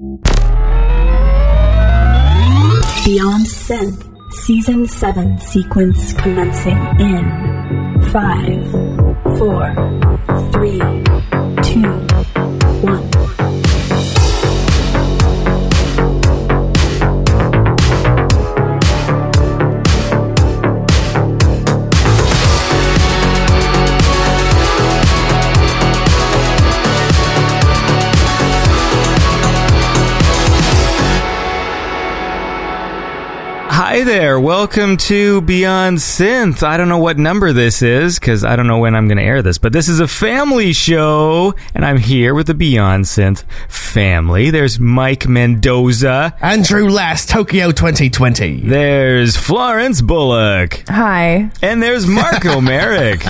Beyond Synth Season 7 sequence commencing in 5, 4, 3, 2, 1. Hi there. Welcome to Beyond Synth. I don't know what number this is because I don't know when I'm going to air this, but this is a family show and I'm here with the Beyond Synth family. There's Mike Mendoza. Andrew Last, Tokyo 2020. There's Florence Bullock. Hi. And there's Marco Merrick.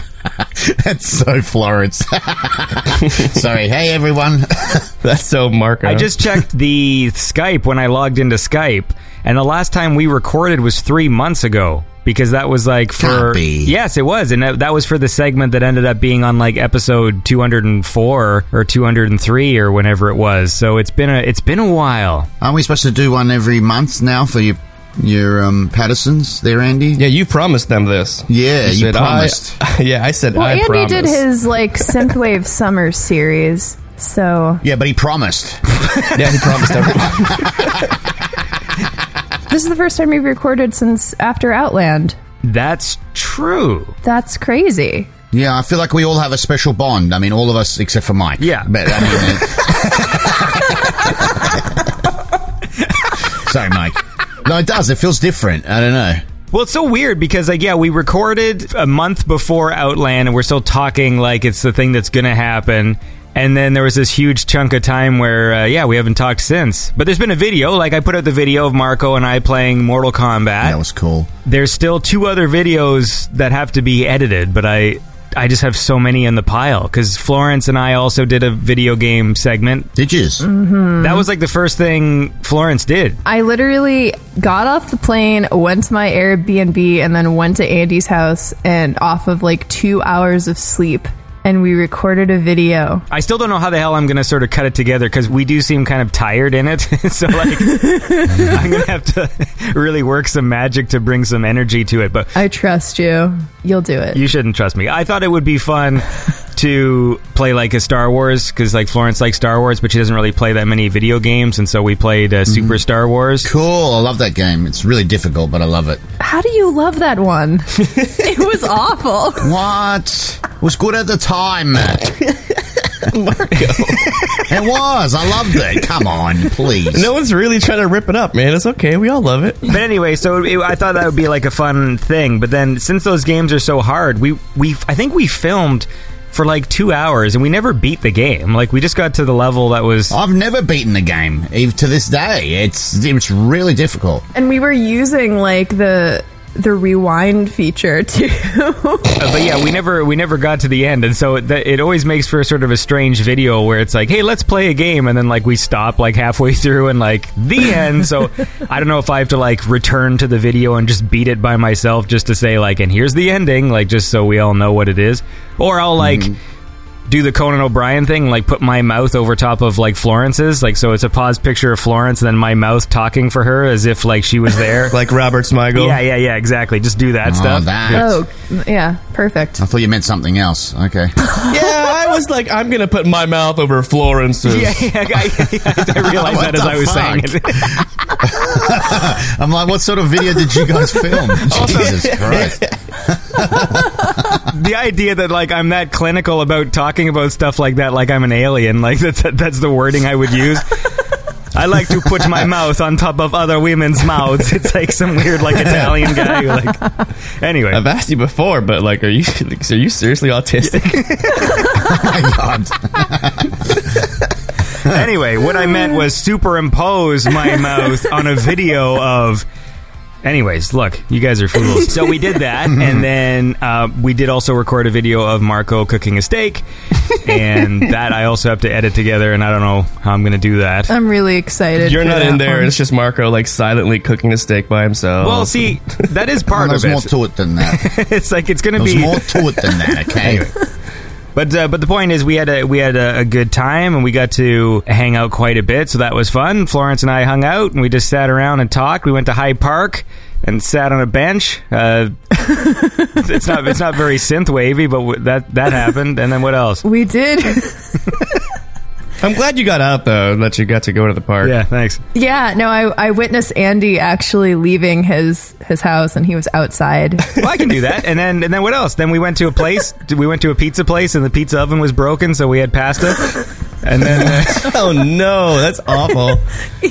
That's so Florence. Sorry. Hey, everyone. That's so Marco. I just checked the Skype when I logged into Skype, and the last time we recorded was three months ago. Because that was like for Can't yes, it was, and that, that was for the segment that ended up being on like episode two hundred and four or two hundred and three or whenever it was. So it's been a it's been a while. Aren't we supposed to do one every month now for your your um, Pattersons there, Andy? Yeah, you promised them this. Yeah, you said, promised. I, yeah, I said Well, I Andy promise. did his like synthwave summer series, so Yeah, but he promised. Yeah, he promised everyone. This is the first time we've recorded since after Outland. That's true. That's crazy. Yeah, I feel like we all have a special bond. I mean, all of us except for Mike. Yeah. But, I mean, uh, Sorry, Mike. No, it does. It feels different. I don't know. Well, it's so weird because, like, yeah, we recorded a month before Outland, and we're still talking like it's the thing that's going to happen. And then there was this huge chunk of time where, uh, yeah, we haven't talked since. But there's been a video, like I put out the video of Marco and I playing Mortal Kombat. That was cool. there's still two other videos that have to be edited, but I. I just have so many in the pile because Florence and I also did a video game segment. Did you? That was like the first thing Florence did. I literally got off the plane, went to my Airbnb, and then went to Andy's house and off of like two hours of sleep, and we recorded a video. I still don't know how the hell I'm going to sort of cut it together because we do seem kind of tired in it. so, like, I'm going to have to really work some magic to bring some energy to it. But I trust you. You'll do it. you shouldn't trust me. I thought it would be fun to play like a Star Wars because, like, Florence likes Star Wars, but she doesn't really play that many video games. And so we played uh, Super Star Wars. Cool. I love that game. It's really difficult, but I love it. How do you love that one? it was awful. What? It was good at the time. Marco. it was. I loved it. Come on, please. no one's really trying to rip it up, man. It's okay. We all love it. But anyway, so it, I thought that would be like a fun thing. But then, since those games are so hard, we we I think we filmed for like two hours and we never beat the game. Like we just got to the level that was. I've never beaten the game, even to this day. It's it's really difficult. And we were using like the the rewind feature too. Uh, but yeah, we never we never got to the end, and so it, it always makes for a sort of a strange video where it's like, hey, let's play a game, and then like we stop like halfway through and like the end. So I don't know if I have to like return to the video and just beat it by myself just to say like, and here's the ending, like just so we all know what it is, or I'll like. Mm-hmm. Do the Conan O'Brien thing, like put my mouth over top of like Florence's, like so it's a pause picture of Florence and then my mouth talking for her as if like she was there. Like Robert Smigel. yeah, yeah, yeah, exactly. Just do that Oh, stuff. that. oh, yeah, perfect. I thought you meant something else. Okay. Yeah, I was like, I'm going to put my mouth over Florence's. Yeah, yeah, I, I realized that as I was saying it. I'm like, what sort of video did you guys film? Jesus Christ. the idea that like I'm that clinical about talking about stuff like that, like I'm an alien, like that's that's the wording I would use. I like to put my mouth on top of other women's mouths. It's like some weird like Italian guy. Who, like, anyway, I've asked you before, but like, are you like, are you seriously autistic? Oh my God. anyway, what I meant was superimpose my mouth on a video of. Anyways, look, you guys are fools. So we did that, and then uh, we did also record a video of Marco cooking a steak, and that I also have to edit together, and I don't know how I'm going to do that. I'm really excited. You're for not that in there. one. It's just Marco like silently cooking a steak by himself. Well, see, that is Well, part there's more it. to it than that. It's like it's going to There's be. more to it than that, okay? But uh, but the point is, we had a we had a, a good time and we got to hang out quite a bit, so that was fun. Florence and I hung out and we just sat around and talked. We went to High Park and sat on a bench. Uh, it's not it's not very synth wavy, but w- that that happened. And then what else? We did. I'm glad you got out though. That you got to go to the park. Yeah, thanks. yeah, no, I, I witnessed Andy actually leaving his his house and he was outside. Well, I can do that. And then and then what else? Then we went to a place. We went to a pizza place, and the pizza oven was broken, so we had pasta. And then uh, Oh no, that's awful.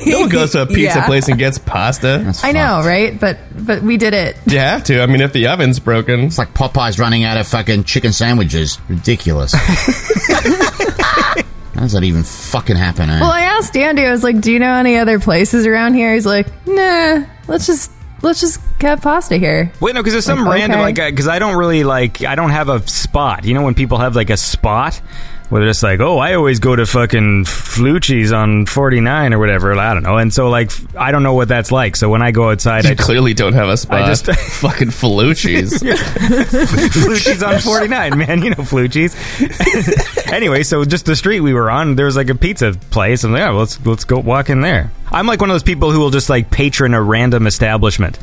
no one goes to a pizza Yeah. place and gets pasta. That's I know, right? But but we did it. You have to. I mean, if the oven's broken, It's like Popeye's running out of fucking chicken sandwiches. Ridiculous. How does that even fucking happen, eh? Well, I asked Andy. I was like, "Do you know any other places around here?" He's like, "Nah, let's just let's just have pasta here." wait, no, because there's some Like, random okay. like because I don't really like I don't have a spot. You know when people have like a spot. Where they're just like, oh, I always go to fucking Flucci's on 49 or whatever. I don't know. And so, like, I don't know what that's like. So when I go outside, I you clearly don't have a spot. I just- fucking Falucci's. Flucci's on 49, man. You know Flucci's. anyway, so just the street we were on, there was like a pizza place, and yeah, let's let's go walk in there. I'm like one of those people who will just like patron a random establishment.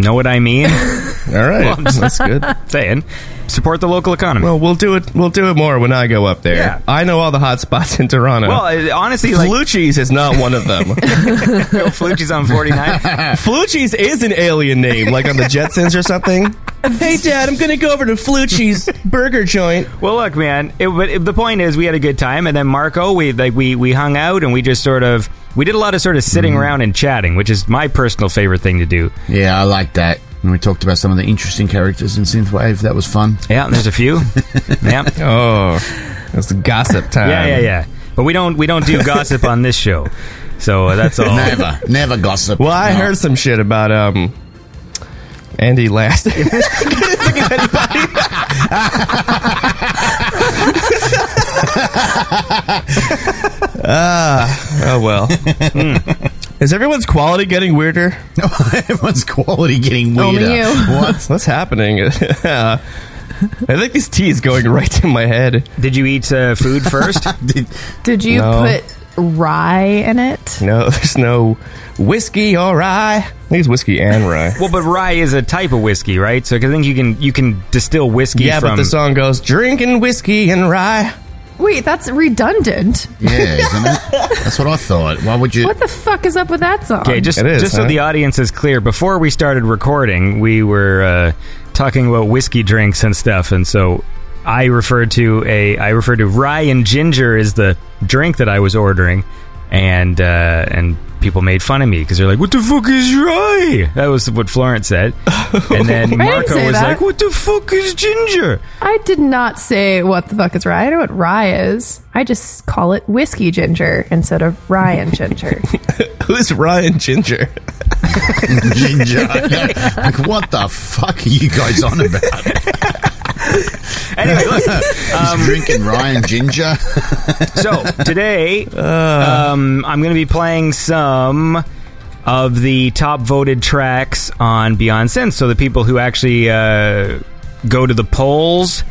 Know what I mean? All right, that's good. Saying, support the local economy. Well, we'll do it. We'll do it more when I go up there. Yeah. I know all the hot spots in Toronto. Well, uh, honestly, like Flucci's is not one of them. Flucci's on 49. Flucci's is an alien name, like on the Jetsons or something. Hey, Dad, I'm gonna go over to Flucci's burger joint. Well, look, man. It, but it, the point is, we had a good time, and then Marco, we like we we hung out, and we just sort of we did a lot of sort of sitting around and chatting, which is my personal favorite thing to do. yeah, I like that. And we talked about some of the interesting characters in Synthwave. That was fun. Yeah, there's a few. yeah, Oh, it's the gossip time. yeah, yeah, yeah. But we don't we don't do gossip on this show, so uh, that's all. Never, never gossip. Well, I No. heard some shit about um Andy last. ah, oh well. Hmm. Is everyone's quality getting weirder? Everyone's quality getting weirder. Only you. What? What's happening? I think this tea is going right to my head. Did you eat uh, food first? Did- Did you No. put rye in it? No, there's no whiskey or rye. I think it's whiskey and rye. well, but rye is a type of whiskey, right? So I think you can you can distill whiskey Yeah, from. but the song goes drinking whiskey and rye. Wait, that's redundant. yeah, isn't it? That's what I thought. Why would you? What the fuck is up with that song? Okay, just It is, just so huh? the audience is clear, before we started recording, we were uh, talking about whiskey drinks and stuff, and so I referred to a I referred to rye and ginger as the drink that I was ordering, and uh, and people made fun of me because they're like, "What the fuck is rye?" That was what Florence said, and then Marco was that. like, "What the fuck is ginger?" I did not say what the fuck is rye. I know what rye is. I just call it whiskey ginger instead of rye and ginger. Who's Ryan Ginger? ginger. like, what the fuck are you guys on about? Anyway, look. He's drinking Ryan Ginger. So today, um, I'm going to be playing some of the top voted tracks on Beyond Synth. So the people who actually uh, go to the polls.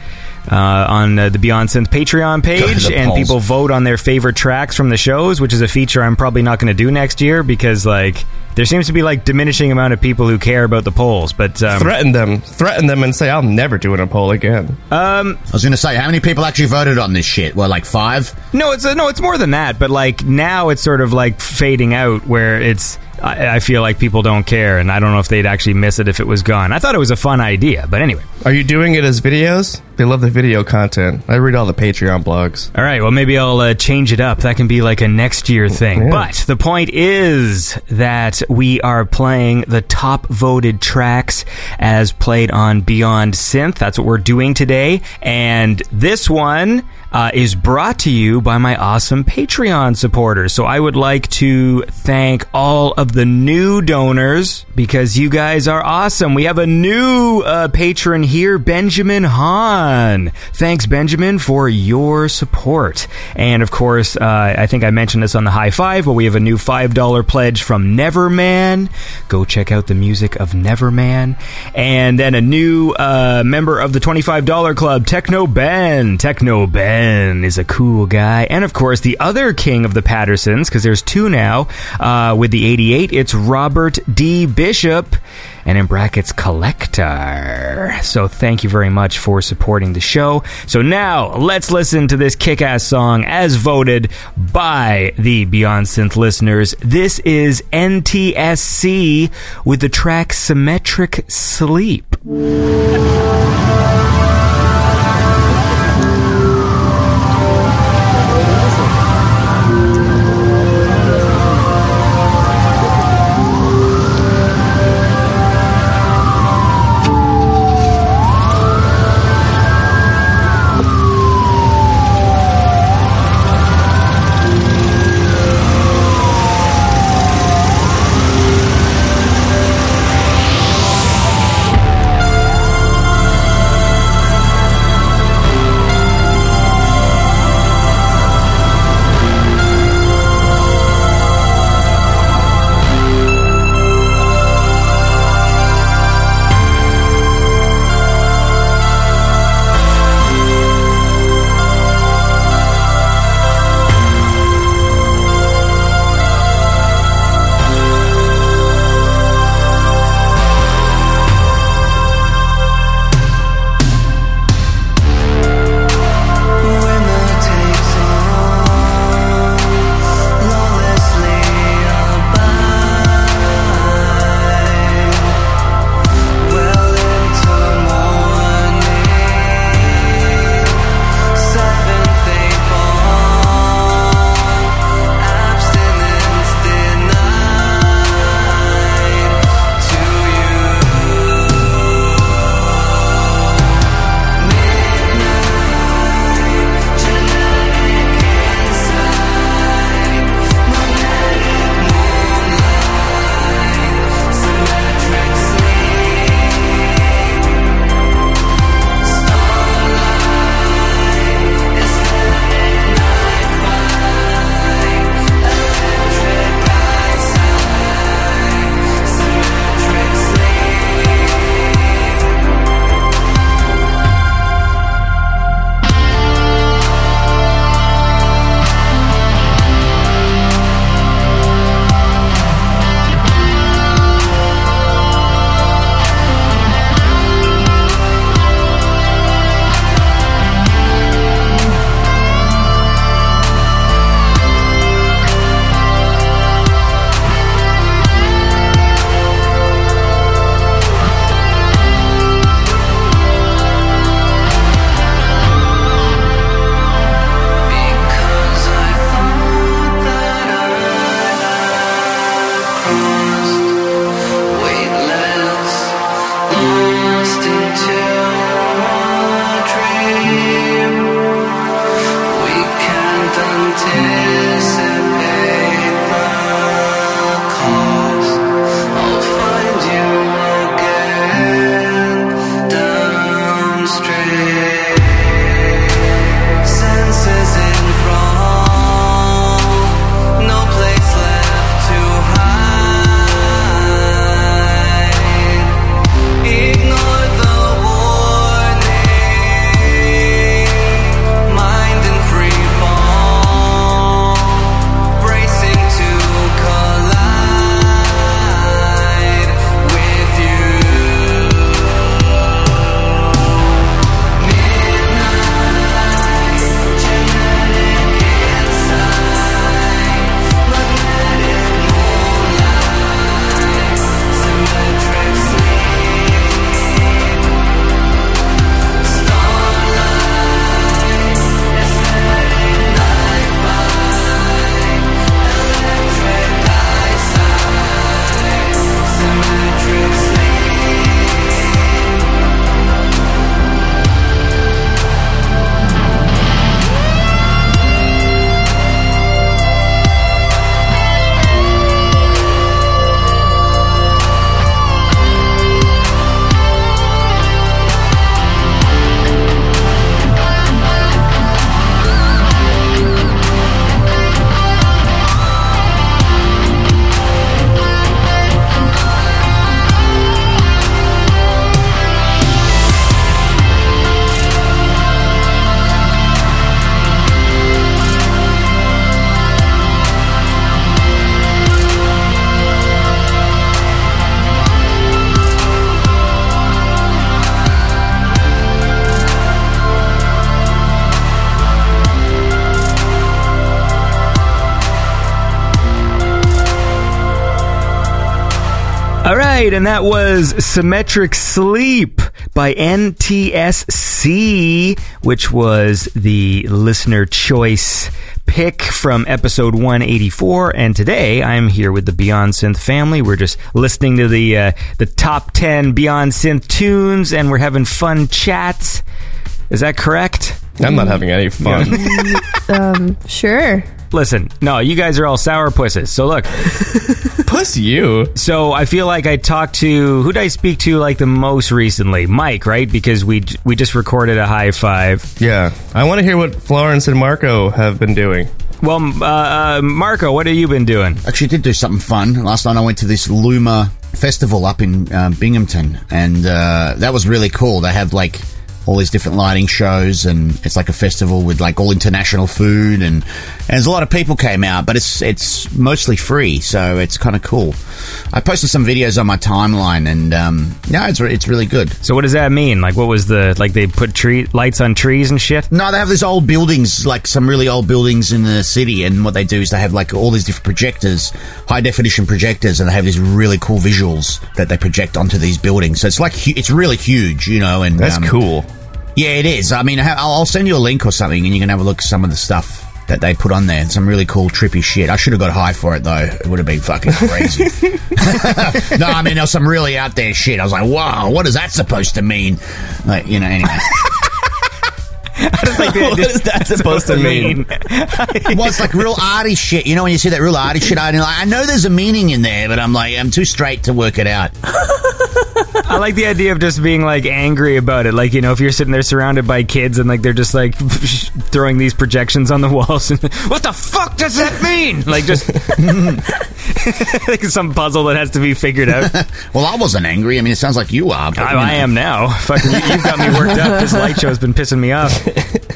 Uh, on uh, the Beyond Synth Patreon page, and polls. people vote on their favorite tracks from the shows, which is a feature I'm probably not going to do next year because, like, there seems to be like diminishing amount of people who care about the polls. But um, Threaten them. Threaten them and say, I'll never do an a poll again. Um, I was going to say, how many people actually voted on this shit? Well, like five? No, it's uh, no, it's more than that. But like now, it's sort of like fading out, where it's. I, I feel like people don't care, and I don't know if they'd actually miss it if it was gone. I thought it was a fun idea, but anyway. Are you doing it as videos? They love the video content. I read all the Patreon blogs. All right, well, maybe I'll uh, change it up. That can be like a next year thing. Yeah. But the point is that we are playing the top voted tracks as played on Beyond Synth. That's what we're doing today. And this one uh, is brought to you by my awesome Patreon supporters. So I would like to thank all of the new donors because you guys are awesome. We have a new uh, patron here, Benjamin Hahn. Patreon. Thanks, Benjamin, for your support. And of course, uh, I think I mentioned this on the high five, but we have a new $5 pledge from Neverman. Go check out the music of Neverman. And then a new uh, member of the $25 club, Techno Ben. Techno Ben is a cool guy. And of course, the other king of the Pattersons, because there's two now, uh, with the 88, it's Robert D. Bishop and in brackets collector. So thank you very much for supporting the show. So now let's listen to this kick ass song as voted by the Beyond Synth listeners. This is NTSC with the track Symmetric Sleep. Right, and that was Symmetric Sleep by NTSC, which was the listener choice pick from episode 184. And today I'm here with the Beyond Synth family. We're just listening to the uh, the top 10 Beyond Synth tunes, and we're having fun chats. Is that correct? I'm not having any fun. Um, sure. Listen, no, you guys are all sour pusses. So look, Plus you. So I feel like I talked to who did I speak to like the most recently? Mike, right? Because we we just recorded a high five. Yeah. I want to hear what Florence and Marco have been doing. Well, uh, uh, Marco, what have you been doing? Actually, did do something fun. Last night I went to this Luma festival up in um, Binghamton, and uh, that was really cool. They have like all these different lighting shows, and it's like a festival with like all international food, and, and there's a lot of people came out, but it's it's mostly free, so it's kind of cool. I posted some videos on my timeline, and um, yeah, it's re- it's really good. So what does that mean? Like, what was the like? They put tree lights on trees and shit. No, they have these old buildings, like some really old buildings in the city, and what they do is they have like all these different projectors, high definition projectors, and they have these really cool visuals that they project onto these buildings. So it's like hu- it's really huge, you know. And That's um, cool. Yeah, it is. I mean, I'll I'll send you a link or something, and you can have a look at some of the stuff that they put on there. Some really cool, trippy shit. I should have got high for it though. It would have been fucking crazy. no, I mean, there was some really out there shit. I was like, wow, what is that supposed to mean? Like, you know, anyway. I don't think what is that supposed to mean? well, it's like real arty shit. You know, when you see that real arty shit, I, like, I know there's a meaning in there, but I'm like, I'm too straight to work it out. I like the idea of just being like angry about it. Like, you know, if you're sitting there surrounded by kids and like they're just like throwing these projections on the walls, and what the fuck does that mean? Like, just like some puzzle that has to be figured out. Well, I wasn't angry. I mean, it sounds like you are. But, I, you. I am now. Fucking, you, you've got me worked up. This light show's been pissing me off.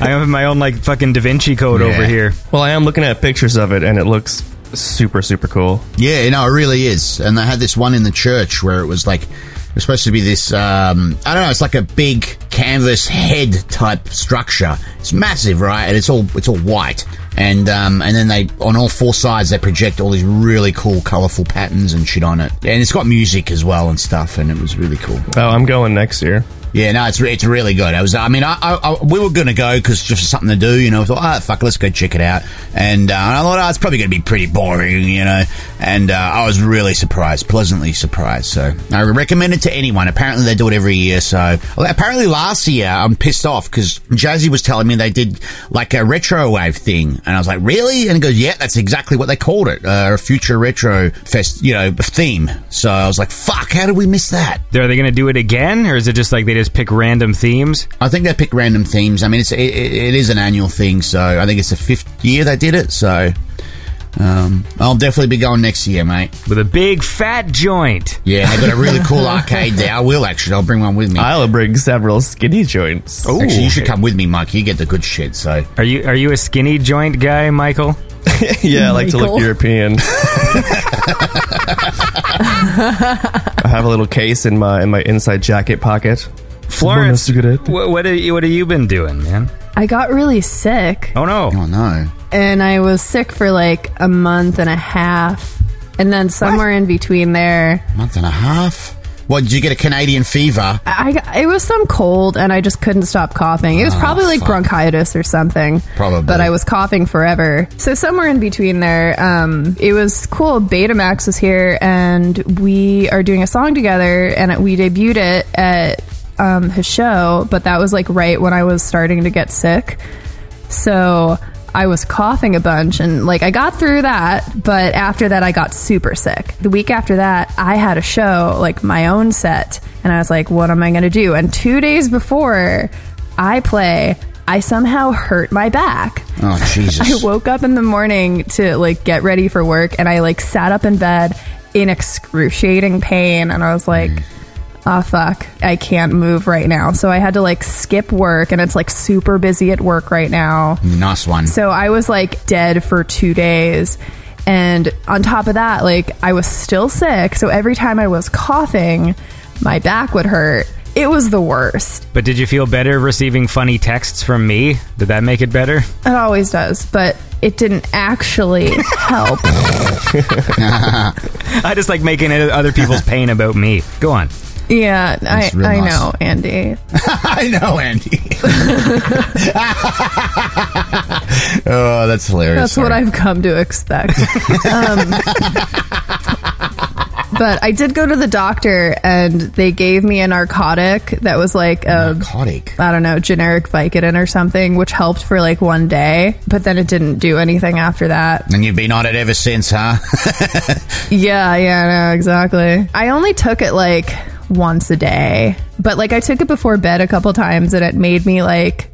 I have my own like fucking Da Vinci Code Yeah. over here. Well, I am looking at pictures of it, and it looks super, super cool. Yeah, no, it really is. And they had this one in the church where it was like it was supposed to be this um, I don't know, it's like a big canvas head type structure. It's massive, right? And it's all it's all white. And um, and then they on all four sides they project all these really cool colourful patterns and shit on it. And it's got music as well and stuff and it was really cool. Oh, I'm going next year. Yeah, no, it's it's really good. I was, I mean, I, I, I we were going to go because just something to do, you know. I thought, oh fuck, let's go check it out. And, uh, I thought, oh, it's probably going to be pretty boring, you know. And uh, I was really surprised, pleasantly surprised. So I recommend it to anyone. Apparently, they do it every year. So well, apparently, last year I'm pissed off because Jazzy was telling me they did like a retro wave thing, and I was like, really? And he goes, yeah, that's exactly what they called it, uh, a future retro fest, you know, theme. So I was like, fuck, how did we miss that? Are they going to do it again, or is it just like they pick random themes? I think they pick random themes. I mean, it's it, it it is an annual thing, so I think it's the fifth year they did it. So um, I'll definitely be going next year, mate. With a big fat joint. Yeah, they got a really cool arcade there. I will actually. I'll bring one with me. I'll bring several skinny joints. Oh. actually, you should come with me, Mike. You get the good shit. So Are you are you a skinny joint guy, Michael? yeah, I like to look European. I have a little case in my in my inside jacket pocket. Florence, what, what, have you, what have you been doing, man? I got really sick Oh no. oh no, and I was sick for like a month and a half. And then somewhere in between there, a month and a half. What did you get a Canadian fever? I got, it was some cold and I just couldn't stop coughing. It was probably like fuck. bronchitis or something. Probably. But I was coughing forever. So somewhere in between there, um, it was cool. Betamax was here and we are doing a song together and we debuted it at um, his show, but that was like right when I was starting to get sick. So I was coughing a bunch and like I got through that, but after that I got super sick. The week after that, I had a show, like my own set, and I was like, what am I going to do? And 2 days before I play, I somehow hurt my back. Oh Jesus! I woke up in the morning to like get ready for work and I like sat up in bed in excruciating pain and I was like oh fuck I can't move right now so I had to like skip work and it's like super busy at work right now nice one. so I was like dead for 2 days and on top of that like I was still sick so every time I was coughing my back would hurt It was the worst. But did you feel better receiving funny texts from me? Did that make it better? It always does, but it didn't actually help. I just like making other people's pain about me. Go on. Yeah, I, I nice. know, Andy. I know, Andy. oh, that's hilarious. That's what I've come to expect. um, but I did go to the doctor and they gave me a narcotic that was like a Narcotic. I don't know, generic Vicodin or something, which helped for like one day, but then it didn't do anything after that. And you've been on it ever since, huh? Yeah, yeah, no, exactly. I only took it like once a day, but like I took it before bed a couple times and it made me like.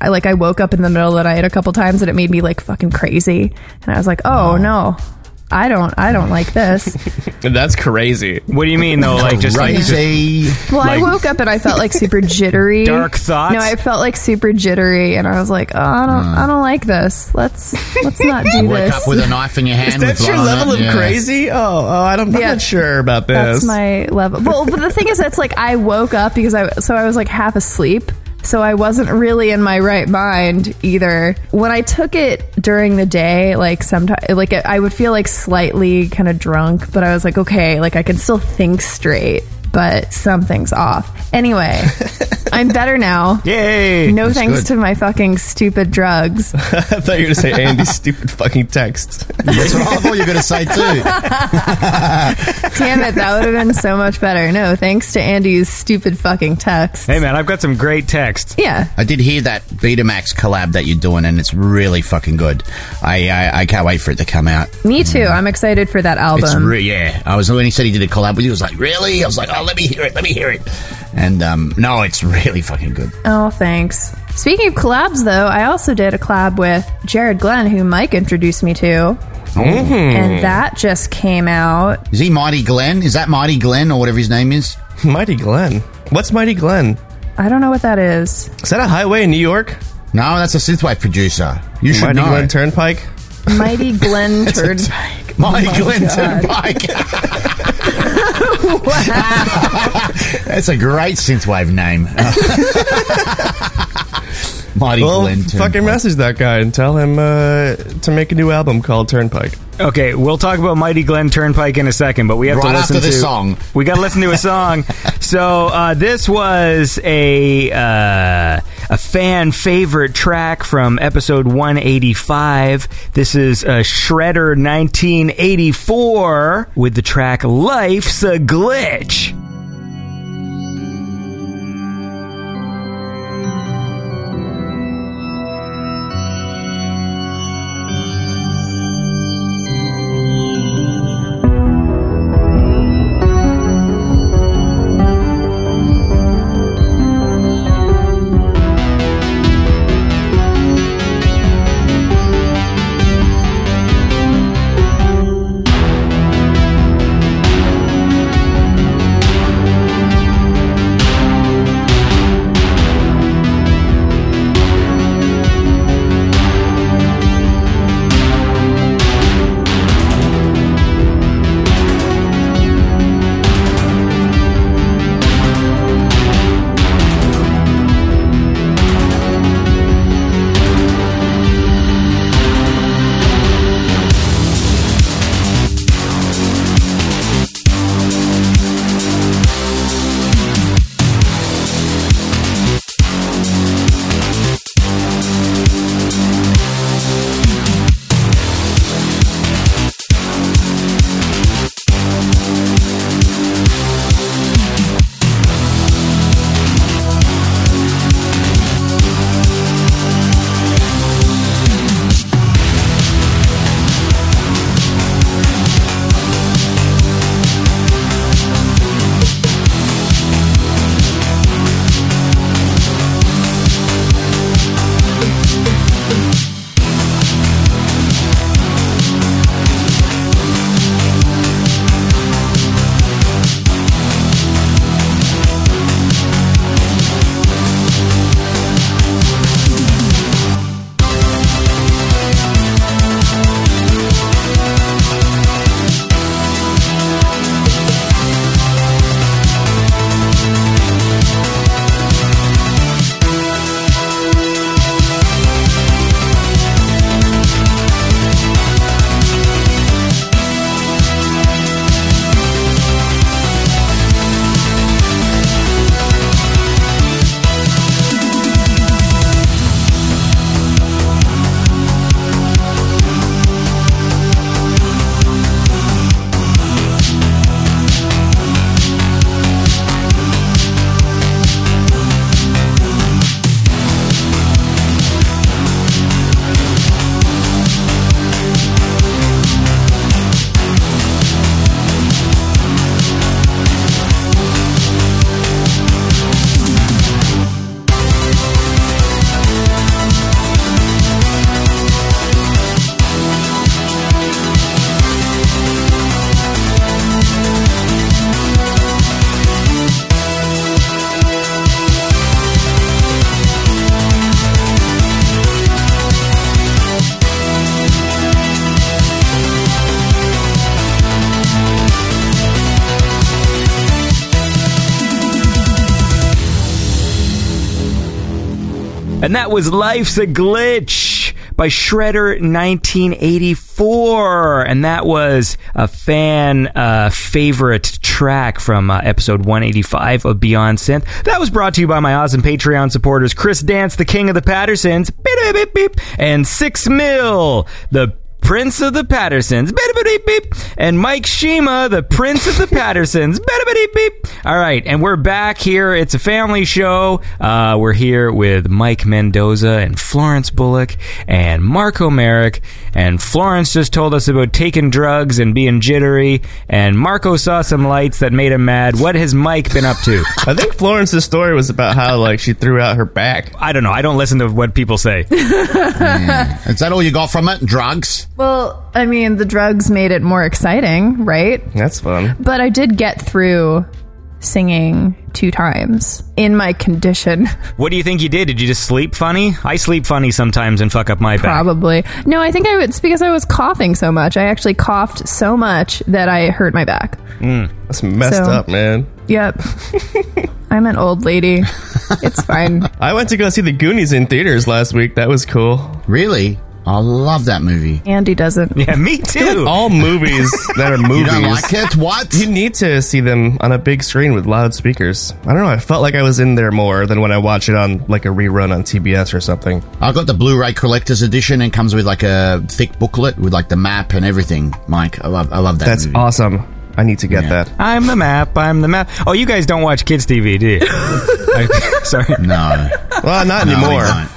I like I woke up in the middle of the night a couple times and it made me like fucking crazy. And I was like oh no I don't I don't like this That's crazy. What do you mean though? Like just like Crazy. Well, I Like- woke up and I felt like super jittery. Dark thoughts? No, I felt like super jittery, and I was like, "Oh, I don't, hmm. I don't like this. Let's let's not do Wake this." up with a knife in your hand. That's with your on level it, of yeah. crazy? Oh, oh I don't, I'm Yeah. not sure about this. That's my level. Well, but the thing is, it's like I woke up because I so I was like half asleep. So I wasn't really in my right mind either. When I took it during the day, like sometimes, like I would feel like slightly kind of drunk, but I was like, okay, like I can still think straight, but something's off. Anyway, I'm better now. Yay! No thanks good. to my fucking stupid drugs. I thought you were going to say Andy's stupid fucking text. That's what I thought you were going to say too. Damn it, that would have been so much better. No, thanks to Andy's stupid fucking text. Hey man, I've got some great texts. Yeah. I did hear that Betamax collab that you're doing, and it's really fucking good. I I, I can't wait for it to come out. Me too. I'm excited for that It's album. re- yeah. I was when he said he did a collab with you. I was like, really? I was like, oh, let me hear it. Let me hear it. And um, no, it's really fucking good. oh, thanks. Speaking of collabs, though, I also did a collab with Jared Glenn, who Mike introduced me to. Mm-hmm. And that just came out. Is he Mighty Glenn? Is that Mighty Glenn or whatever his name is? Mighty Glenn. What's Mighty Glenn? I don't know what that is. Is that a highway in New York? No, that's a synthwave producer. You should Mighty know. Glen Turnpike? Mighty Glenn Turnpike. Mighty Oh Glenn God. Turnpike. That's a great synthwave name. Mighty Well, Glenn Turnpike. fucking message that guy and tell him uh, to make a new album called Turnpike. Okay, we'll talk about Mighty Glen Turnpike in a second, but we have to listen after to this song. We got to listen to a song. so uh, this was a uh, a fan favorite track from episode 185. This is uh, Shredder 1984 with the track "Life's a Glitch." And that was Life's a Glitch by Shredder 1984. And that was a fan uh, favorite track from uh, episode 185 of Beyond Synth. That was brought to you by my awesome Patreon supporters, Chris Dance, the king of the Pattersons, beep, beep, beep, beep, and Six Mil, the Prince of the Pattersons, beep, beep, beep, and Mike Shima, the Prince of the Pattersons, beep, beep, beep. All right, and we're back here. It's a family show. Uh, we're here with Mike Mendoza and Florence Bullock and Marco Merrick. And Florence just told us about taking drugs and being jittery. And Marco saw some lights that made him mad. What has Mike been up to? I think Florence's story was about how like she threw out her back. I don't know. I don't listen to what people say. Is that all you got from it? Drugs? Well, I mean, the drugs made it more exciting, right? That's fun. But I did get through singing two times in my condition. What do you think you did? Did you just sleep funny? I sleep funny sometimes and fuck up my back. Probably. No, I think I it's because I was coughing so much. I actually coughed so much that I hurt my back. Mm, that's messed So- up, man. Yep. I'm an old lady. It's fine. I went to go see the Goonies in theaters last week. That was cool. Really? I love that movie. Andy doesn't. Yeah, me too. All movies that are movies. You don't like it? What? You need to see them on a big screen with loudspeakers. I don't know. I felt like I was in there more than when I watch it on like a rerun on TBS or something. I got the Blu-ray collector's edition and comes with like a thick booklet with like the map and everything. Mike, I love, I love that. That's movie. awesome. I need to get Yeah. that. I'm the map. I'm the map. Oh, you guys don't watch kids TV, do you? I- sorry. No, Well, not no, we anymore.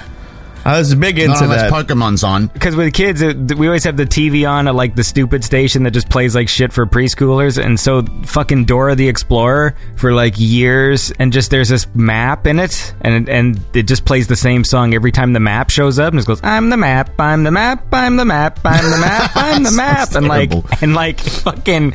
I was big Not into unless that. Pokemon's on. Because with kids, it, we always have the TV on at like the stupid station that just plays like shit for preschoolers, and so fucking Dora the Explorer for like years, and just there's this map in it, and and it just plays the same song every time the map shows up, and it goes, "I'm the map, I'm the map, I'm the map, I'm the map, I'm the map," and like and like fucking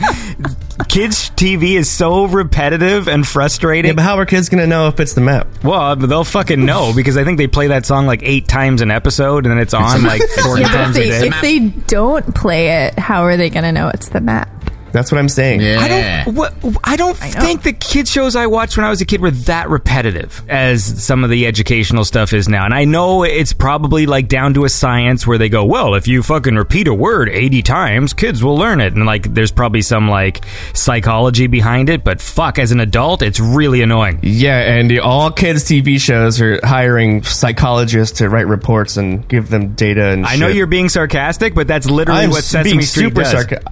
kids TV is so repetitive and frustrating. yeah, but how are kids gonna know if it's the map? Well, uh, they'll fucking know because I think they play that song like eight times an episode, and then it's on like forty Yeah, but if times a day. if they don't play it, how are they going to know it's the map? That's what I'm saying. Yeah. I don't. What, I don't think the kids shows I watched when I was a kid were that repetitive as some of the educational stuff is now. And I know it's probably like down to a science where they go, well, if you fucking repeat a word eighty times, kids will learn it. And like, there's probably some like psychology behind it. But fuck, as an adult, it's really annoying. Yeah, Andy. All kids' TV shows are hiring psychologists to write reports and give them data and. I know you're being sarcastic, but that's literally I'm what Sesame being Street super does. sarcastic.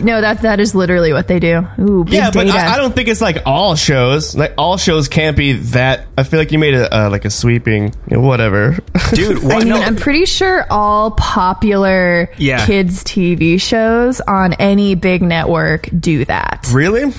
No, that that is literally what they do. Ooh, big Yeah, but data. I, I don't think it's like all shows. Like all shows can't be that. I feel like you made a uh, like a sweeping you know, whatever. Dude, I mean, no, I'm pretty sure all popular Yeah. kids TV shows on any big network do that. really?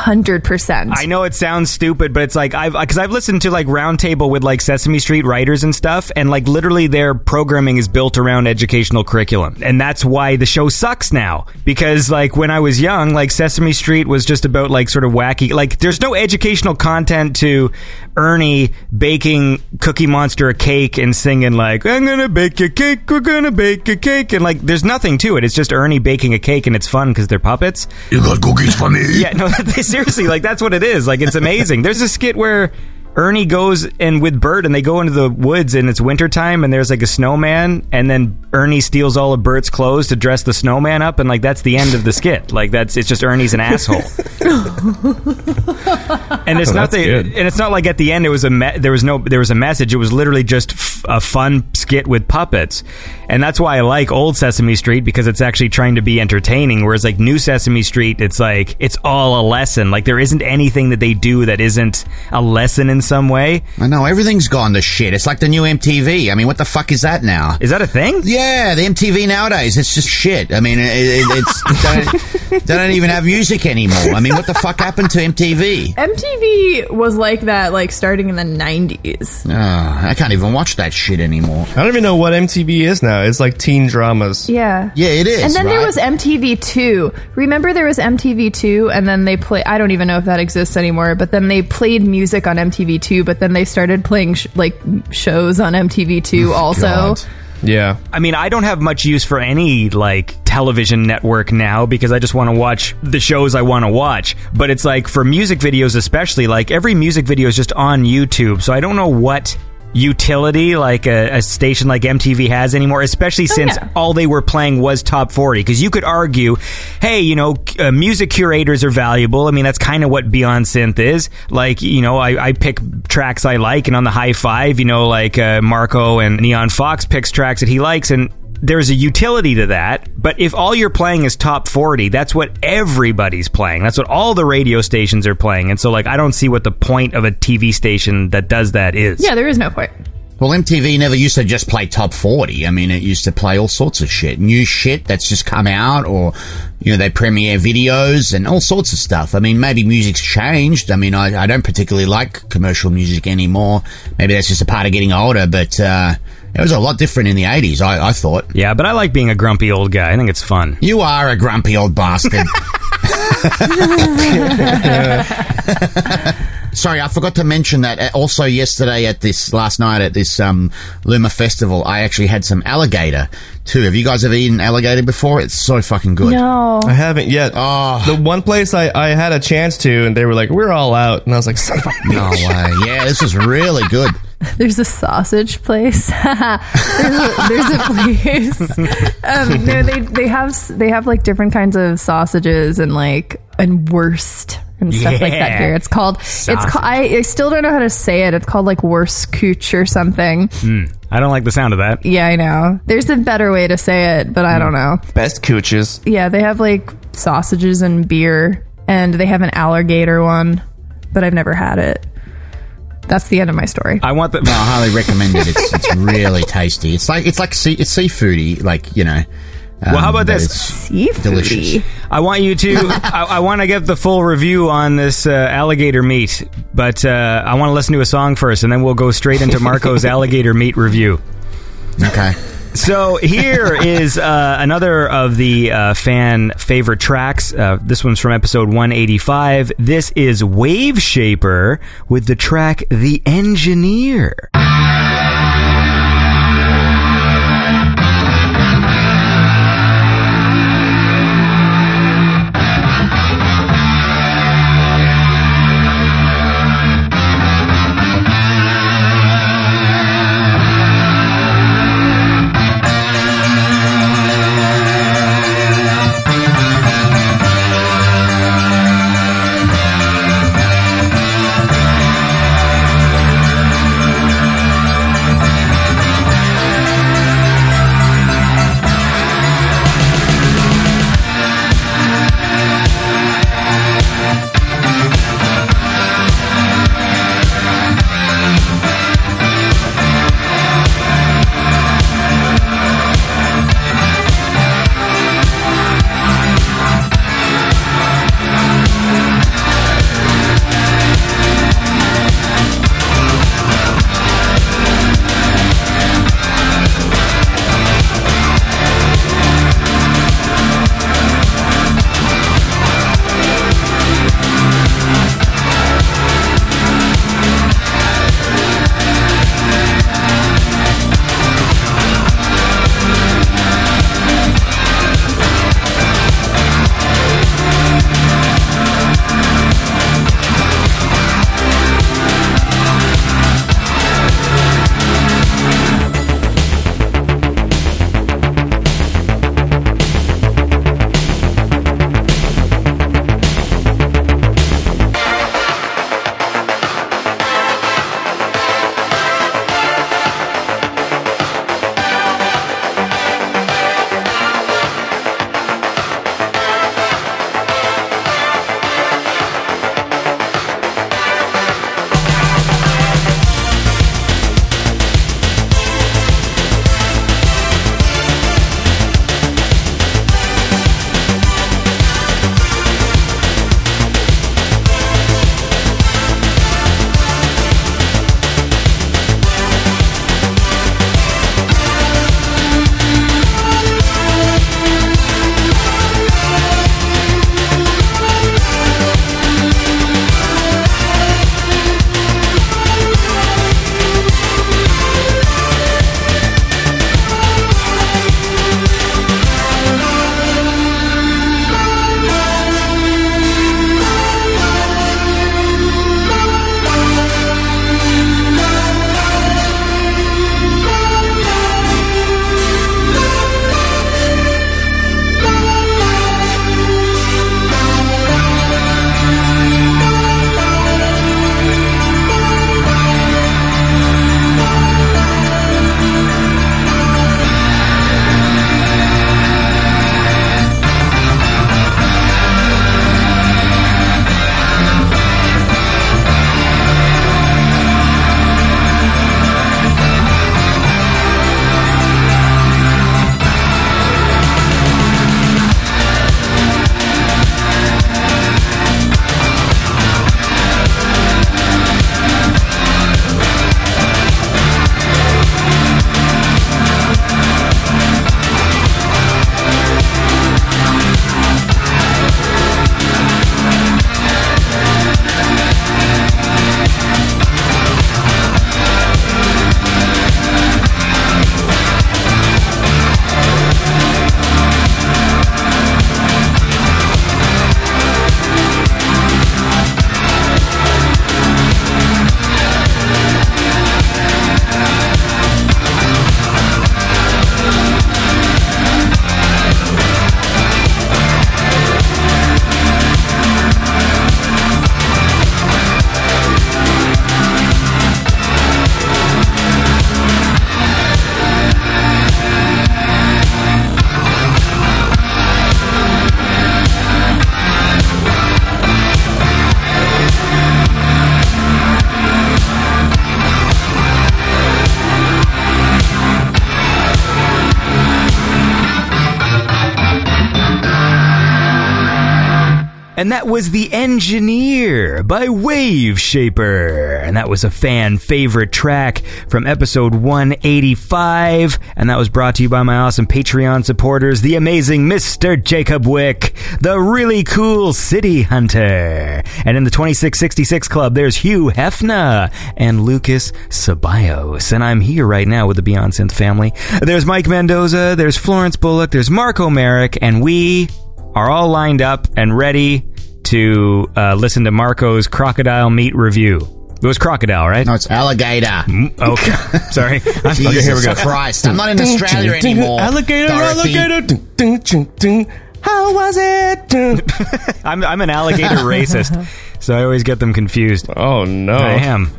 100%. I know it sounds stupid, but it's like I've because I've listened to like Roundtable with like Sesame Street writers and stuff, and like literally their programming is built around educational curriculum, and that's why the show sucks now. Because like when I was young, like Sesame Street was just about like sort of wacky, like there's no educational content to Ernie baking Cookie Monster a cake and singing like I'm gonna bake a cake, we're gonna bake a cake, and like there's nothing to it. It's just Ernie baking a cake, and it's fun because they're puppets. You got cookies for me? Yeah, no, seriously, like that's what it is. Like it's amazing. There's a skit where Ernie goes and with Bert and they go into the woods and it's wintertime and there's like a snowman and then Ernie steals all of Bert's clothes to dress the snowman up and like that's the end of the skit. Like that's it's just Ernie's an asshole. and it's Oh, not the, good. and it's not like at the end it was a me- there was no there was a message. It was literally just f- a fun skit with puppets. And that's why I like old Sesame Street because it's actually trying to be entertaining whereas like new Sesame Street it's like it's all a lesson. Like there isn't anything that they do that isn't a lesson in some way. I know everything's gone to shit. It's like the new MTV. I mean, what the fuck is that now? Is that a thing? Yeah, the MTV nowadays, it's just shit. I mean, it, it, it's they don't, they don't even have music anymore. I mean, what the fuck happened to MTV? MTV was like that, like starting in the 90s. Oh, ah, I can't even watch that shit anymore. I don't even know what MTV is now. It's like teen dramas. Yeah. Yeah, it is. And then there was MTV2. Remember there was MTV2 and then they play I don't even know if that exists anymore, but then they played music on MTV2, but then they started playing sh- like shows on MTV2 also. God. Yeah. I mean, I don't have much use for any like television network now because I just want to watch the shows I want to watch. But it's like for music videos, especially, like every music video is just on YouTube. So I don't know what utility like a, a station like MTV has anymore, especially since yeah. all they were playing was top 40. Because you could argue, hey, you know, uh, music curators are valuable. I mean, that's kind of what Beyond Synth is. Like, you know, I, I pick tracks I like, and on the high five, you know, like uh, Marco and Neon Fox picks tracks that he likes, and there's a utility to that, but if all you're playing is top 40, that's what everybody's playing. That's what all the radio stations are playing. And so, like, I don't see what the point of a TV station that does that is. Yeah, there is no point. Well, MTV never used to just play top 40. I mean, it used to play all sorts of shit. New shit that's just come out, or, you know, they premiere videos and all sorts of stuff. I mean, maybe music's changed. I mean, I, I don't particularly like commercial music anymore. Maybe that's just a part of getting older, but, uh, it was a lot different in the 80s, I, I thought. Yeah, but I like being a grumpy old guy. I think it's fun. You are a grumpy old bastard. Sorry, I forgot to mention that uh, also yesterday at this last night at this um, Luma festival, I actually had some alligator too. Have you guys ever eaten alligator before? It's so fucking good. No. I haven't yet. Oh. The one place I, I had a chance to, and they were like, "We're all out," and I was like, "Son of a No way. Yeah, this is really good. There's a sausage place. there's, a, there's a place. um, no, they they have they have like different kinds of sausages and like and wurst and stuff like that here. It's called it's called I, I still don't know how to say it. It's called like wurst cooch or something. I don't like the sound of that. Yeah, I know. There's a better way to say it, but I don't know. best cooches." Yeah, they have like sausages and beer, and they have an alligator one, but I've never had it. That's the end of my story. I want the. No, I highly recommend it. It's, it's really tasty. It's like it's like sea, it's seafoody, like you know. Well, how um, about but this? it's Delicious. Seafoody. I want you to. I, I want to get the full review on this uh, alligator meat, but uh, I want to listen to a song first, and then we'll go straight into Marco's alligator meat review. Okay. So here is uh, another of the uh, fan favorite tracks. Uh, this one's from episode 185. This is Wave Shaper with the track "The Engineer." And that was The Engineer by Wave Shaper. And that was a fan favorite track from episode 185. And that was brought to you by my awesome Patreon supporters, the amazing Mr. Jacob Wick, the really cool City Hunter. And in the 2666 Club, there's Hugh Hefner and Lucas Ceballos. And I'm here right now with the Beyond Synth family. There's Mike Mendoza, there's Florence Bullock, there's Marco Merrick, and we are all lined up and ready to uh, listen to Marco's crocodile meat review. It was crocodile, right? No, it's alligator. Okay, sorry. Jesus Okay, here we go. Christ, I'm not in Australia anymore. Alligator, Dorothy. alligator. How was it? Dun. I'm I'm an alligator racist, so I always get them confused. Oh no! I am.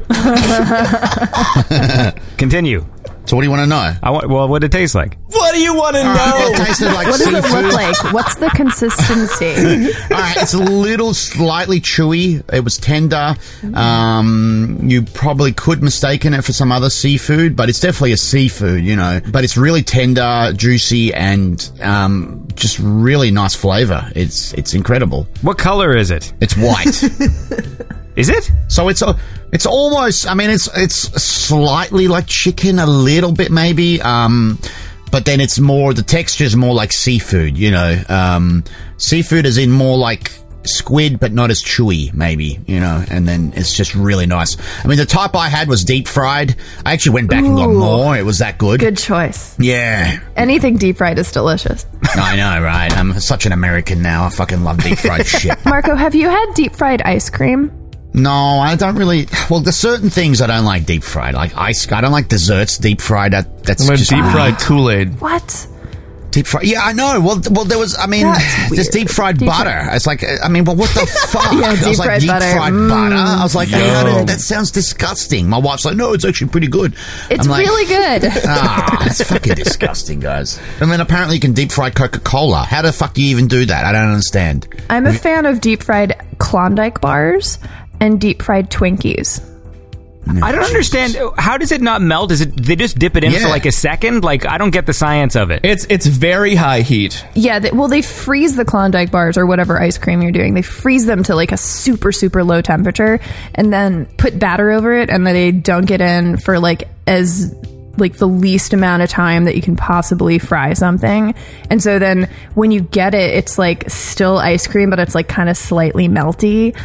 Continue. So what do you want to know? I want. Well, what did it taste like? What do you want to All right, it tasted like What does seafood. it look like? What's the consistency? All right, it's a little slightly chewy. It was tender. Um, you probably could mistaken it for some other seafood, but it's definitely a seafood, you know. But it's really tender, juicy, and um, just really nice flavor. It's it's incredible. What color is it? It's white, Is it? so it's a it's almost. I mean, it's it's slightly like chicken, a little bit maybe. Um, but then it's more the texture's more like seafood, you know. Um, seafood is in more like squid, but not as chewy, maybe, you know. And then it's just really nice. I mean, the type I had was deep fried. I actually went back and got more. It was that good. Good choice. Yeah, Anything deep fried is delicious. I know, right? I'm such an American now. I fucking love deep fried shit. Marco, have you had deep fried ice cream? No, I don't really. Well, there's certain things I don't like deep fried, like ice. I don't like desserts deep fried. That, that's I'm just deep me. fried Kool Aid. What? Deep fried. Yeah, I know. Well, well, there was. I mean, That's just weird. deep fried Deep butter. fried- It's like, I mean, but what the fuck? Yeah, I was deep like, fried deep butter. fried Mm. butter. I was like, how Yo. did- that sounds disgusting. My wife's like, no, it's actually pretty good. It's I'm like, really good. Ah, it's fucking disgusting, guys. I mean, apparently you can deep fry Coca Cola. How the fuck do you even do that? I don't understand. I'm a fan of deep fried Klondike bars and deep fried Twinkies. I don't understand. How does it not melt? Is it they just dip it in for like a second? Like I don't get the science of it. It's it's very high heat. Yeah, they, well, they freeze the Klondike bars or whatever ice cream you're doing. They freeze them to like a super, super low temperature and then put batter over it and then they dunk it in for like as like the least amount of time that you can possibly fry something. And so then when you get it, it's like still ice cream, but it's like kind of slightly melty.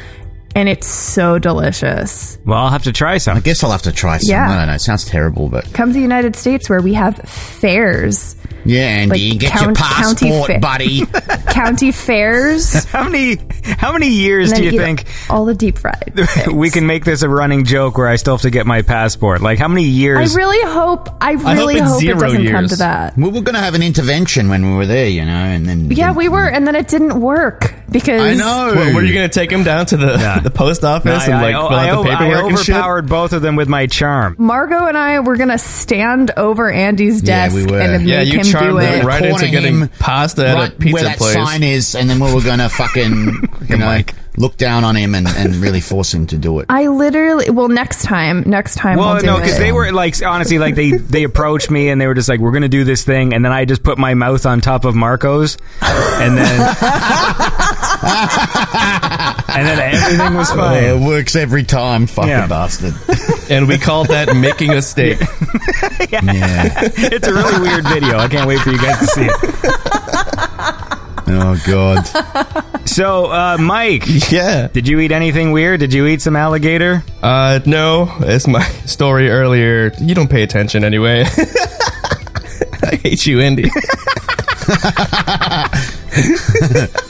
And it's so delicious. Well, I'll have to try some. I guess I'll have to try some. Yeah. I don't know. It sounds terrible, but Come to the United States where we have fairs, yeah, Andy, Like get count- your county passport, fair. buddy. county fairs. How many how many years do you eat think all the deep fried? we things. can make this a running joke where I still have to get my passport? Like how many years I years? really hope. I hope really it's hope, it zero doesn't come years. to that. we were going to have an intervention when we were there, you know, and then Yeah, then- we were, and then it didn't work because I know. What, what are you going to take him down to the Yeah. the post office and I, like I, fill I, out the I paperwork and shit? overpowered both of them with my charm. Marco and I were gonna stand over Andy's Yeah, desk we and Yeah, make you him do it. right into Corner getting him pasta at right a pizza where that place. sign is, and then we were going to fucking, you know, Mike. look down on him and, and really force him to do it. I literally. Well, next time, next time. Well, we'll no, because they were like honestly, like they they approached me and they were just like, "We're gonna do this thing," and then I just put my mouth on top of Marco's, and then and then everything was fine. it works every time, fucking Yeah. bastard. and we called that making a steak. yeah. It's a really weird video. I can't wait for you guys to see it. Oh god. So, uh, Mike, yeah. did you eat anything weird? Did you eat some alligator? Uh, no, it's my story earlier. You don't pay attention anyway. I hate you, Andy.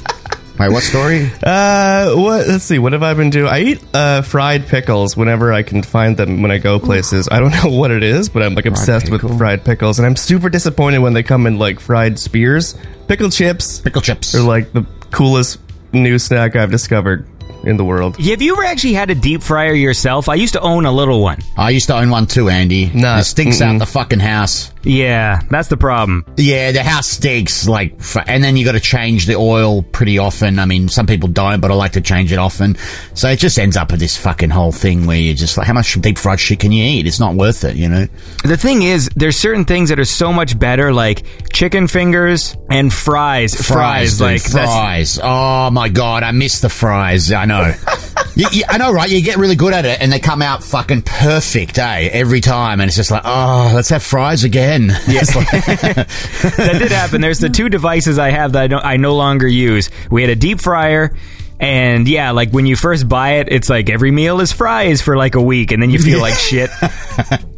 Wait, what story? Uh, what? Let's see. What have I been doing? I eat uh, fried pickles whenever I can find them when I go places. I don't know what it is, but I'm like obsessed with fried pickles, and I'm super disappointed when they come in like fried spears. Pickle chips Pickle chips. are like the coolest new snack I've discovered in the world. Have you ever actually had a deep fryer yourself? I used to own a little one. I used to own one too, Andy. Nah, it stinks mm-mm. out the fucking house. Yeah, that's the problem. Yeah, the house stinks. Like, and then you got to change the oil pretty often. I mean, some people don't, but I like to change it often. So it just ends up with this fucking whole thing where you're just like, how much deep fried shit can you eat? It's not worth it, you know. The thing is, there's certain things that are so much better, like chicken fingers and fries. Fries, dude, like that's- fries. Oh my god, I miss the fries. I know. you, you- I know, right? You get really good at it, and they come out fucking perfect, eh? Every time, and it's just like, oh, let's have fries again. Yes. that did happen. There's the two devices I have that I don't, I no longer use. We had a deep fryer. And yeah, like when you first buy it, it's like every meal is fries for like a week, and then you feel like shit.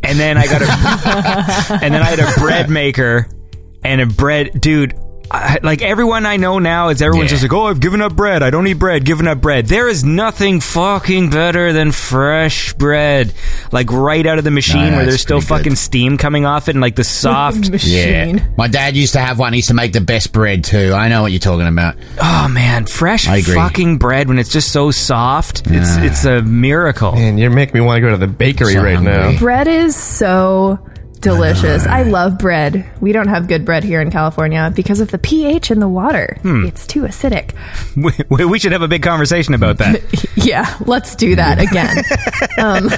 And then I got a, and then I had a bread maker and a bread, dude. I, like everyone I know now is everyone's Yeah. just like, oh, I've given up bread. I don't eat bread. Given up bread. There is nothing fucking better than fresh bread, like right out of the machine No, where there's still pretty good. fucking steam coming off it, and like the soft. Machine. Yeah. My dad used to have one. He used to make the best bread too. I know what you're talking about. Oh man, fresh I agree. fucking bread when it's just so soft. It's Yeah. it's a miracle. Man, you're making me want to go to the bakery So right hungry. now. Bread is so delicious. I love bread. We don't have good bread here in California because of the pH in the water. Hmm. It's too acidic. We, we should have a big conversation about that. Yeah, let's do that again. Um,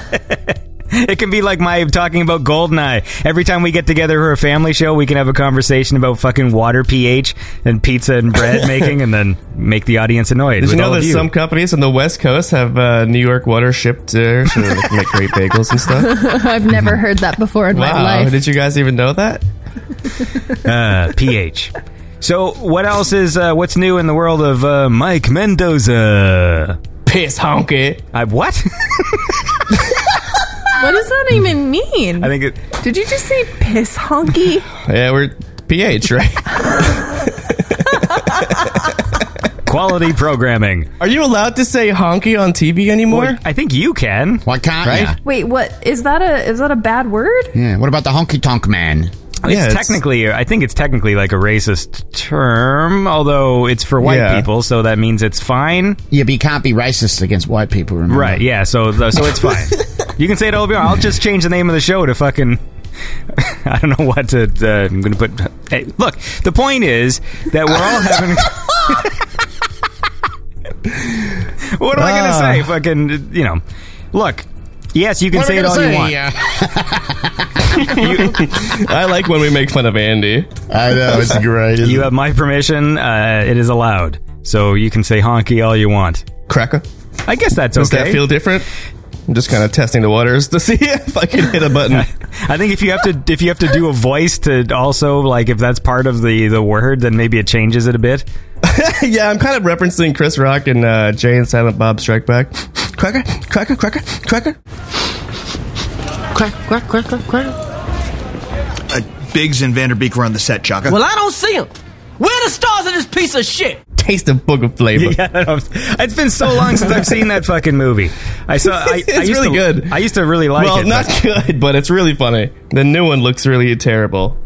it can be like my talking about Goldeneye. Every time we get together for a family show, we can have a conversation about fucking water pH and pizza and bread making, and then make the audience annoyed. Did with you know all that you. some companies on the West Coast have uh, New York water shipped there so make great bagels and stuff? I've never heard that before in my life. did you guys even know that? uh, pH? So, what else is uh, what's new in the world of uh, Mike Mendoza? Piss honky. I what? What does that even mean? I think it, Did you just say piss honky? Yeah, we're pH, right? quality programming. Are you allowed to say honky on TV anymore? I think you can. Why can't Right? Wait, what is that a is that a bad word? Yeah. What about the honky tonk man? It's Yeah, it's- technically, I think it's technically like a racist term, although it's for white Yeah. people, so that means it's fine. Yeah, but you can't be racist against white people. Remember? Right? Yeah. So, so it's fine. you can say it all you want. I'll just change the name of the show to fucking. I don't know what to. Uh, I'm going to put. Hey, look. The point is that we're all having. what am I going to Ah. say? Fucking. You know. Look. Yes, you can What say it all gonna you want. Yeah. I like when we make fun of Andy. I know it's great. You have my permission. Uh, it is allowed. So you can say honky all you want. Cracker. I guess that's Does okay. that feel different? I'm just kind of testing the waters to see if I can hit a button. I think if you have to if you have to do a voice to also like if that's part of the the word, then maybe it changes it a bit. yeah, I'm kind of referencing Chris Rock and uh, Jay and Silent Bob Strike Back. Cracker, cracker, cracker, cracker. Quack, quack, quack, quack, quack. Uh, Biggs and Van Der Beek were on the set, Chaka. Well, I don't see him. Where the stars of this piece of shit? Taste of book of flavor. Yeah, it's been so long since I've seen that fucking movie. I saw. I, It's I used really to, good. I used to really like well, it. not but- good, but it's really funny. The new one looks really terrible.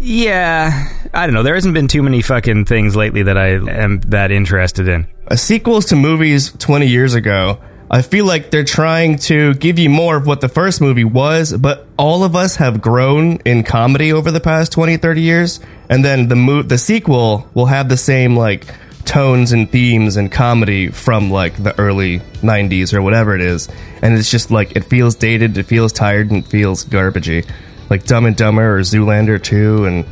Yeah, I don't know. There hasn't been too many fucking things lately that I am that interested in. Sequels to movies 20 years ago, I feel like they're trying to give you more of what the first movie was, but all of us have grown in comedy over the past 20, 30 years, and then the mo- the sequel will have the same like tones and themes and comedy from like the early 90s or whatever it is. And it's just like it feels dated, it feels tired, and it feels garbagey. Like Dumb and Dumber or Zoolander 2 and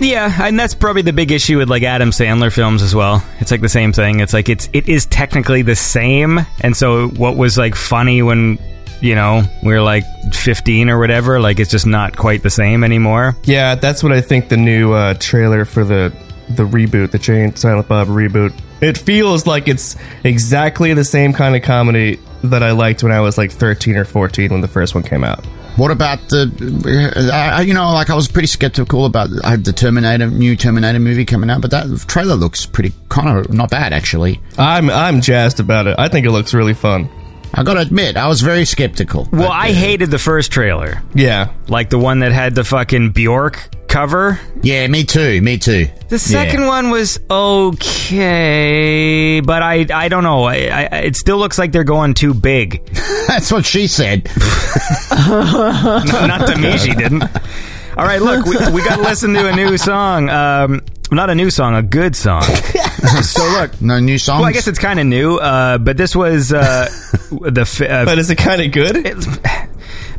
Yeah, and that's probably the big issue with like Adam Sandler films as well. It's like the same thing. It's like it's it is technically the same, and so what was like funny when you know we were like 15 or whatever, like it's just not quite the same anymore. Yeah, that's what I think the new uh, trailer for the the reboot, the Jay and Silent Bob reboot. It feels like it's exactly the same kind of comedy that I liked when I was like 13 or 14 when the first one came out. What about the? Uh, you know, like I was pretty skeptical about uh, the Terminator, new Terminator movie coming out, but that trailer looks pretty kind of not bad actually. I'm I'm jazzed about it. I think it looks really fun. I got to admit, I was very skeptical. Well, But, I uh, hated the first trailer, Yeah. like the one that had the fucking Bjork cover. Yeah, me too. Me too. The second one was okay, but I I don't know. I, I, it still looks like they're going too big. That's what she said. not to me, she didn't. All right, look, we, we got to listen to a new song. Um, not a new song, a good song. so look, No new song. well, I guess it's kind of new, uh, but this was uh, the f- uh, But is it kind of good?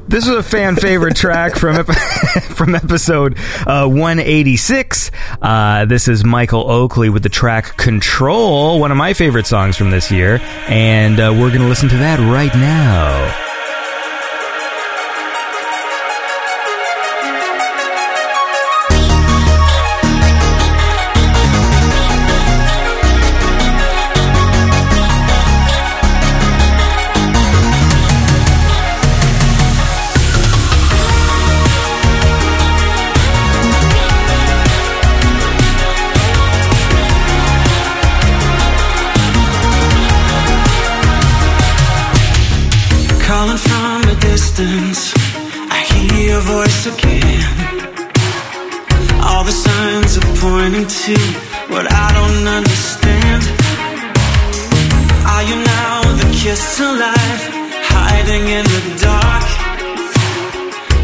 This is a fan favorite track from from episode uh, 186. Uh, this is Michael Oakley with the track "Control," one of my favorite songs from this year, and uh, we're going to listen to that right now. I hear your voice again. All the signs are pointing to what I don't understand. Are you now the kiss to life, hiding in the dark?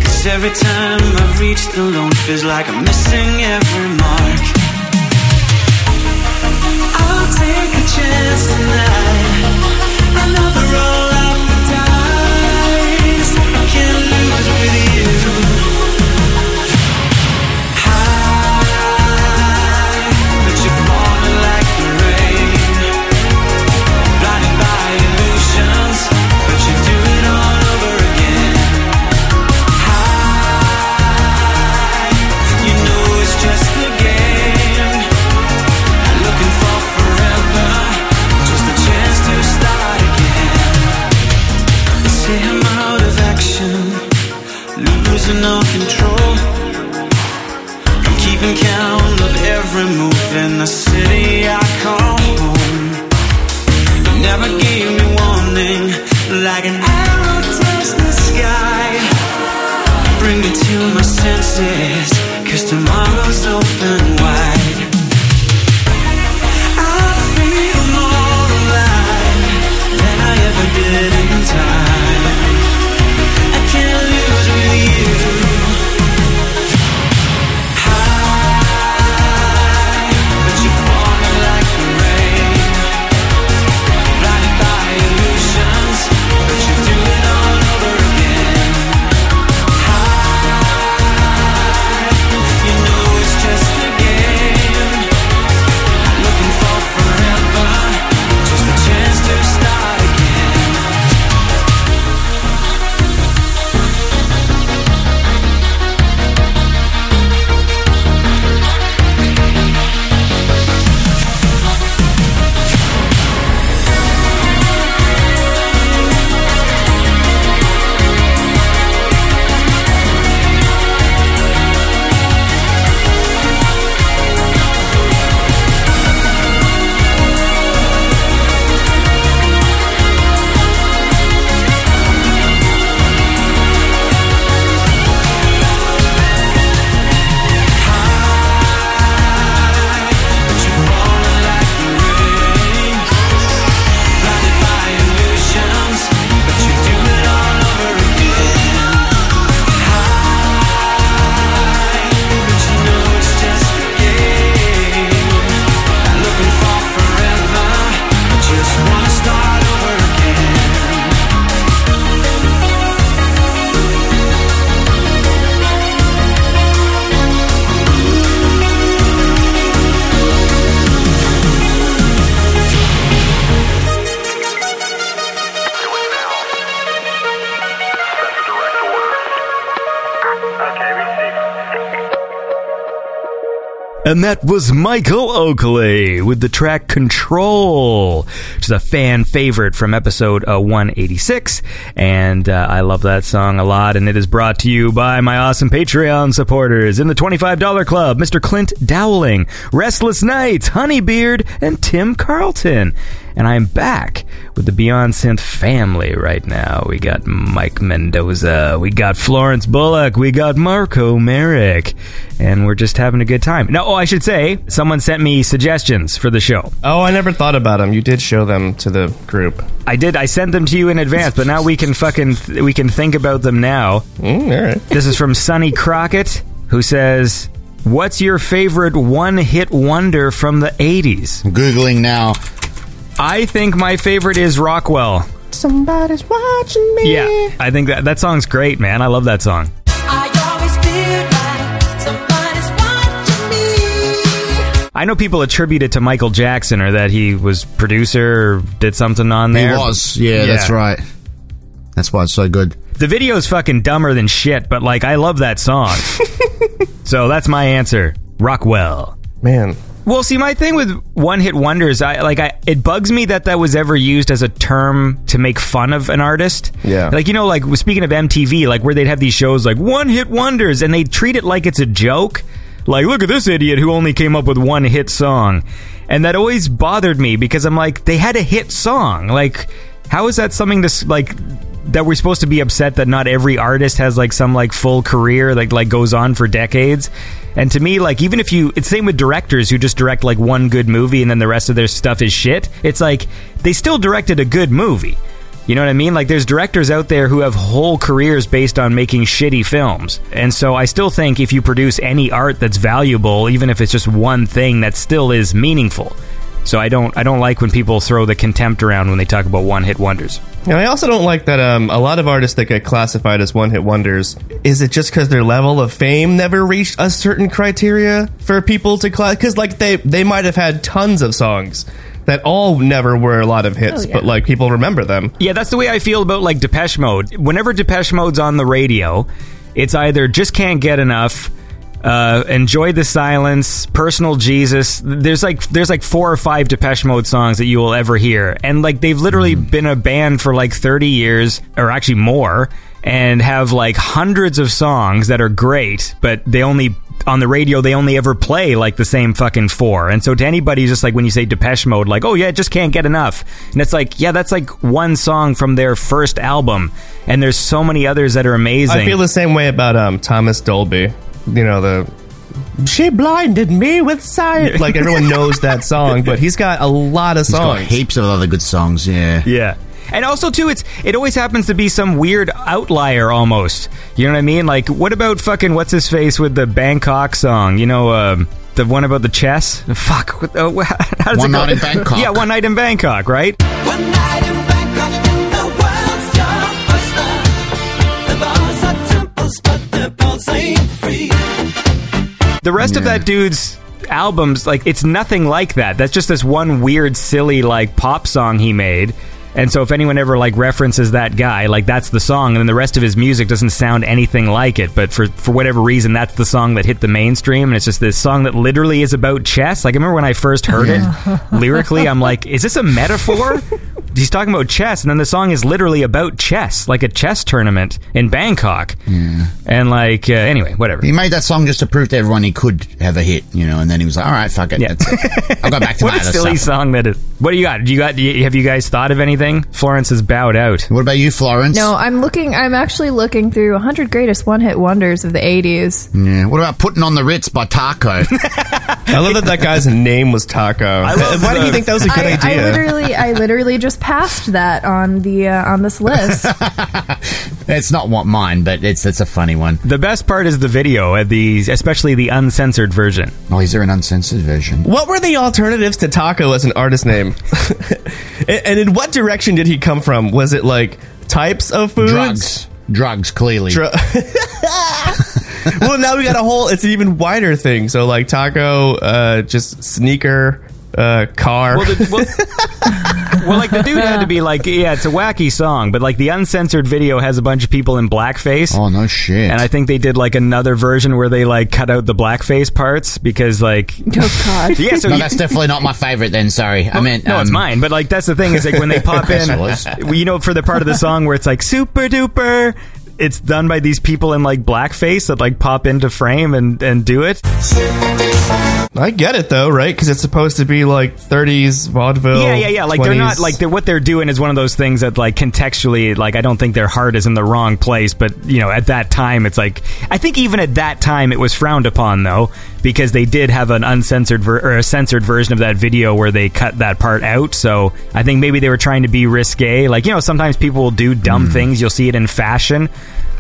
Cause every time I've reached the lone, feels like I'm missing every mark. I'll take a chance tonight. Another roll with you. The city I call home. You never gave me warning, like an arrow the sky. Bring me to my senses, And that was Michael Oakley with the track Control, which is a fan favorite from episode uh, 186. And uh, I love that song a lot. And it is brought to you by my awesome Patreon supporters in the $25 club Mr. Clint Dowling, Restless Nights, Honeybeard, and Tim Carlton. And I'm back with the Beyond Synth family right now. We got Mike Mendoza, we got Florence Bullock, we got Marco Merrick, and we're just having a good time. Now, oh, I should say, someone sent me suggestions for the show. Oh, I never thought about them. You did show them to the group. I did. I sent them to you in advance, but now we can fucking we can think about them now. Mm, all right. This is from Sonny Crockett. who says, "What's your favorite one-hit wonder from the '80s?" Googling now. I think my favorite is Rockwell. Somebody's watching me. Yeah, I think that that song's great, man. I love that song. I always feel like somebody's watching me. I know people attribute it to Michael Jackson or that he was producer or did something on there. He was. Yeah, that's right. That's why it's so good. The video's fucking dumber than shit, but like I love that song. so that's my answer. Rockwell. Man. Well, see, my thing with one-hit wonders, I like, I it bugs me that that was ever used as a term to make fun of an artist. Yeah. like you know, like speaking of MTV, like where they'd have these shows like one-hit wonders, and they treat it like it's a joke. Like, look at this idiot who only came up with one hit song, and that always bothered me because I'm like, they had a hit song. Like, how is that something to like? That we're supposed to be upset that not every artist has like some like full career like like goes on for decades. And to me, like even if you, it's same with directors who just direct like one good movie and then the rest of their stuff is shit. It's like they still directed a good movie. You know what I mean? Like there's directors out there who have whole careers based on making shitty films. And so I still think if you produce any art that's valuable, even if it's just one thing, that still is meaningful. So I don't I don't like when people throw the contempt around when they talk about one hit wonders. And I also don't like that um, a lot of artists that get classified as one hit wonders. Is it just because their level of fame never reached a certain criteria for people to class? Because like they they might have had tons of songs that all never were a lot of hits, Oh, yeah. but like people remember them. Yeah, that's the way I feel about like Depeche Mode. Whenever Depeche Mode's on the radio, it's either just can't get enough, uh, enjoy the silence, personal Jesus. There's like there's like four or five Depeche Mode songs that you will ever hear, and like they've literally been a band for like 30 years, or actually more, and have like hundreds of songs that are great, but they only on the radio they only ever play like the same fucking four. And so to anybody just like when you say Depeche Mode, like, oh yeah, it just can't get enough. And it's like, yeah, that's like one song from their first album. And there's so many others that are amazing. I feel the same way about um, Thomas Dolby. You know the. She blinded me with science. Like everyone knows that song, but he's got a lot of He's got songs. heaps of other good songs. Yeah. Yeah. And also too, it's it always happens to be some weird outlier almost. You know what I mean? Like, what about fucking what's his face with the Bangkok song? You know, um, the one about the chess. Fuck. What, uh, how does One it go? Night in Bangkok. Yeah, one night in Bangkok, right? One night in Bangkok, the world's your oyster. The bars are temples, but the pulse ain't free. The rest of that dude's albums, like, it's nothing like that. That's just this one weird, silly, like, pop song he made. And so if anyone ever, like, references that guy, like, that's the song, and then the rest of his music doesn't sound anything like it. But for, for whatever reason, that's the song that hit the mainstream, and it's just this song that literally is about chess. Like, I remember when I first heard it, lyrically, I'm like, is this a metaphor? He's talking about chess, and then the song is literally about chess, like a chess tournament in Bangkok. And, like, uh, anyway, whatever. He made that song just to prove to everyone he could have a hit, you know, and then he was like, all right, fuck it. Yeah. It. I'll go back to what my a silly stuff. song that is. What do you got? Do you got? Do you, have you guys thought of anything? Florence has bowed out. What about you, Florence? No, I'm looking. I'm actually looking through 100 greatest one-hit wonders of the 80s. Yeah. What about Putting on the Ritz by Taco? I love that that guy's name was Taco. love Why do the- you think that was a good I, I literally, I literally just passed that on the uh, on this list. it's not what mine, but it's it's a funny one. The best part is the video, at the especially the uncensored version. Oh, is there an uncensored version? What were the alternatives to Taco as an artist name? and and in what direction did he come from? Was it like types of foods? Drugs. Drugs, clearly. Dru- well, now we got a whole. It's an even wider thing. So like taco, uh, just sneaker, uh, car. Well, the, well, well, like the dude had to be like, yeah, it's a wacky song, but like the uncensored video has a bunch of people in blackface. oh, no shit. And I think they did like another version where they like cut out the blackface parts because like oh God! yeah, so no, you- that's definitely not my favorite then, sorry. I meant. no, it's um, mine. But like that's the thing is like when they pop in, it you know, for the part of the song where it's like super duper. It's done by these people in like blackface that like pop into frame and, and do it. I get it though, right? Because it's supposed to be like 30s vaudeville. Yeah, yeah, yeah. Like they're not like they're, what they're doing is one of those things that like contextually, like I don't think their heart is in the wrong place, but you know, at that time, it's like I think even at that time it was frowned upon though because they did have an uncensored ver- or a censored version of that video where they cut that part out. So I think maybe they were trying to be risque. Like you know, sometimes people will do dumb hmm. things. You'll see it in fashion.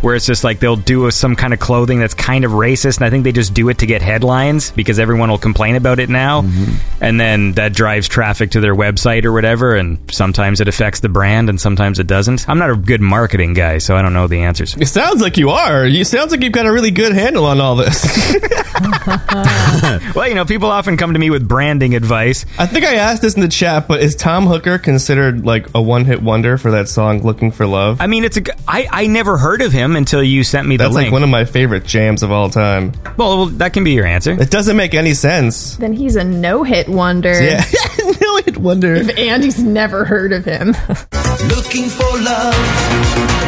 Where it's just like they'll do some kind of clothing that's kind of racist, and I think they just do it to get headlines because everyone will complain about it now, mm-hmm. and then that drives traffic to their website or whatever, and sometimes it affects the brand and sometimes it doesn't. I'm not a good marketing guy, so I don't know the answers. It sounds like you are. You sounds like you've got a really good handle on all this. Well, you know, people often come to me with branding advice. I think I asked this in the chat, but is Tom Hooker considered like a one-hit wonder for that song "Looking for Love"? I mean, it's a. I I never heard of him until you sent me the That's link. like one of my favorite jams of all time. well, well, that can be your answer. It doesn't make any sense. Then he's a no-hit wonder. Yeah, no hit wonder. If Andy's never heard of him. Looking for love.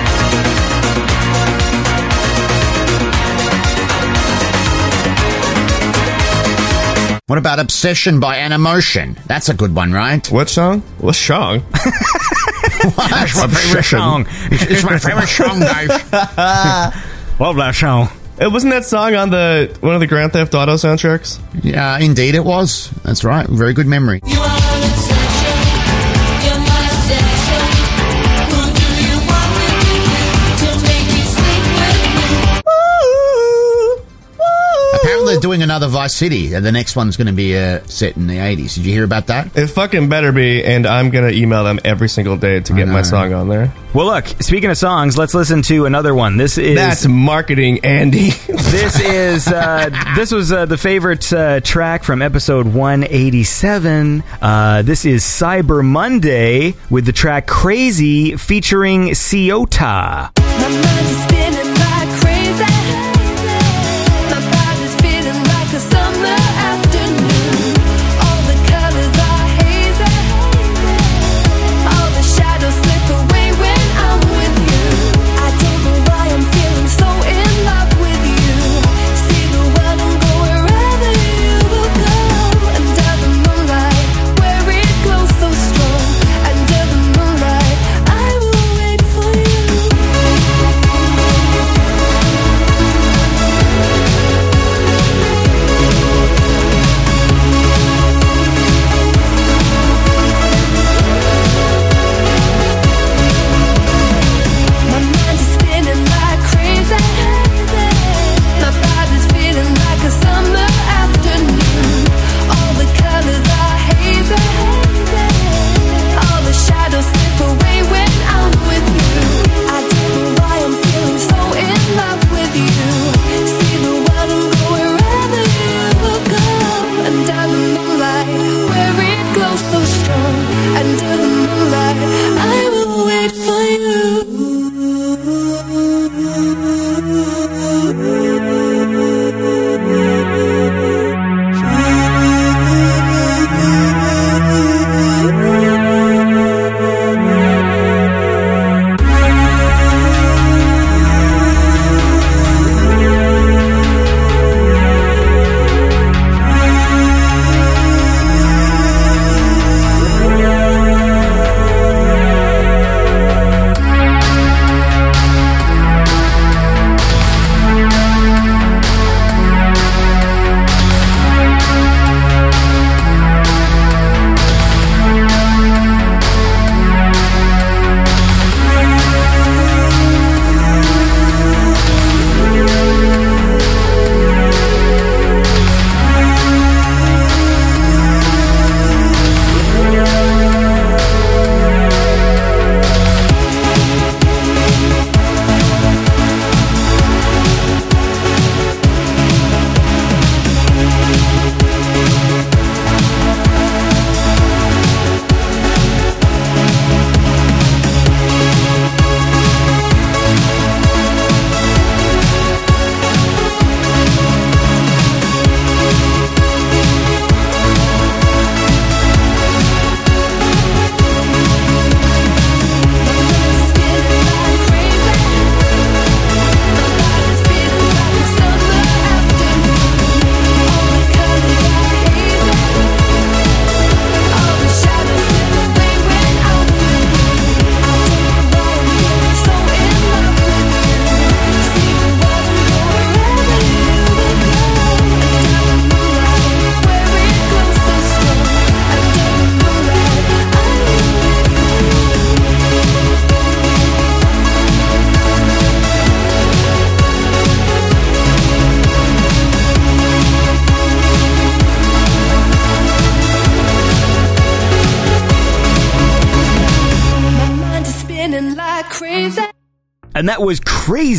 What about Obsession by Animotion? That's a good one, right? What song? What song? That's my favorite song. It's my favorite song, guys. Love that song. It wasn't that song on the one of the Grand Theft Auto soundtracks. Yeah, indeed it was. That's right. Very good memory. They're doing another Vice City. The next one's going to be uh, set in the 80s. Did you hear about that? It fucking better be, and I'm gonna email them every single day to get my song on there. Well, look. Speaking of songs, let's listen to another one. This is That's marketing, Andy. this is uh, this was uh, the favorite uh, track from episode 187. Uh, this is Cyber Monday with the track "Crazy" featuring Ciota.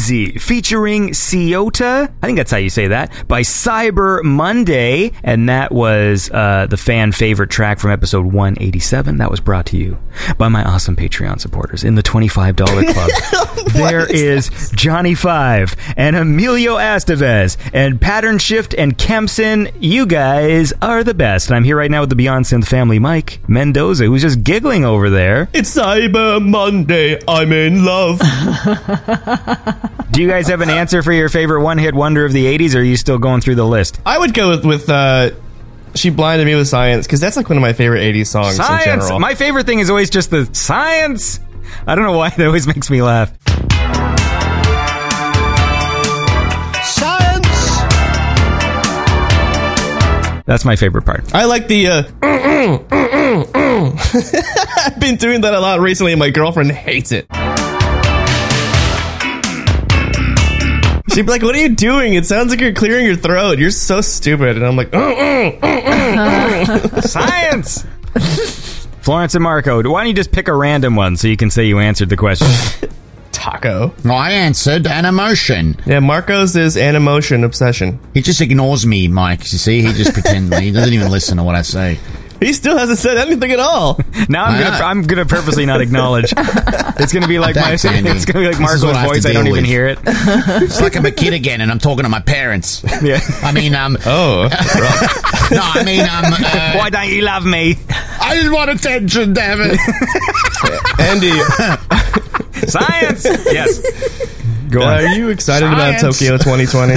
Crazy featuring Ciota. I think that's how you say that. By Cyber Monday. And that was uh, the fan favorite track from episode 187. That was brought to you by my awesome Patreon supporters in the $25 club. there is Johnny Five and Emilio Estevez and Pattern Shift and Kempson. You guys are the best. And I'm here right now with the Beyond Synth family, Mike Mendoza, who's just giggling over there. It's Cyber Monday. I'm in love. Do you guys have an answer for your favorite one hit wonder of the 80s, or are you still going through the list? I would go with, with uh, She Blinded Me with Science, because that's like one of my favorite 80s songs in Science! general. My favorite thing is always just the science! I don't know why that always makes me laugh. Science! That's my favorite part. I like the. Uh, I've been doing that a lot recently, and my girlfriend hates it. She'd be like, "What are you doing? It sounds like you're clearing your throat. You're so stupid." And I'm like, uh, uh, uh, Science! Florence and Marco, why don't you just pick a random one so you can say you answered the question? "Taco." Well, I answered an emotion. Yeah, Marcos is an emotion obsession. He just ignores me, Mike. You see, he just pretends he doesn't even listen to what I say. He still hasn't said anything at all. Now I'm gonna. I'm gonna purposely not acknowledge. It's gonna be like Thanks, my Andy. it's gonna be like This is Marco's what I have to voice. I deal don't even with. hear it. It's like I'm a kid again, and I'm talking to my parents. Yeah. I mean, um, Oh, no, I mean, um, uh, Why don't you love me? I just want attention, damn it. Andy, Science. yes. Go on. are you excited about Science. Tokyo 2020?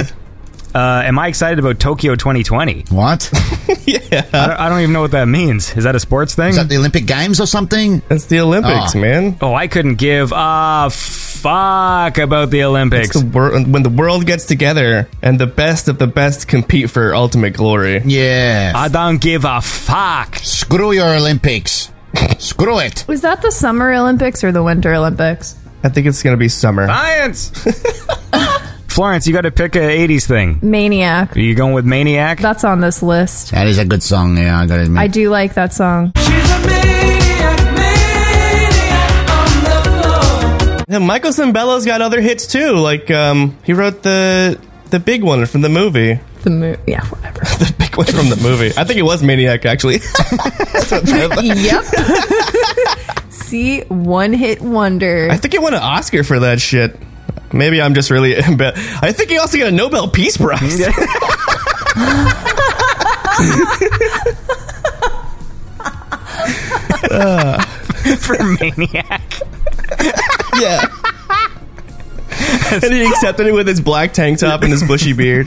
Uh, am I excited about Tokyo 2020? What? I don't, I don't even know what that means. Is that a sports thing? Is that the Olympic Games or something? That's the Olympics, Oh. man. oh, I couldn't give a fuck about the Olympics. The wor- when the world gets together and the best of the best compete for ultimate glory. Yeah. I don't give a fuck. Screw your Olympics. Screw it. Was that the Summer Olympics or the Winter Olympics? I think it's gonna be summer. Science. Florence, you got to pick a 80s thing. Maniac. Are you going with Maniac? That's on this list. That is a good song, yeah, I gotta admit. I do like that song. She's a maniac, maniac on the floor. Yeah, Michael Sembello's got other hits too. Like um, he wrote the the big one from the movie. The movie, yeah, whatever. The big one from the movie. I think it was Maniac actually. That's what yep. See, one hit wonder. I think he won an Oscar for that shit. Maybe I'm just really. But I think he also got a Nobel Peace Prize. for Maniac. yeah. and he accepted it with his black tank top and his bushy beard.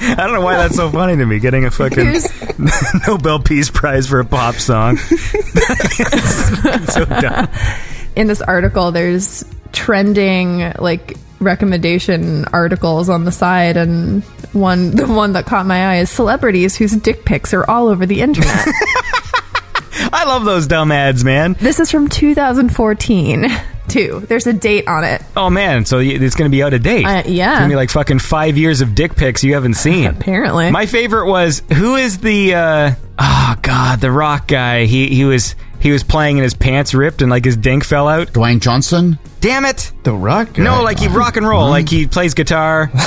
I don't know why that's so funny to me. Getting a fucking Here's- Nobel Peace Prize for a pop song. so dumb. In this article there's trending like recommendation articles on the side and one the one that caught my eye is celebrities whose dick pics are all over the internet I love those dumb ads, man. this is from 2014 too there's a date on it Oh man, so it's going to be out of date. Uh, yeah. It's going to be like fucking five years of dick pics you haven't seen. apparently My favorite was who is the uh oh god, the rock guy. He he was he was playing and his pants ripped and like his dink fell out. Dwayne Johnson? Damn it. The Rock. guy. No, like he rock and roll, like he plays guitar.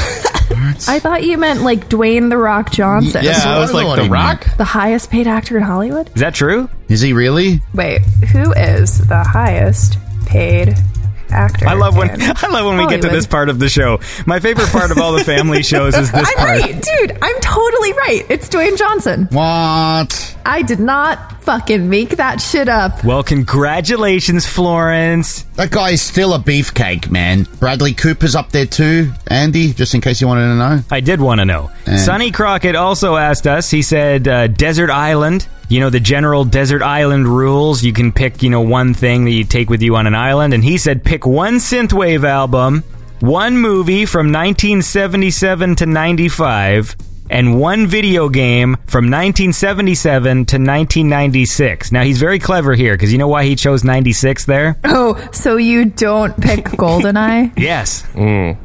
i thought you meant like dwayne the rock johnson Yeah, I was like The you Rock. the highest paid actor in hollywood Is that true? Is he really? wait who is the highest paid actor I love when I love when we get to this part of the show. My favorite part of all the family shows is this I'm part. right, dude. I'm totally right. It's Dwayne Johnson. What? I did not fucking make that shit up. Well, congratulations, Florence. That guy is still a beefcake, man. Bradley Cooper's up there too, Andy, just in case you wanted to know. I did want to know. Sonny Crockett also asked us. He said, uh, "Desert Island." You know the general desert island rules. You can pick, you know, one thing that you take with you on an island. And he said, pick one synthwave album, one movie from 1977 to 95, and one video game from 1977 to 1996. Now he's very clever here because you know why he chose 96 there? Oh, so you don't pick Goldeneye? Yes. Mm.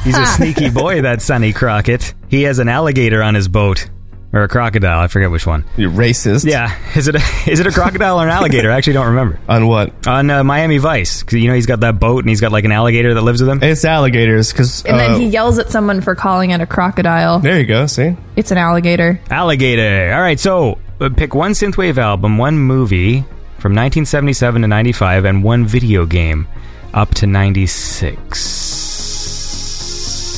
He's a sneaky boy, that Sonny Crockett. He has an alligator on his boat. Or a crocodile. I forget which one. You racist. Yeah, is it a, is it a crocodile or an alligator? I actually don't remember. On what? On uh, Miami Vice, 'Cause, you know he's got that boat and he's got like an alligator that lives with him. It's alligators because. And then he yells at someone for calling it a crocodile. There you go. See. It's an alligator. Alligator. All right, so uh, pick one synthwave album, one movie from 1977 to 95, and one video game up to 96.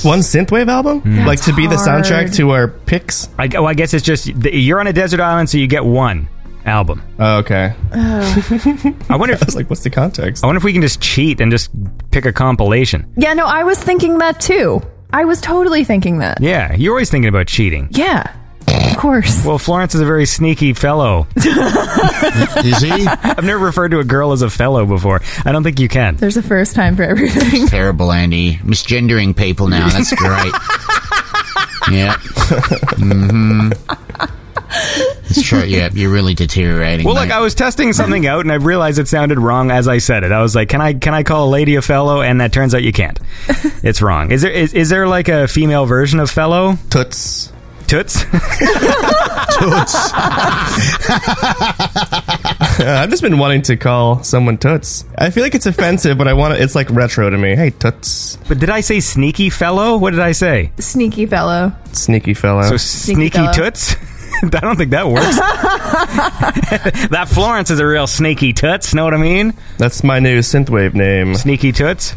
One synthwave album, mm. like to be the soundtrack to our picks. I, well, I guess it's just you're on a desert island, so you get one album. Oh, okay. Oh. I wonder if I was like, what's the context? I wonder if we can just cheat and just pick a compilation. Yeah, no, I was thinking that too. I was totally thinking that. Yeah, you're always thinking about cheating. Yeah, of course. Well, Florence is a very sneaky fellow. Is he? I've never referred to a girl as a fellow before. I don't think you can. There's a first time for everything. Terrible, Andy. Misgendering people now. That's great. yeah. Mm-hmm. It's true. Yeah, you're really deteriorating. Well, mate. look, I was testing something out, and I realized it sounded wrong as I said it. I was like, "Can I can I call a lady a fellow?" And that turns out you can't. It's wrong. Is there is, is there like a female version of fellow? Toots. Toots. Toots. Uh, I've just been wanting to call someone toots. I feel like it's offensive, but I want to. It's like retro to me. Hey, toots, but did I say sneaky fellow? What did I say? Sneaky fellow. sneaky fellow. So sneaky fellow. toots. I don't think that works. that Florence is a real sneaky toots. Know what I mean? That's my new synthwave name. Sneaky toots.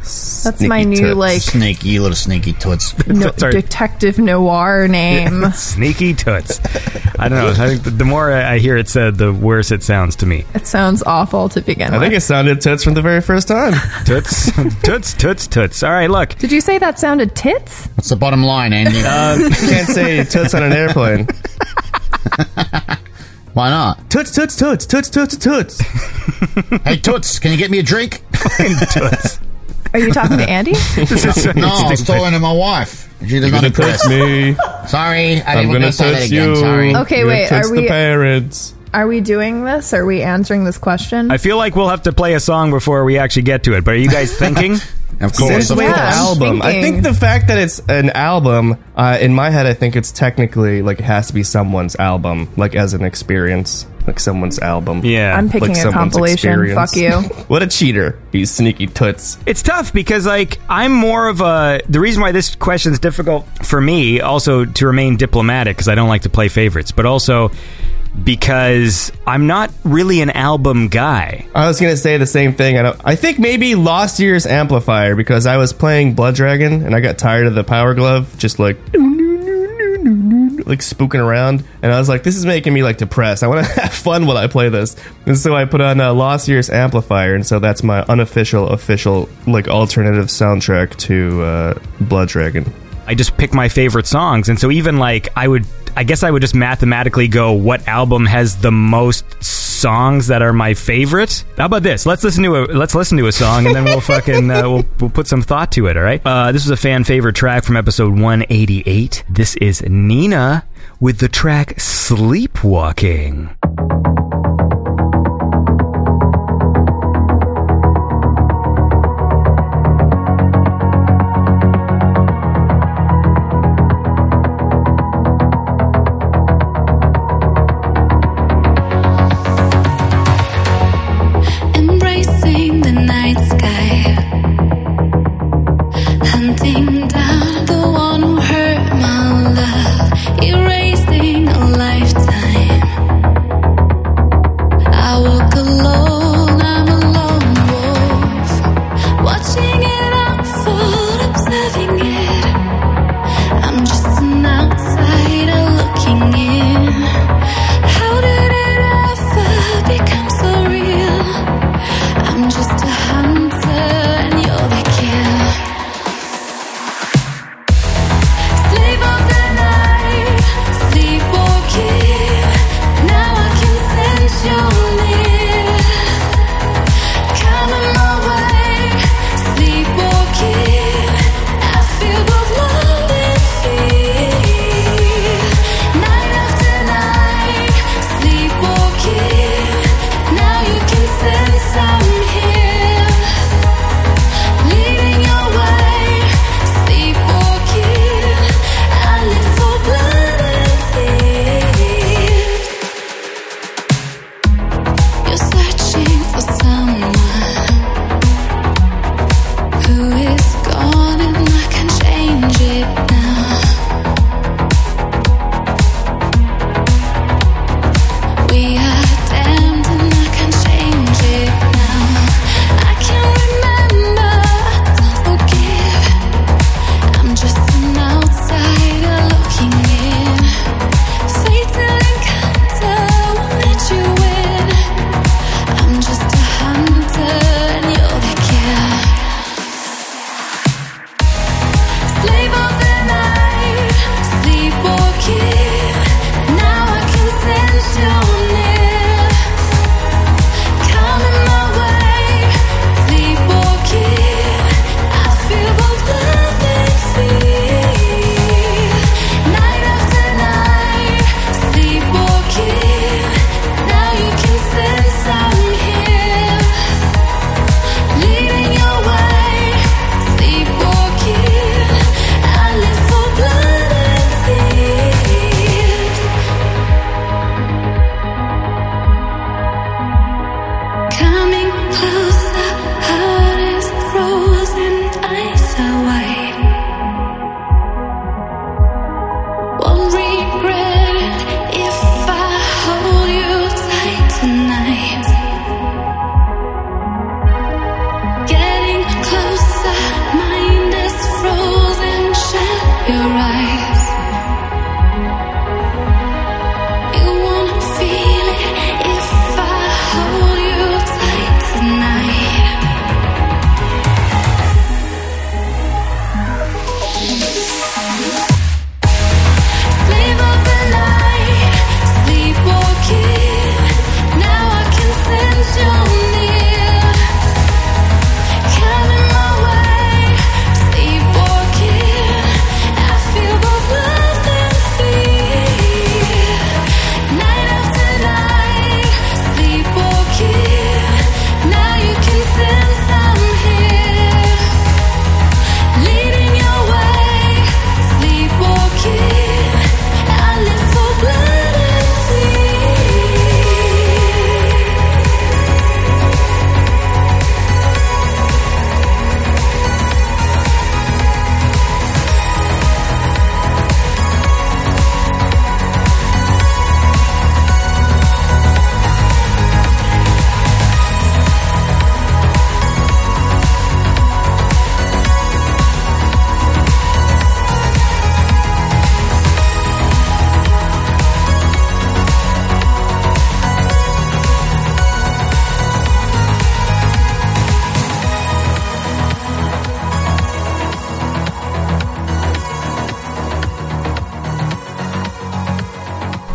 That's Sneaky my new toots. like Sneaky, little sneaky toots. no, Sorry. detective noir name. Sneaky toots. I don't know. I think the- the more I I hear it said, the worse it sounds to me. it sounds awful to begin with. I with. think it sounded toots from the very first time. Toots, toots, toots, toots. All right, look. Did you say that sounded tits? That's the bottom line, Andy? Uh, you can't say toots on an airplane. Why not? Toots, toots, toots, toots, toots, toots. Hey, Toots, can you get me a drink? toots. Are you talking to Andy? This is so No, I was talking to my wife. She does You're not gonna toots impress. me. Sorry, I I'm didn't gonna want to say that toots again. you. Sorry. Okay, You're wait, Toots are the we- parents. Are we doing this? Are we answering this question? I feel like we'll have to play a song before we actually get to it. But are you guys thinking? Of course. Synthwave Yeah, I'm album. I think the fact that it's an album, uh, in my head, I think it's technically like it has to be someone's album, like as an experience, like someone's album. yeah. I'm picking Like a compilation. experience. Fuck you. what a cheater! You sneaky toots. It's tough because like I'm more of a the reason why this question is difficult for me also to remain diplomatic because I don't like to play favorites, but also because I'm not really an album guy. I was gonna say the same thing. I don't. I think maybe Lost Year's amplifier because I was playing Blood Dragon and I got tired of the power glove, just like like spooking around, and I was like, this is making me like depressed. I want to have fun while I play this, and so I put on uh, Lost Year's amplifier, and so that's my unofficial, official like alternative soundtrack to uh, Blood Dragon. I just pick my favorite songs, and so even like I would, I guess I would just mathematically go, what album has the most songs that are my favorite? How about this? Let's listen to a let's listen to a song, and then we'll fucking uh, we'll we'll put some thought to it. All right. Uh, this was a fan favorite track from episode 188. This is Nina with the track "Sleepwalking."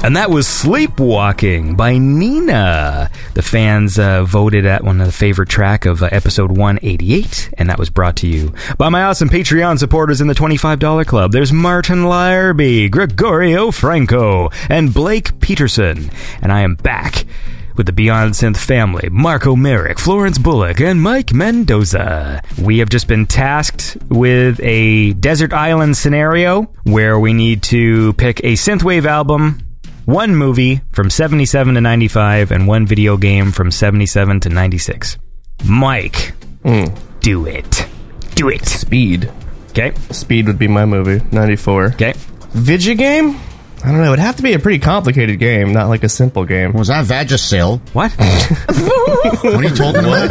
And that was Sleepwalking by Nina. The fans uh, voted at one of the favorite track of uh, episode 188, and that was brought to you by my awesome Patreon supporters in the $25 club. There's Martin Larby, Gregorio Franco, and Blake Peterson. And I am back with the Beyond Synth family, Marco Merrick, Florence Bullock, and Mike Mendoza. We have just been tasked with a desert island scenario where we need to pick a synthwave album, one movie from 77 to 95, and one video game from 77 to 96. Mike, hmm. do it. Do it. Speed. Okay. Speed would be my movie. 94. Okay. Video game? I don't know. It'd have to be a pretty complicated game, not like a simple game. Was that Vagisil? What? What are you talking about?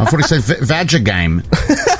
I thought he said v- Vagigame.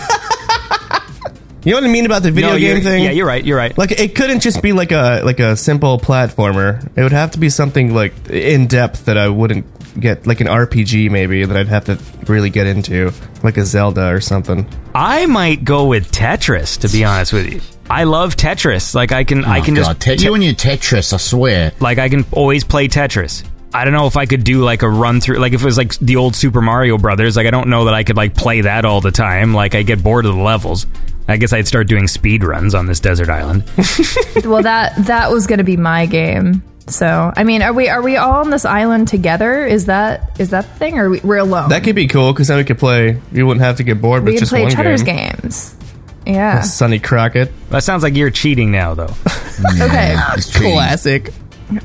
You know what I mean about the video No, game you're- thing? Yeah, you're right. You're right. Like it couldn't just be like a like a simple platformer. It would have to be something like in depth that I wouldn't get like an RPG maybe that I'd have to really get into, like a Zelda or something. I might go with Tetris, to be honest with you. I love Tetris. Like I can, I Oh, can God, just te- you and your Tetris, I swear. like I can always play Tetris. I don't know if I could do like a run through, like if it was like the old Super Mario Brothers. Like I don't know that I could like play that all the time. Like I get bored of the levels. I guess I'd start doing speed runs on this desert island. well, that that was going to be my game. So, I mean, are we are we all on this island together? Is that is that the thing, or are we, we're alone? That could be cool because then we could play. We wouldn't have to get bored we with can just play one each other's game. games. Yeah. Sonny Crockett, That sounds like you're cheating now, though. Okay. It's classic.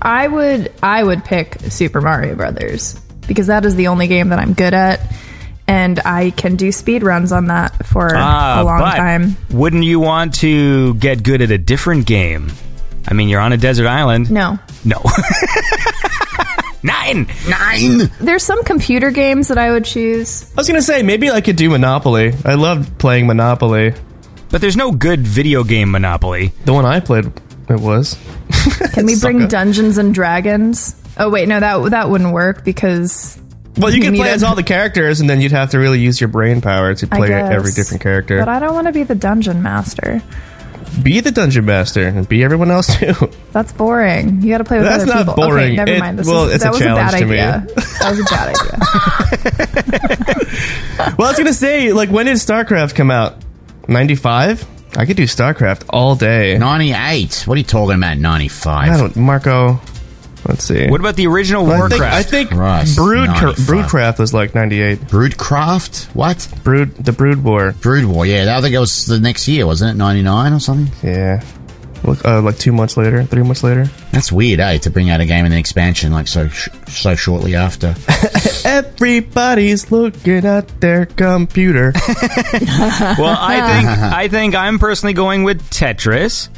I would I would pick Super Mario Brothers because that is the only game that I'm good at, and I can do speed runs on that for Ah, a long but time. Wouldn't you want to get good at a different game? I mean, you're on a desert island. No, No. Nine. Nine. there's some computer games that I would choose. I was gonna say maybe I could do Monopoly. I loved playing Monopoly. But there's no good video game Monopoly. The one I played, it was. Can we bring Dungeons and Dragons? Oh wait, no that that wouldn't work because Well, you You could play a- as all the characters, and then you'd have to really use your brain power to play guess. every different character. But I don't want to be the dungeon master. be the dungeon master and be everyone else too. That's boring. You got to play with That's other not people. boring. Okay, never It- mind. This well, is, it's that a was a bad challenge to me. idea. That was a bad idea. well, I was gonna say, like, when did StarCraft come out? Ninety five. I could do StarCraft all day. 98. What are you talking about, 95? I don't, Marco. Let's see. What about the original I Warcraft? think, I think Christ, Brood 95. Broodcraft was like ninety eight. Broodcraft? What? Brood the Brood War. Brood War, yeah. I think it was the next year, wasn't it? 99 or something? Yeah. Look, uh, like two months later, three months later. That's weird, eh? To bring out a game and an expansion like so sh- so shortly after. Everybody's looking at their computer. well, I think I think I'm personally going with Tetris.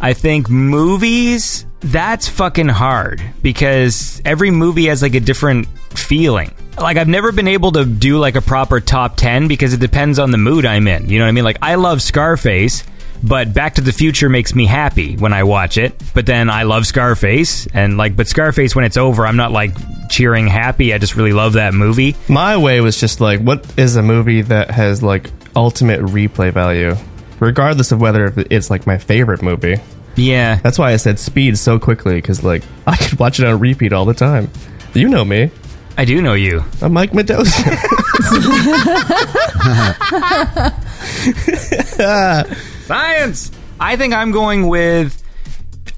I think movies that's fucking hard because every movie has like a different feeling. Like I've never been able to do like a proper top 10 because it depends on the mood I'm in. You know what I mean? Like I love Scarface, but Back to the Future makes me happy when I watch it. But then I love Scarface and like but Scarface when it's over, I'm not like cheering happy. I just really love that movie. My way was just like, what is a movie that has like ultimate replay value, regardless of whether it's like my favorite movie. Yeah. That's why I said speed so quickly because like I could watch it on repeat all the time. You know me. I do know you. I'm Mike Mendoza. Science. I think I'm going with.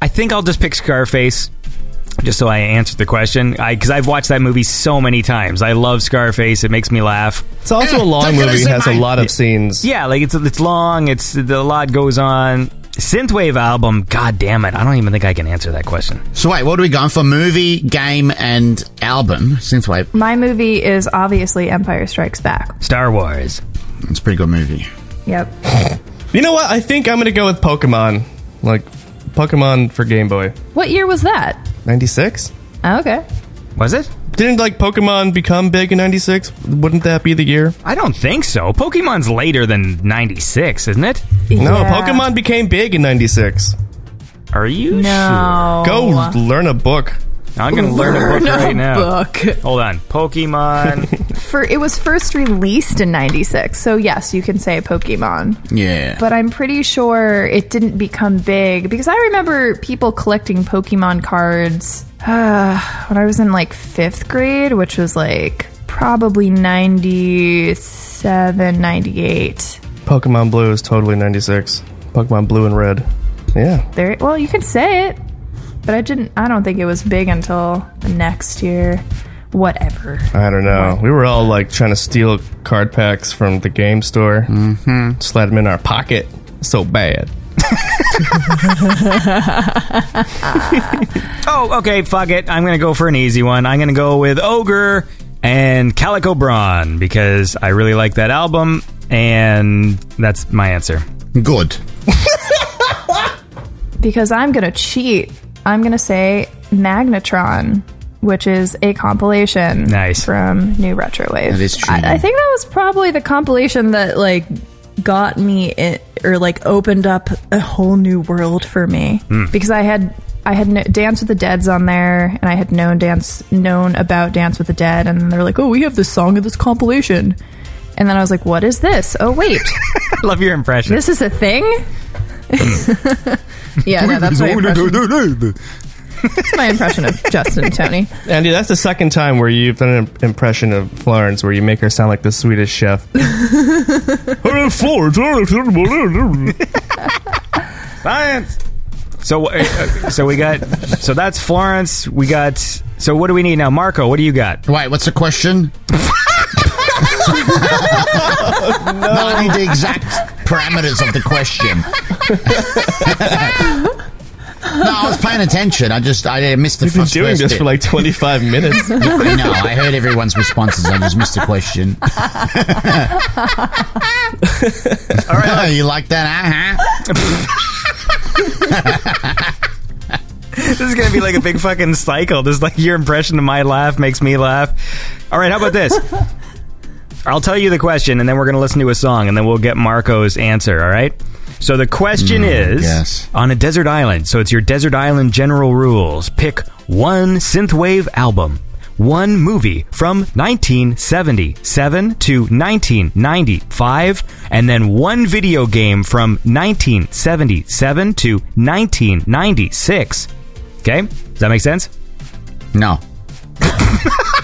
I think I'll just pick Scarface, just so I answered the question. Because I've watched that movie so many times. I love Scarface. It makes me laugh. It's also a long movie. It has a lot of scenes. Yeah, like it's it's long. It's a lot goes on. Synthwave album. God damn it! I don't even think I can answer that question. so wait, what are we going for? Movie, game, and album? Synthwave. My movie is obviously Empire Strikes Back. Star Wars. It's a pretty good movie. Yep. You know what? I think I'm gonna go with Pokemon. Like Pokemon for Game Boy. What year was that? 96? Oh, okay. Was it? Didn't like Pokemon become big in 96? Wouldn't that be the year? I don't think so. Pokemon's later than '96, isn't it? No, Yeah. Pokemon became big in 96. Are you No. Go learn a book. sure? I'm gonna learn, a book right now. Book. Hold on. Pokemon for it was first released in 96. So yes, you can say Pokemon. Yeah. But I'm pretty sure it didn't become big because I remember people collecting Pokemon cards uh, when I was in like 5th grade, which was like probably 97, 98. Pokemon Blue is totally 96. Pokemon Blue and Red. Yeah. There well, you could say it, but I didn't I don't think it was big until the next year. Whatever. I don't know. We were all like trying to steal card packs from the game store. Mm-hmm. Slide them in our pocket. So bad. Oh, okay, fuck it. I'm gonna go for an easy one. I'm gonna go with Ogre and Calico Braun because I really like that album, and that's my answer. Good. because I'm going to cheat. I'm going to say Magnetron, which is a compilation Nice. from New Retro Wave. That is true. I, I think that was probably the compilation that like got me it, or like opened up a whole new world for me Hmm. because I had I had kn- Dance with the Dead's on there, and I had known dance known about Dance with the Dead, and they're like, "Oh, we have this song of this compilation," and then I was like, "What is this? Oh, wait, I love your impression. this is a thing." yeah, no, that's my impression. That's my impression of Justin and Tony. Andy, that's the second time where you've done an impression of Florence where you make her sound like the Swedish chef. Science. So, uh, uh, so we got. So that's Florence. We got. So what do we need now, Marco? What do you got? Wait, what's the question? no. I need the exact parameters of the question. no, I was paying attention. I just I missed the We've been doing this bit. for like 25 minutes. I know. I heard everyone's responses. I just missed the question. All right, you like that? Uh-huh. This is gonna be like a big fucking cycle. Just like your impression of my laugh makes me laugh. All right, how about this? I'll tell you the question, and then we're gonna listen to a song, and then we'll get Marco's answer. All right. So the question mm, is: yes. on a desert island. So it's your desert island general rules. Pick one synthwave album, one movie from 1977 to 1995, and then one video game from 1977 to 1996. Okay, does that make sense? No.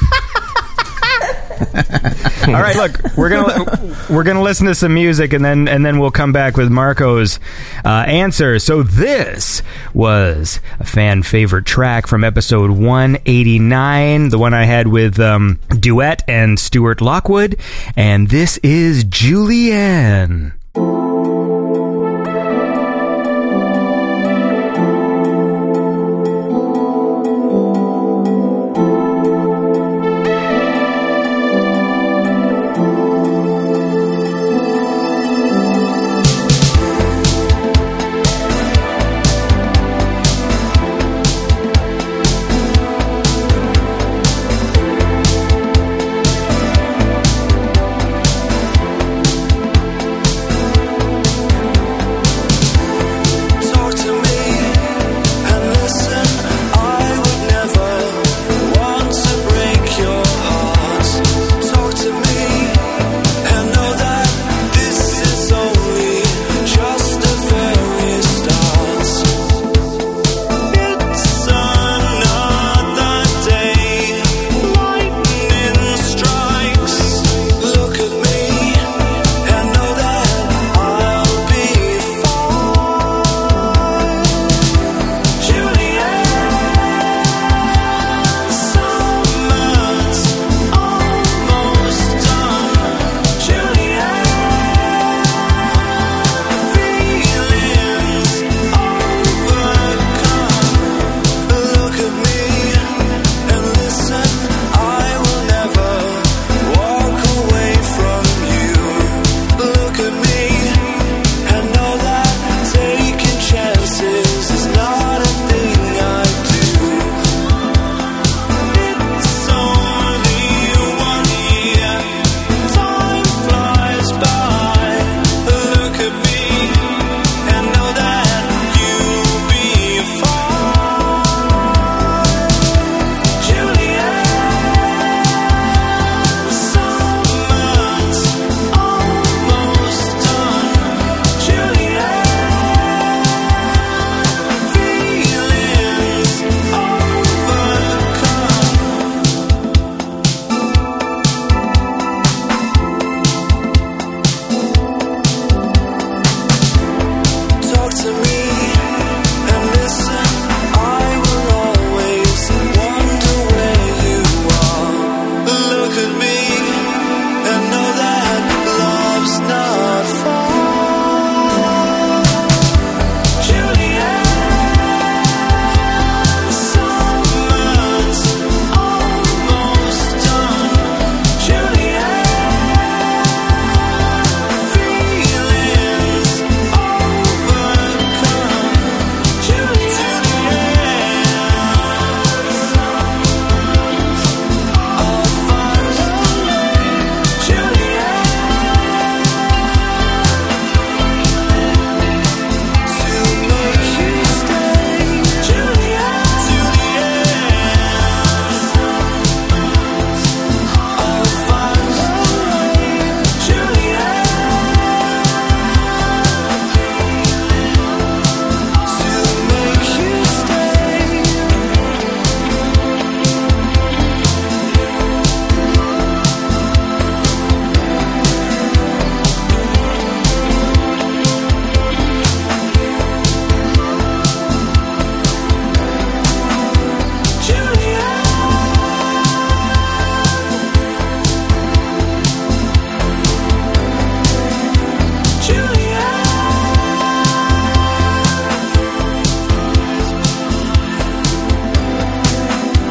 All right, look, we're gonna we're gonna listen to some music and then and then we'll come back with Marco's uh, answer. So this was a fan favorite track from episode 189, the one I had with um, Duett and Stuart Lockwood, and this is Julianne. Julianne,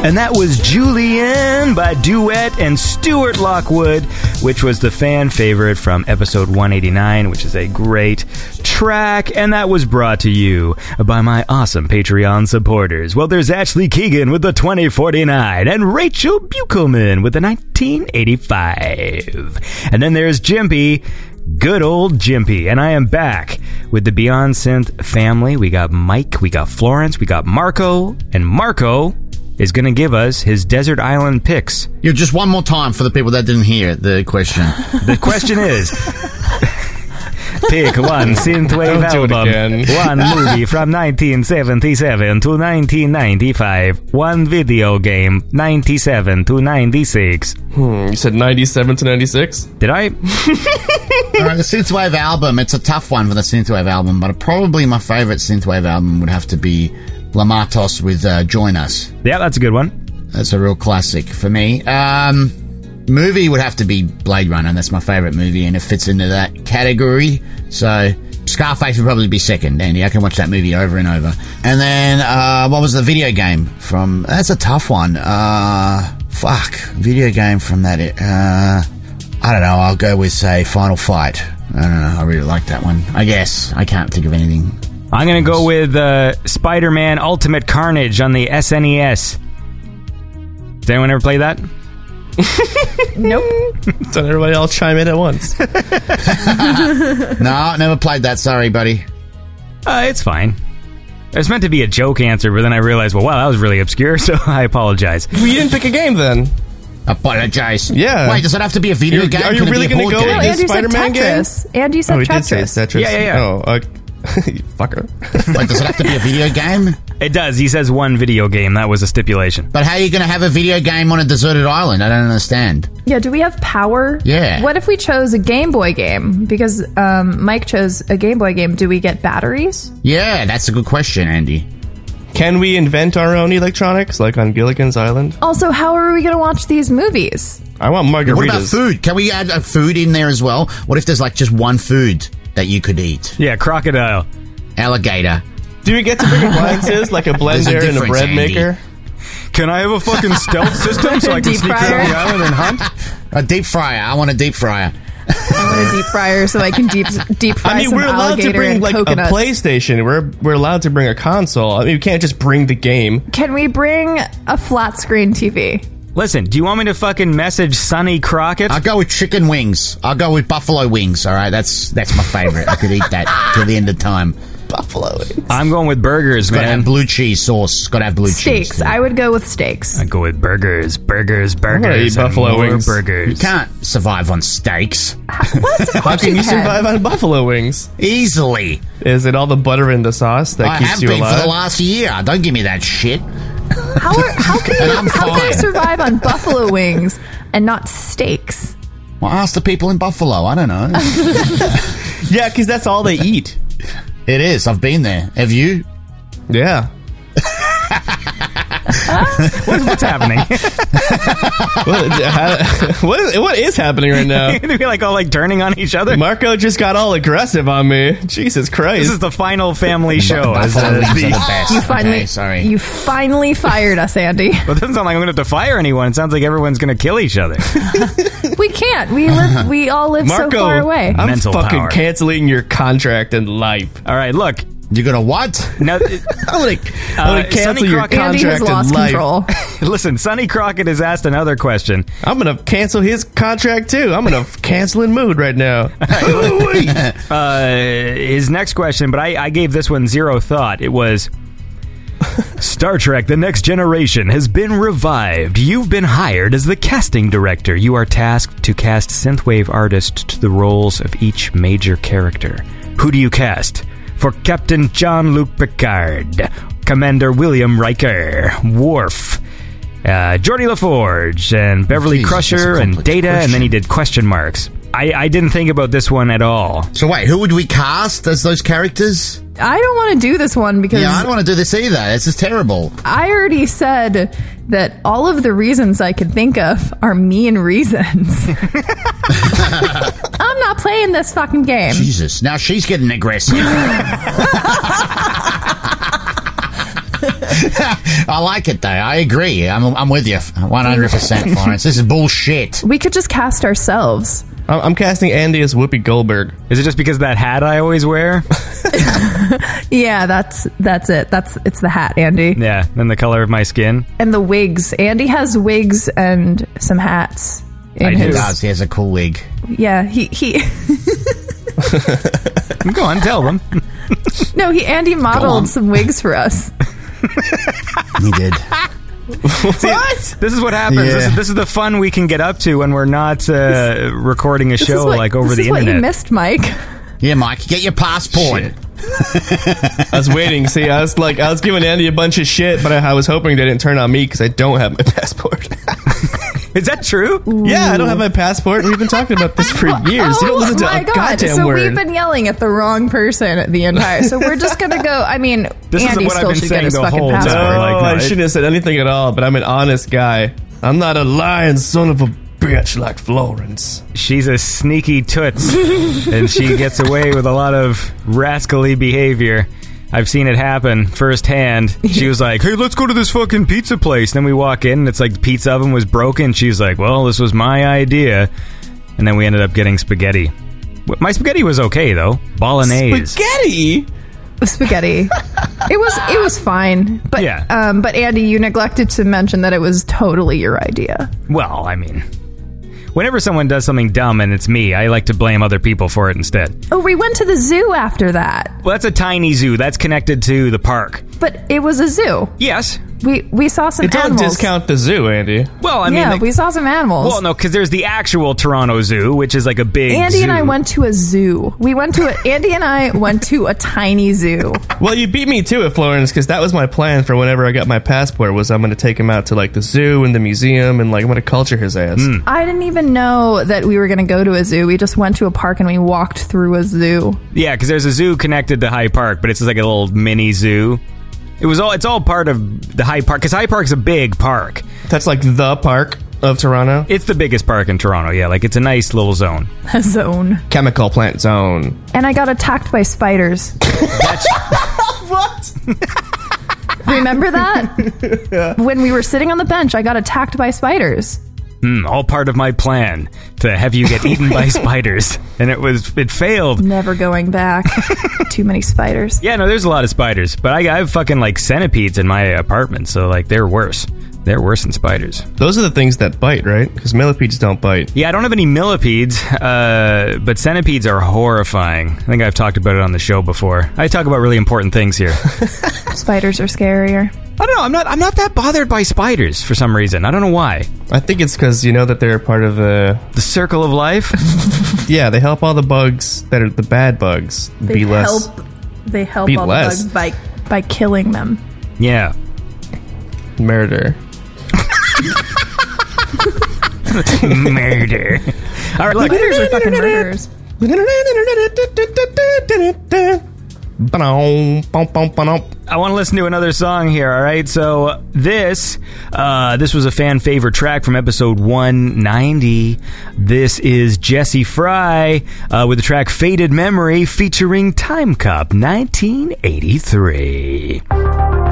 And that was Julian by Duett and Stuart Lockwood, which was the fan favorite from episode 189, which is a great track. And that was brought to you by my awesome Patreon supporters. Well, there's Ashley Keegan with the 2049 and Rachel Buchelman with the 1985. And then there's Jimpy. Good old Jimpy, and I am back with the Beyond Synth family. We got Mike, we got Florence, we got Marco, and Marco is going to give us his desert island picks. Yeah, just one more time for the people that didn't hear the question. The question is pick one synthwave Don't album, one movie from 1977 to 1995, one video game 97 to 96. Hmm, you said 97 to 96? Did I? All right, the synthwave album. It's a tough one for the synthwave album, but probably my favorite synthwave album would have to be Lamatos with uh, "Join Us." Yeah, that's a good one. That's a real classic for me. Um, movie would have to be Blade Runner. That's my favorite movie, and it fits into that category. So Scarface would probably be second. Andy, I can watch that movie over and over. And then uh, what was the video game from? That's a tough one. Uh, fuck, video game from that. Uh, I don't know. I'll go with say Final Fight. I don't know. I really like that one. I guess I can't think of anything. I'm going to go with uh, Spider Man Ultimate Carnage on the SNES. Did anyone ever play that? Nope. Don't everybody all chime in at once. No, never played that. Sorry, buddy. Uh, it's fine. It was meant to be a joke answer, but then I realized, well, wow, that was really obscure, so I apologize. well, you didn't pick a game then. Apologize. Yeah. Wait, does it have to be a video You're- game? are you Can really gonna go game? with No, this Andy said Spider-Man game? Tetris. Andy said Oh, he did say Tetris. Tetris. Yeah, yeah, yeah. Oh, uh, you fucker. Wait, does it have to be a video game? It does. He says one video game. That was a stipulation. But how are you going to have a video game on a deserted island? I don't understand. Yeah, do we have power? Yeah. What if we chose a Game Boy game? Because um, Mike chose a Game Boy game. Do we get batteries? Yeah, that's a good question, Andy. Can we invent our own electronics, like on Gilligan's Island? Also, how are we going to watch these movies? I want margaritas. What about food? Can we add a food in there as well? What if there's like just one food that you could eat? Yeah, crocodile. Alligator. Do we get to bring appliances like a There's a blender and a bread Andy. maker? Can I have a fucking stealth system so I can Deep sneak fryer. around the island and hunt? A deep fryer. I want a deep fryer. I want a deep fryer so I can deep deep fry I mean, some we're allowed to alligator bring and like coconuts. a PlayStation. We're we're allowed to bring a console. I mean, we can't just bring the game. Can we bring a flat screen TV? Listen, do you want me to fucking message Sonny Crockett? I'll go with chicken wings. I'll go with buffalo wings. All right, that's that's my favorite. I could eat that till the end of time. Buffalo. I'm going with burgers, Got to have man. blue cheese sauce. Got to have blue cheese. Steaks. I would go with steaks. I go with burgers, burgers, burgers, eat and buffalo more wings. burgers. You can't survive on steaks How can you survive on buffalo wings? easily. Is it all the butter in the sauce that I keeps have you been for alive? the last year. Don't give me that shit. How, are, how can you I'm how can you survive on buffalo wings and not steaks? Well, ask the people in Buffalo. I don't know. yeah, because that's all they eat. it is. I've been there. Have you? Yeah. What- what's happening? What, how- what, is, what is happening right now? we like all like turning on each other. Marco just got all aggressive on me. Jesus Christ. This is the final family show. as, Buffalo the- the best. You finally Okay, sorry. you finally fired us, Andy. Well, it doesn't sound like I'm going to have to fire anyone. It sounds like everyone's going to kill each other. We can't. We live. We all live Marco, so far away. I'm Mental fucking power. canceling your contract in life. All right, look. You got a what? Now, I'm gonna, I'm gonna Uh, cancel Sonny your Crockett- Andy has contract lost in life. control. listen, Sonny Crockett has asked another question. I'm gonna cancel his contract too. I'm gonna cancel in mood right now. Uh, his next question, but I, I gave this one zero thought. It was Star Trek The Next Generation has been revived. You've been hired as the casting director. You are tasked to cast synthwave artists to the roles of each major character. Who do you cast? For Captain Jean Luc Picard, Commander William Riker, Worf, uh, Geordi LaForge, and Beverly Crusher, and Data, and then he did question marks. I, I didn't think about this one at all. So wait, who would we cast as those characters? I don't want to do this one because Yeah, I don't want to do this either. This is terrible. I already said that all of the reasons I could think of are mean reasons. I'm not playing this fucking game. Jesus. Now she's getting aggressive. I like it though. I agree. I'm, I'm with you. 100%, Florence. This is bullshit. We could just cast ourselves. I'm I'm casting Andy as Whoopi Goldberg. Is it just because of that hat I always wear? Yeah, that's that's it. That's it's the hat, Andy, yeah, and the color of my skin. and the wigs. Andy has wigs and some hats. In I do. He his, does. He has a cool wig. Yeah, he he. Go on, tell them. no, he Andy modeled some wigs for us. He did. what? This is what happens. This, is, this is the fun we can get up to when we're not uh, recording a show what, like over this the is what internet. you missed, Mike. Yeah, Mike, get your passport. Shit. I was waiting. See, I was like, I was giving Andy a bunch of shit, but I, I was hoping they didn't turn on me because I don't have my passport. Is that true? yeah, I don't have my passport. We've been talking about this for oh years. you oh don't listen to my a god! goddamn so word. we've been yelling at the wrong person the entire. So we're just gonna go. I mean, This is Andy what I've still been should saying the fucking whole passport. time. Oh, Like, no, I it- shouldn't have said anything at all, but I'm an honest guy. I'm not a lying son of a bitch like Florence. She's a sneaky toots, and she gets away with a lot of rascally behavior. I've seen it happen firsthand. She was like, "Hey, let's go to this fucking pizza place." Then we walk in, and it's like the pizza oven was broken. She's like, "Well, this was my idea," and then we ended up getting spaghetti. My spaghetti was okay though, bolognese. Spaghetti? spaghetti. it was it was fine, but Yeah. um, but Andy, you neglected to mention that it was totally your idea. Well, I mean, whenever someone does something dumb and it's me, I like to blame other people for it instead. Oh, we went to the zoo after that, Well, that's a tiny zoo. That's connected to the park. But it was a zoo. Yes. We we saw some It don't animals. discount the zoo, Andy. Well, I mean, yeah, like- we saw some animals. well, no, because there's the actual Toronto Zoo, which is like a big. Andy and I went to a zoo. We went to a, Andy and I went to a tiny zoo. Well, you beat me to it, Florence, because that was my plan for whenever I got my passport. Was I'm going to take him out to like the zoo and the museum, and like I'm going to culture his ass. Hmm. I didn't even know that we were going to go to a zoo. We just went to a park and we walked through a zoo. Yeah, because there's a zoo connected to High Park, but it's just like a little mini zoo. It was all. It's all part of the High Park because High Park's a big park. That's like the park of Toronto. It's the biggest park in Toronto. Yeah, like it's a nice little zone. A zone. Chemical plant zone. And I got attacked by spiders. What? Remember that? When we were sitting on the bench, I got attacked by spiders. Hmm, all part of my plan to have you get eaten by spiders, and it was it failed. Never going back. Too many spiders. Yeah, no, there's a lot of spiders, but I, I have fucking like centipedes in my apartment, so like they're worse. They're worse than spiders. Those are the things that bite, right? Because millipedes don't bite. Yeah, I don't have any millipedes, uh, but centipedes are horrifying. I think I've talked about it on the show before. I talk about really important things here. Spiders are scarier. I don't know. I'm not. I'm not that bothered by spiders for some reason. I don't know why. I think it's because you know that they're part of the. The circle of life. Yeah, they help all the bugs that are the bad bugs They be less. help. They help be all less. the bugs by by killing them. yeah. Murder. Murder. All right, look. Spiders are fucking murderers. I want to listen to another song here. All right, so this uh, this was a fan favorite track from episode 190. This is Jessie Frye uh, with the track "Faded Memory" featuring Timecop1983.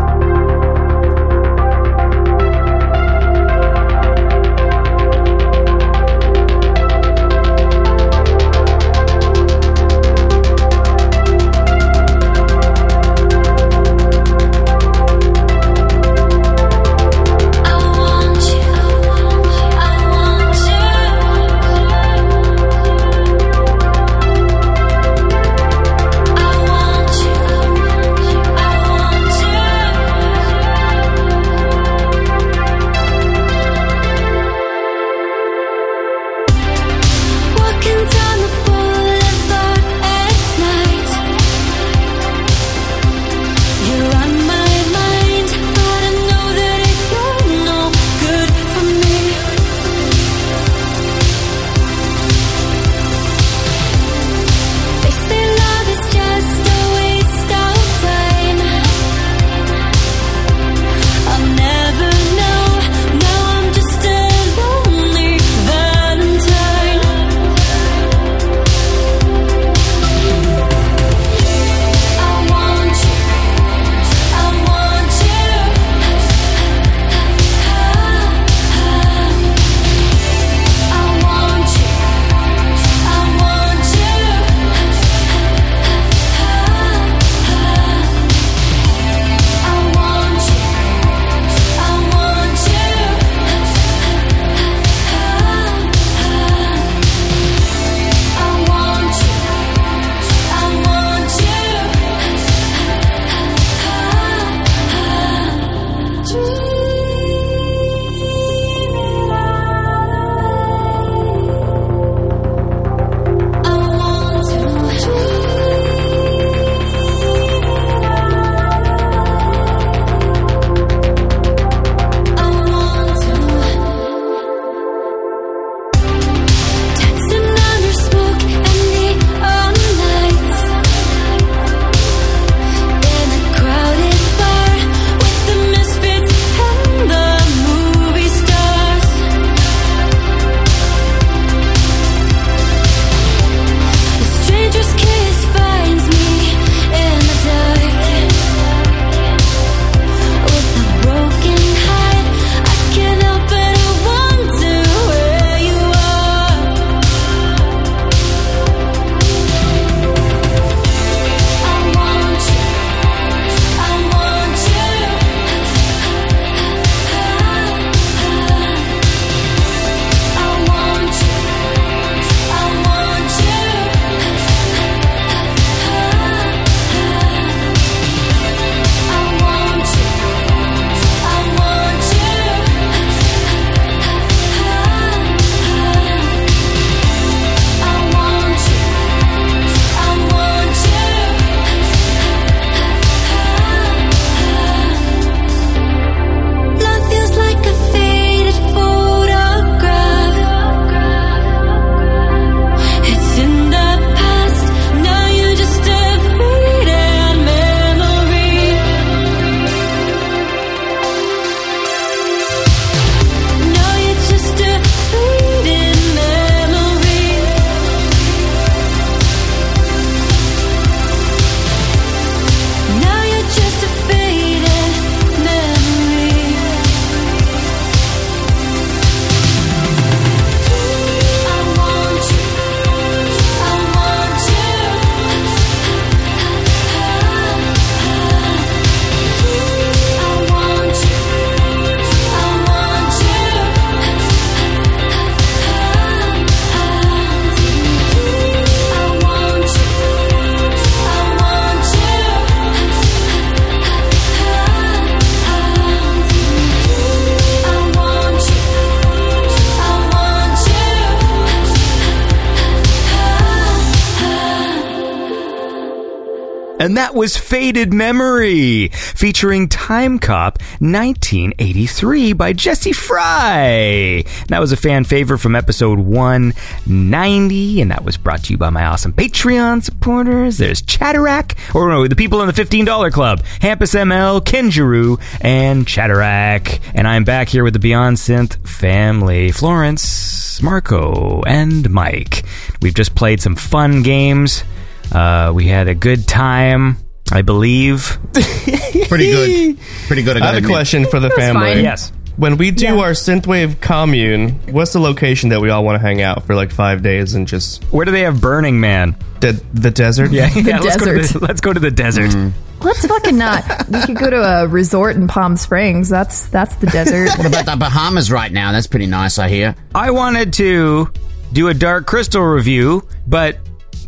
Was Faded Memory, featuring Time Cop 1983 by Jessie Frye. That was a fan favorite from episode 190, and that was brought to you by my awesome Patreon supporters. There's Chatterack, or no, the people in the $15 club, Hampus ML, Kenjuru, and Chatterack. And I'm back here with the Beyond Synth family, Florence, Marco, and Mike. We've just played some fun games. Uh, we had a good time, I believe. Pretty good. Pretty good. I, I gotta have a question for the was family. fine. Yes. When we do Yeah. our synthwave commune, what's the location that we all want to hang out for like five days and just Where do they have Burning Man? the, the desert? Yeah, yeah let's, go to desert. the, let's go to the desert. Mm. Let's fucking not. We could go to a resort in Palm Springs. That's that's the desert. What about the Bahamas right now? That's pretty nice, I hear. I wanted to do a Dark Crystal review, but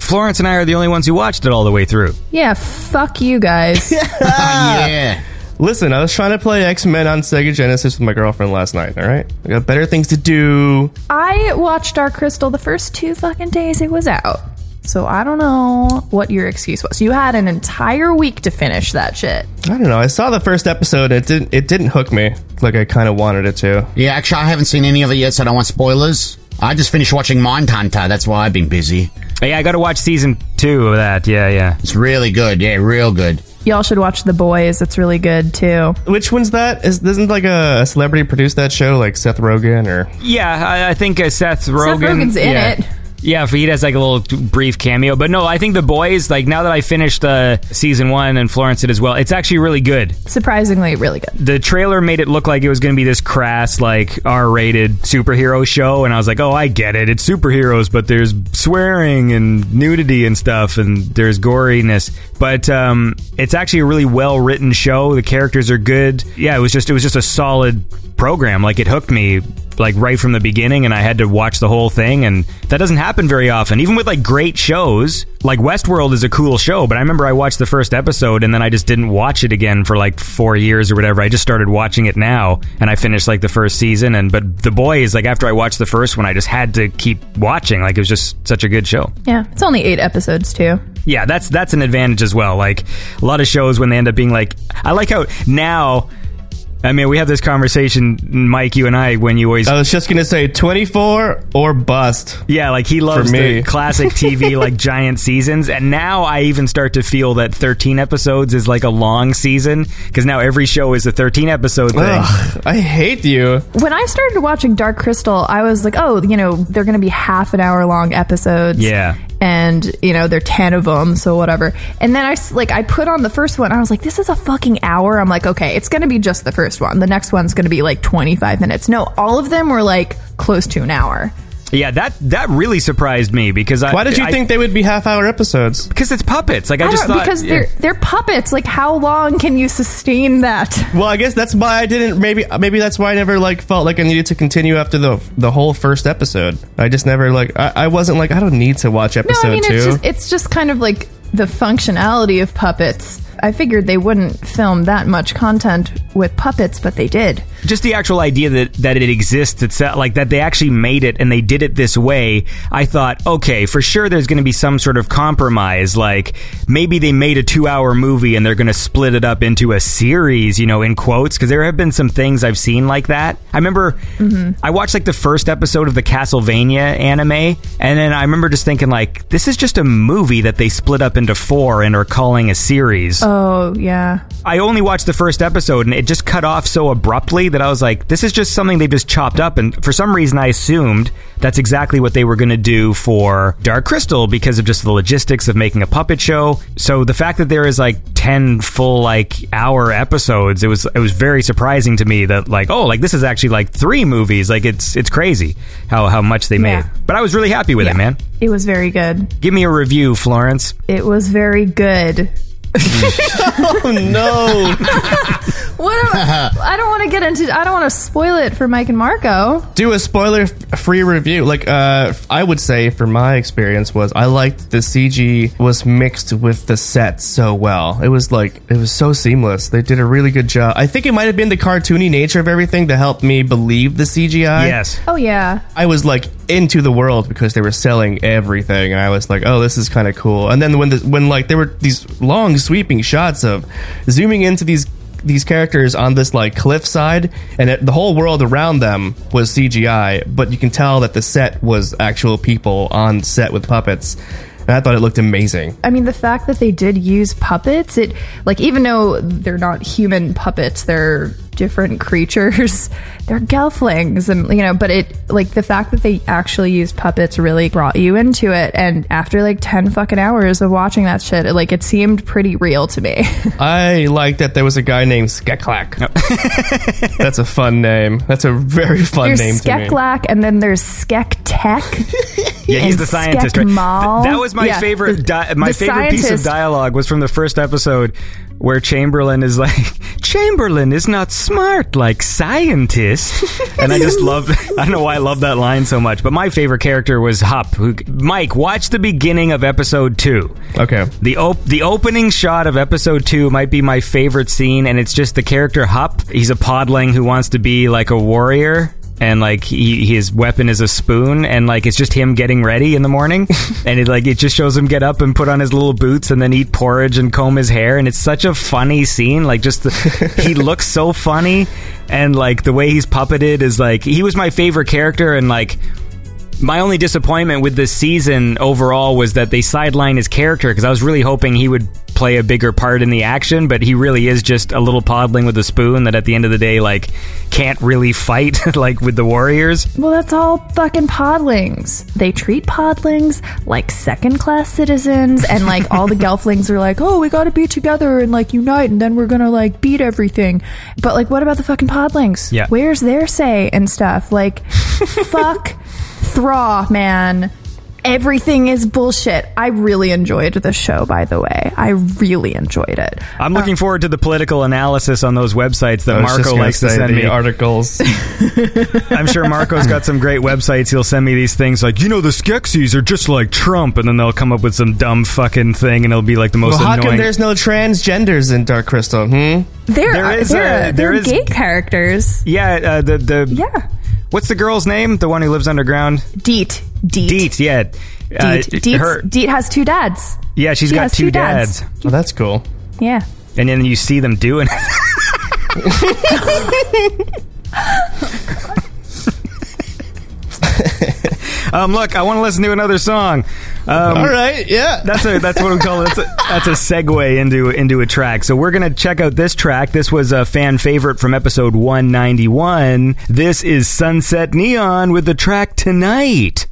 Florence and I are the only ones who watched it all the way through. yeah, fuck you guys. Yeah. Listen, I was trying to play X Men on Sega Genesis with my girlfriend last night. All right, I got better things to do. I watched Dark Crystal the first two fucking days it was out. So I don't know what your excuse was. You had an entire week to finish that shit. I don't know. I saw the first episode. And it didn't. It didn't hook me like I kind of wanted it to. Yeah, actually, I haven't seen any of it yet, so I don't want spoilers. I just finished watching Mindhunter. That's why I've been busy. Yeah, I got to watch season two of that. Yeah, yeah. It's really good. Yeah, real good. Y'all should watch The Boys. It's really good too. Which one's that? Is isn't like a, a celebrity produce that show like Seth Rogen or? Yeah, I, I think uh, Seth Rogen. Seth Rogen's in yeah. it. Yeah, for he does like a little brief cameo. But no, I think the boys, like now that I finished uh, season one and Florence did as well, it's actually really good. Surprisingly, really good. The trailer made it look like it was going to be this crass, like R rated superhero show. And I was like, oh, I get it. It's superheroes, but there's swearing and nudity and stuff, and there's goriness. But um, it's actually a really well written show. The characters are good. Yeah, it was just it was just a solid program. Like it hooked me like right from the beginning and I had to watch the whole thing and that doesn't happen very often. Even with like great shows, like Westworld is a cool show, but I remember I watched the first episode and then I just didn't watch it again for like 4 years or whatever. I just started watching it now and I finished like the first season and but The Boys like after I watched the first one I just had to keep watching. Like it was just such a good show. Yeah, it's only eight episodes too. Yeah, that's that's an advantage as well. Like a lot of shows when they end up being like I like how now I mean, we have this conversation, Mike, you and I, when you always I was just gonna say twenty four or bust. Yeah, like he loves me. the classic TV like giant seasons, and now I even start to feel that 13 episodes is like a long season because now every show is a 13 episode thing. Ugh, I hate you. When I started watching Dark Crystal, I was like, oh, you know, they're going to be half an hour long episodes. Yeah. And, you know, they're 10 of them, so whatever. And then i like, I put on the first one, I was like, this is a fucking hour. I'm like, okay, it's to be just the first one. The next one's to be like 25 minutes. No, all of them were like close to an hour. Yeah, that that really surprised me because I Why did you I- think they would be half hour episodes? Because it's puppets. Like I, I just thought because yeah. they're they're puppets. Like, how long can you sustain that? Well, I guess that's why I didn't. Maybe maybe that's why I never like felt like I needed to continue after the the whole first episode. I just never like I, I wasn't like I don't need to watch episode No, I mean two. it's just it's just kind of like the functionality of puppets. I figured they wouldn't film that much content with puppets, but they did. Just the actual idea that that it exists itself like that they actually made it and they did it this way i thought okay for sure there's going to be some sort of compromise like maybe they made a two hour movie and they're going to split it up into a series you know in quotes because there have been some things i've seen like that. I remember mm-hmm. i watched like the first episode of the castlevania anime and then i remember just thinking like this is just a movie that they split up into four and are calling a series. Oh yeah, I only watched the first episode and it just cut off so abruptly that I was like, this is just something they just chopped up. And for some reason, I assumed that's exactly what they were going to do for Dark Crystal because of just the logistics of making a puppet show. So the fact that there is like 10 full like hour episodes, it was, it was very surprising to me that like, oh, like this is actually like three movies. Like it's, it's crazy how, how much they Yeah. made. But I was really happy with Yeah. it, man. it was very good. Give me a review, Florence. It was very good. oh no! What am, I don't want to get into. I don't want to spoil it for Mike and Marco. do a spoiler-free review. Like uh, I would say, for my experience, was I liked the CG was mixed with the set so well. It was like it was so seamless. They did a really good job. I think it might have been the cartoony nature of everything that helped me believe the CGI. yes. Oh yeah, I was like into the world because they were selling everything, and I was like, "Oh, this is kind of cool." And then when the when like there were these long sweeping shots of zooming into these these characters on this like cliffside, and it, the whole world around them was CGI, but you can tell that the set was actual people on set with puppets, and I thought it looked amazing. I mean the fact that they did use puppets. It like even though they're not human puppets, they're different creatures. They're gelflings, and you know. But it like the fact that they actually used puppets really brought you into it. And after like ten fucking hours of watching that shit, it, like it seemed pretty real to me. I like that there was a guy named skekLach. That's a fun name. That's a very fun there's name to me. skekLach, and then there's skekTek. Yeah, he's the scientist. Right? Th- that was my Yeah, favorite. the- Di- my the favorite piece of dialogue was from the first episode, where Chamberlain is like, "Chamberlain is not smart like scientist," and I just love. I don't know why I love that line so much, but my favorite character was Hup. Who, Mike, watch the beginning of episode two. Okay. The op- the opening shot of episode two might be my favorite scene, and it's just the character Hup. He's a podling who wants to be like a warrior. And like he, his weapon is a spoon, and like it's just him getting ready in the morning, and it like it just shows him get up and put on his little boots and then eat porridge and comb his hair, and it's such a funny scene. Like just the, he looks so funny, and like the way he's puppeted is like he was my favorite character, and like my only disappointment with this season overall was that they sidelined his character because I was really hoping he would play a bigger part in the action, but he really is just a little podling with a spoon that at the end of the day, like, can't really fight like with the warriors. Well, that's all fucking podlings. They treat podlings like second class citizens, and like all the gelflings are like, oh, we gotta be together and like unite, and then we're gonna like beat everything. But like, what about the fucking podlings? Yeah. Where's their say and stuff? Like, fuck Thra, man. Everything is bullshit. I really enjoyed the show, by the way. I really enjoyed it. I'm looking forward to the political analysis on those websites that I was just Marco likes to send me. articles. I'm sure Marco's got some great websites. He'll send me these things like, you know, the Skeksis are just like Trump, and then they'll come up with some dumb fucking thing, and it'll be like the most well, how annoying. come there's no transgenders in Dark Crystal? Hmm. There, There are there, a- are- there there are is- gay characters. yeah, uh, the the Yeah. What's the girl's name? The one who lives underground? Deet. Deet. Deet, yeah. Uh, Deet. Deet's- her, Deet has two dads. yeah, she's she got has two two dads. dads. Oh, that's cool. Yeah. And then you see them doing it. um, look, I want to listen to another song. Um, All right, yeah. That's a that's what we call it. That's a, that's a segue into into a track. So we're gonna check out this track. This was a fan favorite from episode 191. This is Sunset Neon with the track Tonight.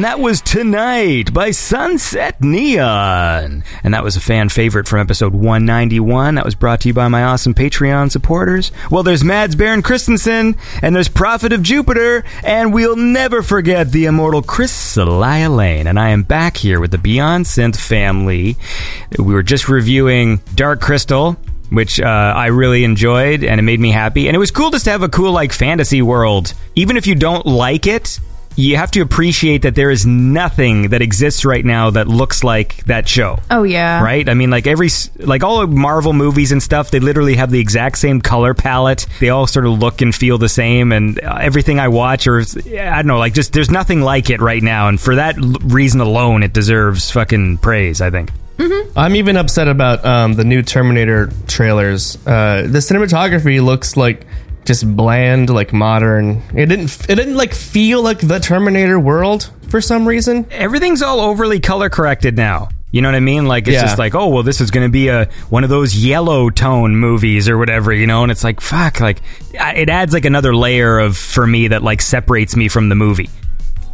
And that was Tonight by Sunset Neon. And that was a fan favorite from episode 191. That was brought to you by my awesome Patreon supporters. Well, there's Mads Baron Christensen, and there's Prophet of Jupiter, and we'll never forget the immortal Chris Celia Lane. And I am back here with the Beyond Synth family. We were just reviewing Dark Crystal, which uh, I really enjoyed, and it made me happy. And it was cool just to have a cool like fantasy world. Even if you don't like it, you have to appreciate that there is nothing that exists right now that looks like that show. Oh yeah. Right? I mean, like every, like all of Marvel movies and stuff, they literally have the exact same color palette. They all sort of look and feel the same, and uh, everything I watch, or I don't know, like just there's nothing like it right now. And for that l- reason alone, it deserves fucking praise. I think. I'm even upset about um, the new Terminator trailers. Uh, the cinematography looks like just bland, like modern. It didn't. It didn't like feel like the Terminator world for some reason. everything's all overly color corrected now. You know what I mean? Like it's Yeah. just like, oh well, this is going to be a one of those yellow tone movies or whatever, you know. And it's like, fuck, like it adds like another layer of for me that like separates me from the movie.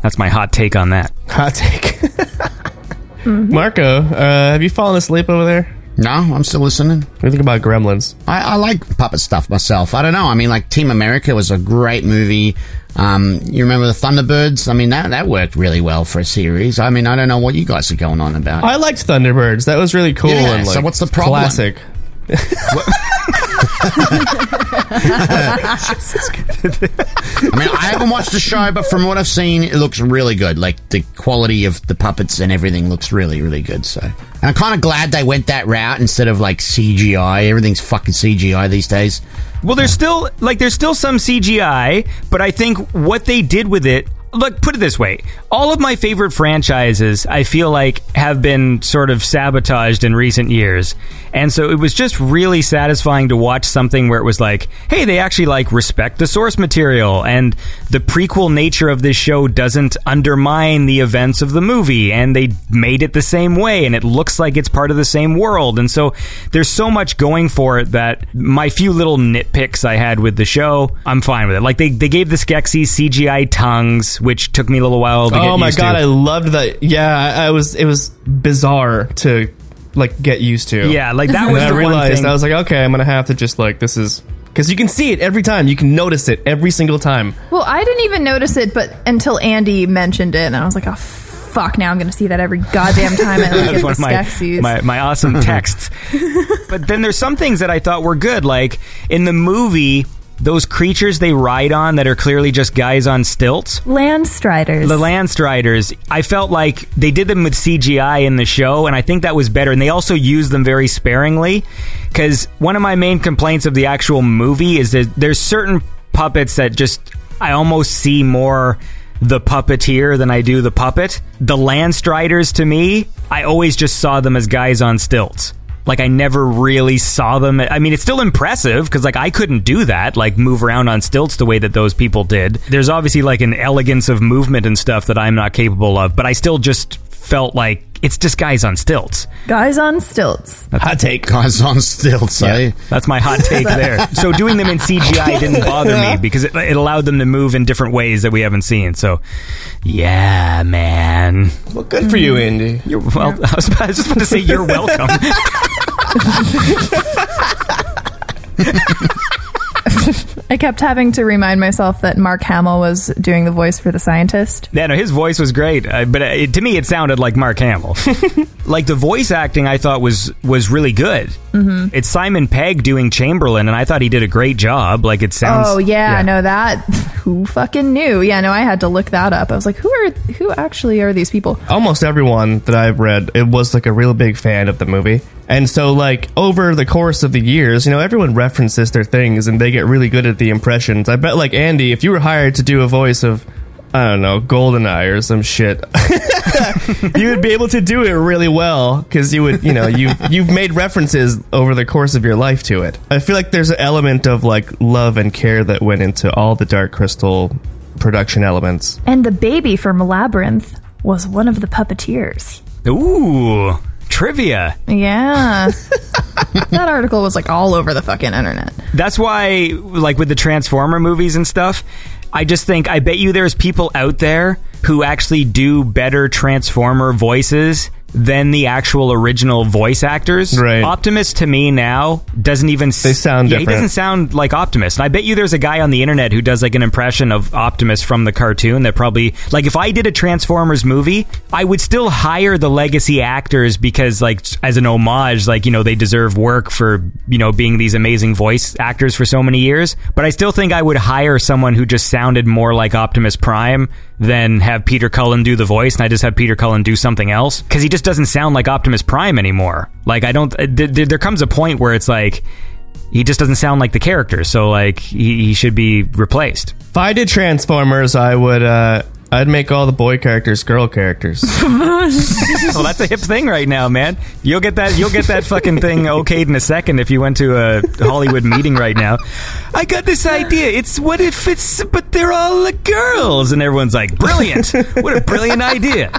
That's my hot take on that. Hot take. Marco, uh, have you fallen asleep over there? No, I'm still listening. What do you think about Gremlins? I, I like puppet stuff myself. I don't know. I mean, like Team America was a great movie. Um, you remember the Thunderbirds? I mean, that that worked really well for a series. I mean, I don't know what you guys are going on about. I liked Thunderbirds. That was really cool. Yeah, and, so what's the problem? Classic. I mean, I haven't watched the show, but from what I've seen, it looks really good. Like the quality of the puppets and everything looks really, really good. So, and I'm kind of glad they went that route instead of like CGI. Everything's fucking CGI these days. Well, there's still like there's still some CGI, but I think what they did with it. Look, put it this way: all of my favorite franchises, I feel like, have been sort of sabotaged in recent years, and so it was just really satisfying to watch something where it was like, hey, they actually like respect the source material, and the prequel nature of this show doesn't undermine the events of the movie, and they made it the same way, and it looks like it's part of the same world, and so there's so much going for it that my few little nitpicks I had with the show, I'm fine with it. Like they, they gave the Skeksis CGI tongues, which took me a little while to Oh my used god, to. I loved that. Yeah, I, I was. It was bizarre to like get used to. Yeah, like that And was I the one realized thing- I was like, okay, I'm gonna have to just like this is because you can see it every time. You can notice it every single time. Well, I didn't even notice it, but until Andy mentioned it, and I was like, oh fuck! Now I'm going to see that every goddamn time I look That's at one the of my, my my awesome texts. but then there's some things that I thought were good, like in the movie, those creatures they ride on that are clearly just guys on stilts. Landstriders. The Landstriders, I felt like they did them with CGI in the show, and I think that was better. And they also used them very sparingly, because one of my main complaints of the actual movie is that there's certain puppets that just I almost see more the puppeteer than I do the puppet. The Landstriders, to me, I always just saw them as guys on stilts. Like I never really saw them. I mean, it's still impressive because like I couldn't do that, like move around on stilts the way that those people did. There's obviously like an elegance of movement and stuff that I'm not capable of, but I still just felt like it's just guys on stilts. Guys on stilts. Hot take. Guys on stilts, eh? That's my hot take there. So doing them in CGI didn't bother me because it, it allowed them to move in different ways that we haven't seen. So, yeah, man. Well, good for you, Andy. You're well. I, was, I was just about to say you're welcome. I kept having to remind myself that Mark Hamill was doing the voice for the scientist. Yeah, no, his voice was great, uh, but uh, it, to me, it sounded like Mark Hamill. like the voice acting, I thought was was really good. Mm-hmm. It's Simon Pegg doing Chamberlain, and I thought he did a great job. Like it sounds. oh yeah, I know that. Who fucking knew? Yeah, no, I had to look that up. I was like, who are who actually are these people? Almost everyone that I've read, it was like a real big fan of the movie. And so, like, over the course of the years, you know, everyone references their things and they get really good at the impressions. I bet, like, Andy, if you were hired to do a voice of, I don't know, Goldeneye or some shit, you would be able to do it really well because you would, you know, you you've made references over the course of your life to it. I feel like there's an element of like love and care that went into all the Dark Crystal production elements. And the baby from Labyrinth was one of the puppeteers. Ooh, trivia. Yeah. that article was like all over the fucking internet. That's why, like with the Transformer movies and stuff, I just think I bet you there's people out there who actually do better Transformer voices than the actual original voice actors. Right. Optimus to me now doesn't even They sound yeah, he doesn't sound like Optimus. And I bet you there's a guy on the internet who does like an impression of Optimus from the cartoon that probably like if I did a Transformers movie, I would still hire the legacy actors because like as an homage, like you know they deserve work for you know being these amazing voice actors for so many years. But I still think I would hire someone who just sounded more like Optimus Prime than have Peter Cullen do the voice, and I just have Peter Cullen do something else because he just doesn't sound like Optimus Prime anymore. Like I don't. Th- th- there comes a point where it's like he just doesn't sound like the character, so like he, he should be replaced. If I did Transformers, I would. uh I'd make all the boy characters girl characters. well, that's a hip thing right now, man. You'll get that. You'll get that fucking thing okayed in a second if you went to a Hollywood meeting right now. I got this idea. It's what if it's, but they're all girls, and everyone's like, brilliant. What a brilliant idea.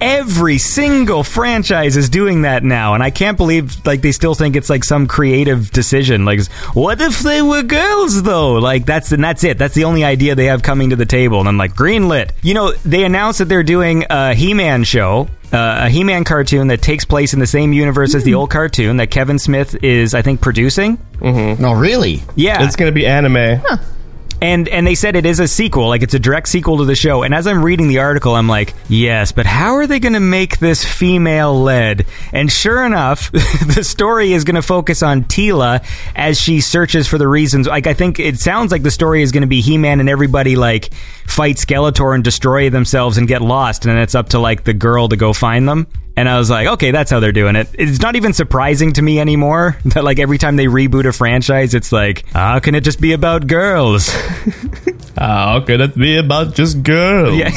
Every single franchise is doing that now, and I can't believe like they still think it's like some creative decision. Like, what if they were girls though? Like that's and that's it. That's the only idea they have coming to the table. And I'm like, greenlit. You know, they announced that they're doing a He-Man show. Uh, a He-Man cartoon that takes place in the same universe as the old cartoon that Kevin Smith is, I think, producing. Mm-hmm. Oh, really? Yeah, it's going to be anime. And and they said it is a sequel, like it's a direct sequel to the show. And as I'm reading the article, I'm like, yes, but how are they going to make this female led? And sure enough, the story is going to focus on Teela as she searches for the reasons. Like I think it sounds like the story is going to be He-Man and everybody like fight Skeletor and destroy themselves and get lost, and then it's up to like the girl to go find them. And I was like, okay, that's how they're doing it. It's not even surprising to me anymore that like every time they reboot a franchise, it's like, how can it just be about girls? How could it be about just girls? Yeah.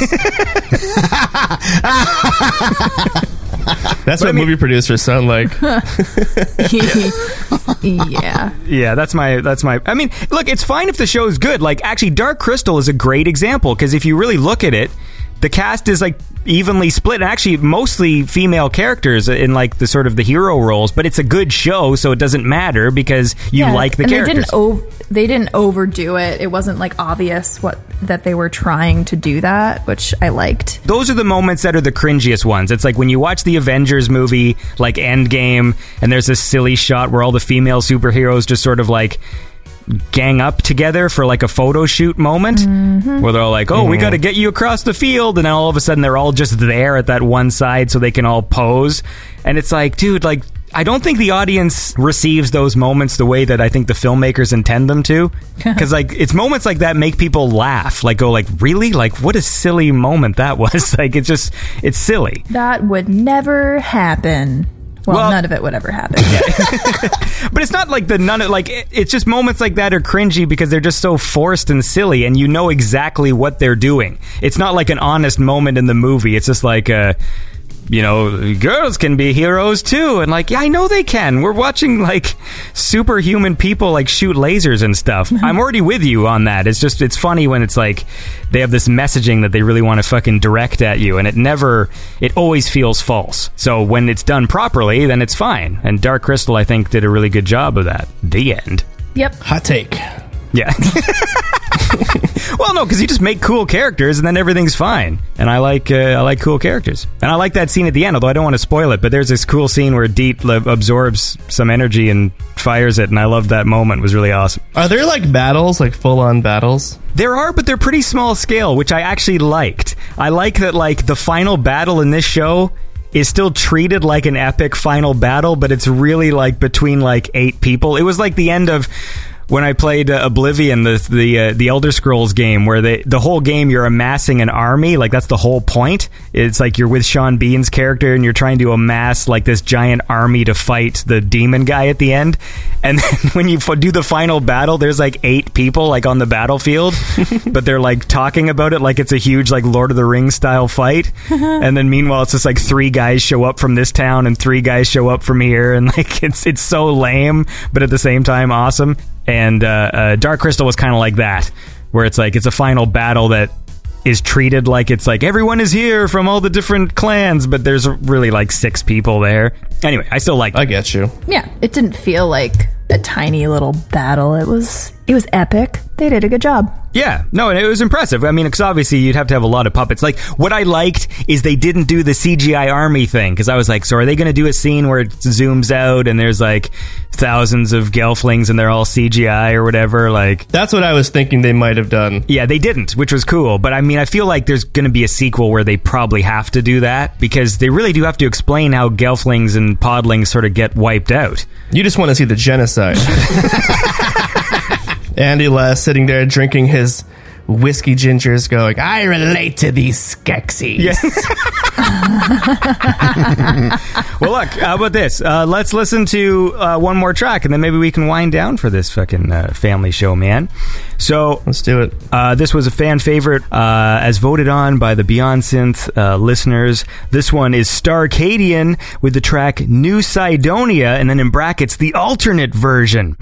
That's what movie producers sound like. yeah. Yeah, that's my that's my. I mean, look, it's fine if the show is good. Like, actually, Dark Crystal is a great example because if you really look at it, the cast is like evenly split. And actually, mostly female characters in like the sort of the hero roles. But it's a good show, so it doesn't matter because you Yeah, like the and characters. They didn't, ov- they didn't overdo it. It wasn't like obvious what that they were trying to do that, which I liked. those are the moments that are the cringiest ones. It's like when you watch the Avengers movie, like Endgame, and there's this silly shot where all the female superheroes just sort of like gang up together for like a photo shoot moment mm-hmm. where they're all like, "Oh, we got to get you across the field," and then all of a sudden they're all just there at that one side so they can all pose, and it's like, dude, like. I don't think the audience receives those moments the way that I think the filmmakers intend them to. Because like it's moments like that make people laugh, like go like, really, like what a silly moment that was. like it's just it's silly. That would never happen. Well, Well- none of it would ever happen. But it's not like the none of like it- it's just moments like that are cringy because they're just so forced and silly, and you know exactly what they're doing. It's not like an honest moment in the movie. It's just like uh you know, girls can be heroes too, and like, yeah, I know they can. We're watching like superhuman people like shoot lasers and stuff. I'm already with you on that. It's just it's funny when it's like they have this messaging that they really want to fucking direct at you, and it never, it always feels false. So when it's done properly, then it's fine. And Dark Crystal, I think, did a really good job of that. The end. yep. Hot take. Yeah. well, no, because you just make cool characters and then everything's fine. And I like uh, I like cool characters, and I like that scene at the end. Although I don't want to spoil it, but there's this cool scene where Deet li- absorbs some energy and fires it, and I loved that moment. It was really awesome. Are there like battles, like full on battles? There are, but they're pretty small scale, which I actually liked. I like that like the final battle in this show is still treated like an epic final battle, but it's really like between like eight people. It was like the end of when I played uh, Oblivion, the the uh, the Elder Scrolls game, where they the whole game you're amassing an army, like that's the whole point. It's like you're with Sean Bean's character and you're trying to amass like this giant army to fight the demon guy at the end. And then when you f- do the final battle, there's like eight people like on the battlefield, but they're like talking about it like it's a huge like Lord of the Rings style fight. and then meanwhile, it's just like three guys show up from this town and three guys show up from here, and like it's it's so lame, but at the same time awesome. And uh, uh, Dark Crystal was kind of like that, where it's like it's a final battle that is treated like it's like everyone is here from all the different clans, but there's really like six people there. Anyway, I still like. I get you. Yeah. It didn't feel like a tiny little battle. It was It was epic. They did a good job. Yeah, no, and it was impressive. I mean, because obviously you'd have to have a lot of puppets. Like, what I liked is they didn't do the CGI army thing, because I was like, so are they going to do a scene where it zooms out and there's like thousands of gelflings and they're all CGI or whatever? Like, That's what I was thinking they might have done. yeah, they didn't, which was cool. But I mean, I feel like there's going to be a sequel where they probably have to do that because they really do have to explain how gelflings and podlings sort of get wiped out. You just want to see the genocide. Andy Les sitting there drinking his whiskey gingers, going, I relate to these Skeksis. Yes. well, look, how about this? Uh, let's listen to uh, one more track, and then maybe we can wind down for this fucking uh, family show, man. So Let's do it. uh, this was a fan favorite, uh, as voted on by the Beyond Synth uh, listeners. This one is Starcadian with the track New Sidonia, and then in brackets the alternate version.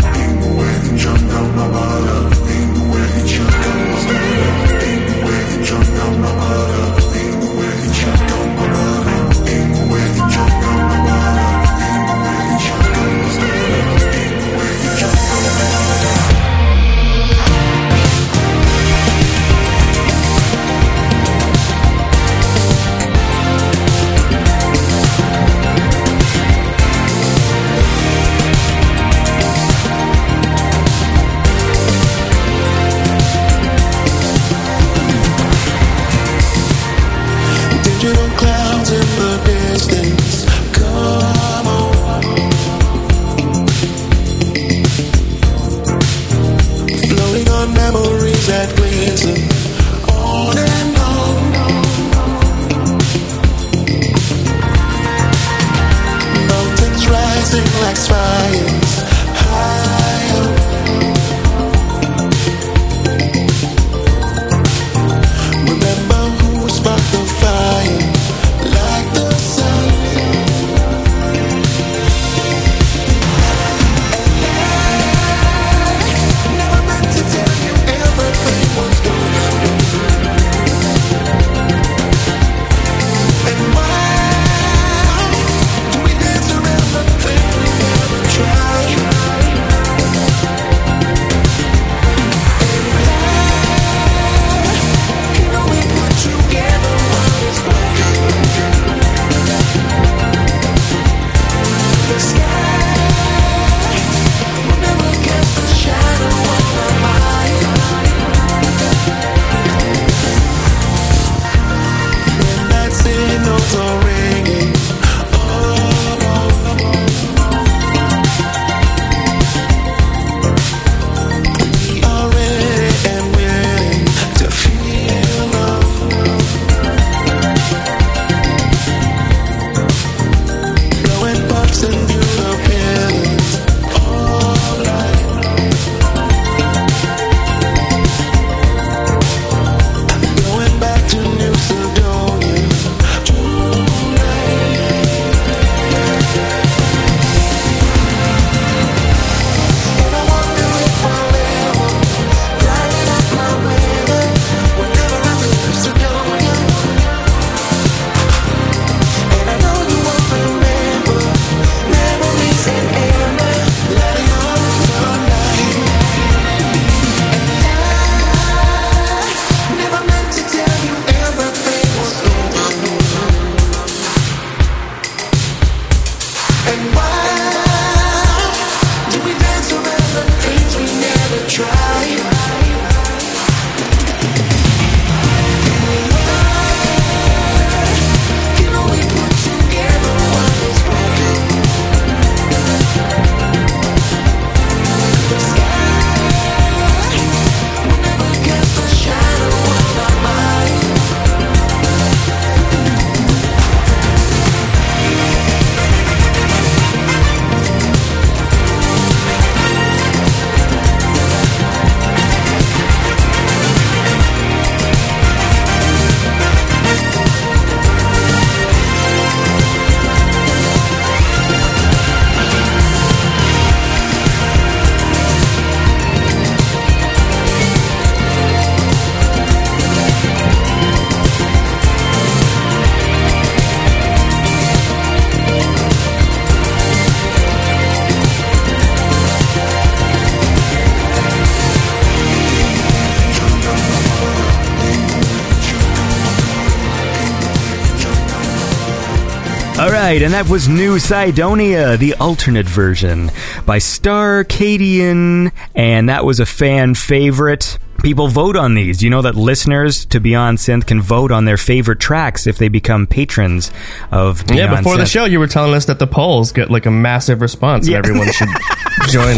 Right, and that was New Sidonia, the alternate version by Starcadian, and that was a fan favorite. People vote on these. You know that listeners to Beyond Synth can vote on their favorite tracks if they become patrons of Beyond Yeah, before the show, you were telling us that the polls get like a massive response, Yeah. and everyone should join.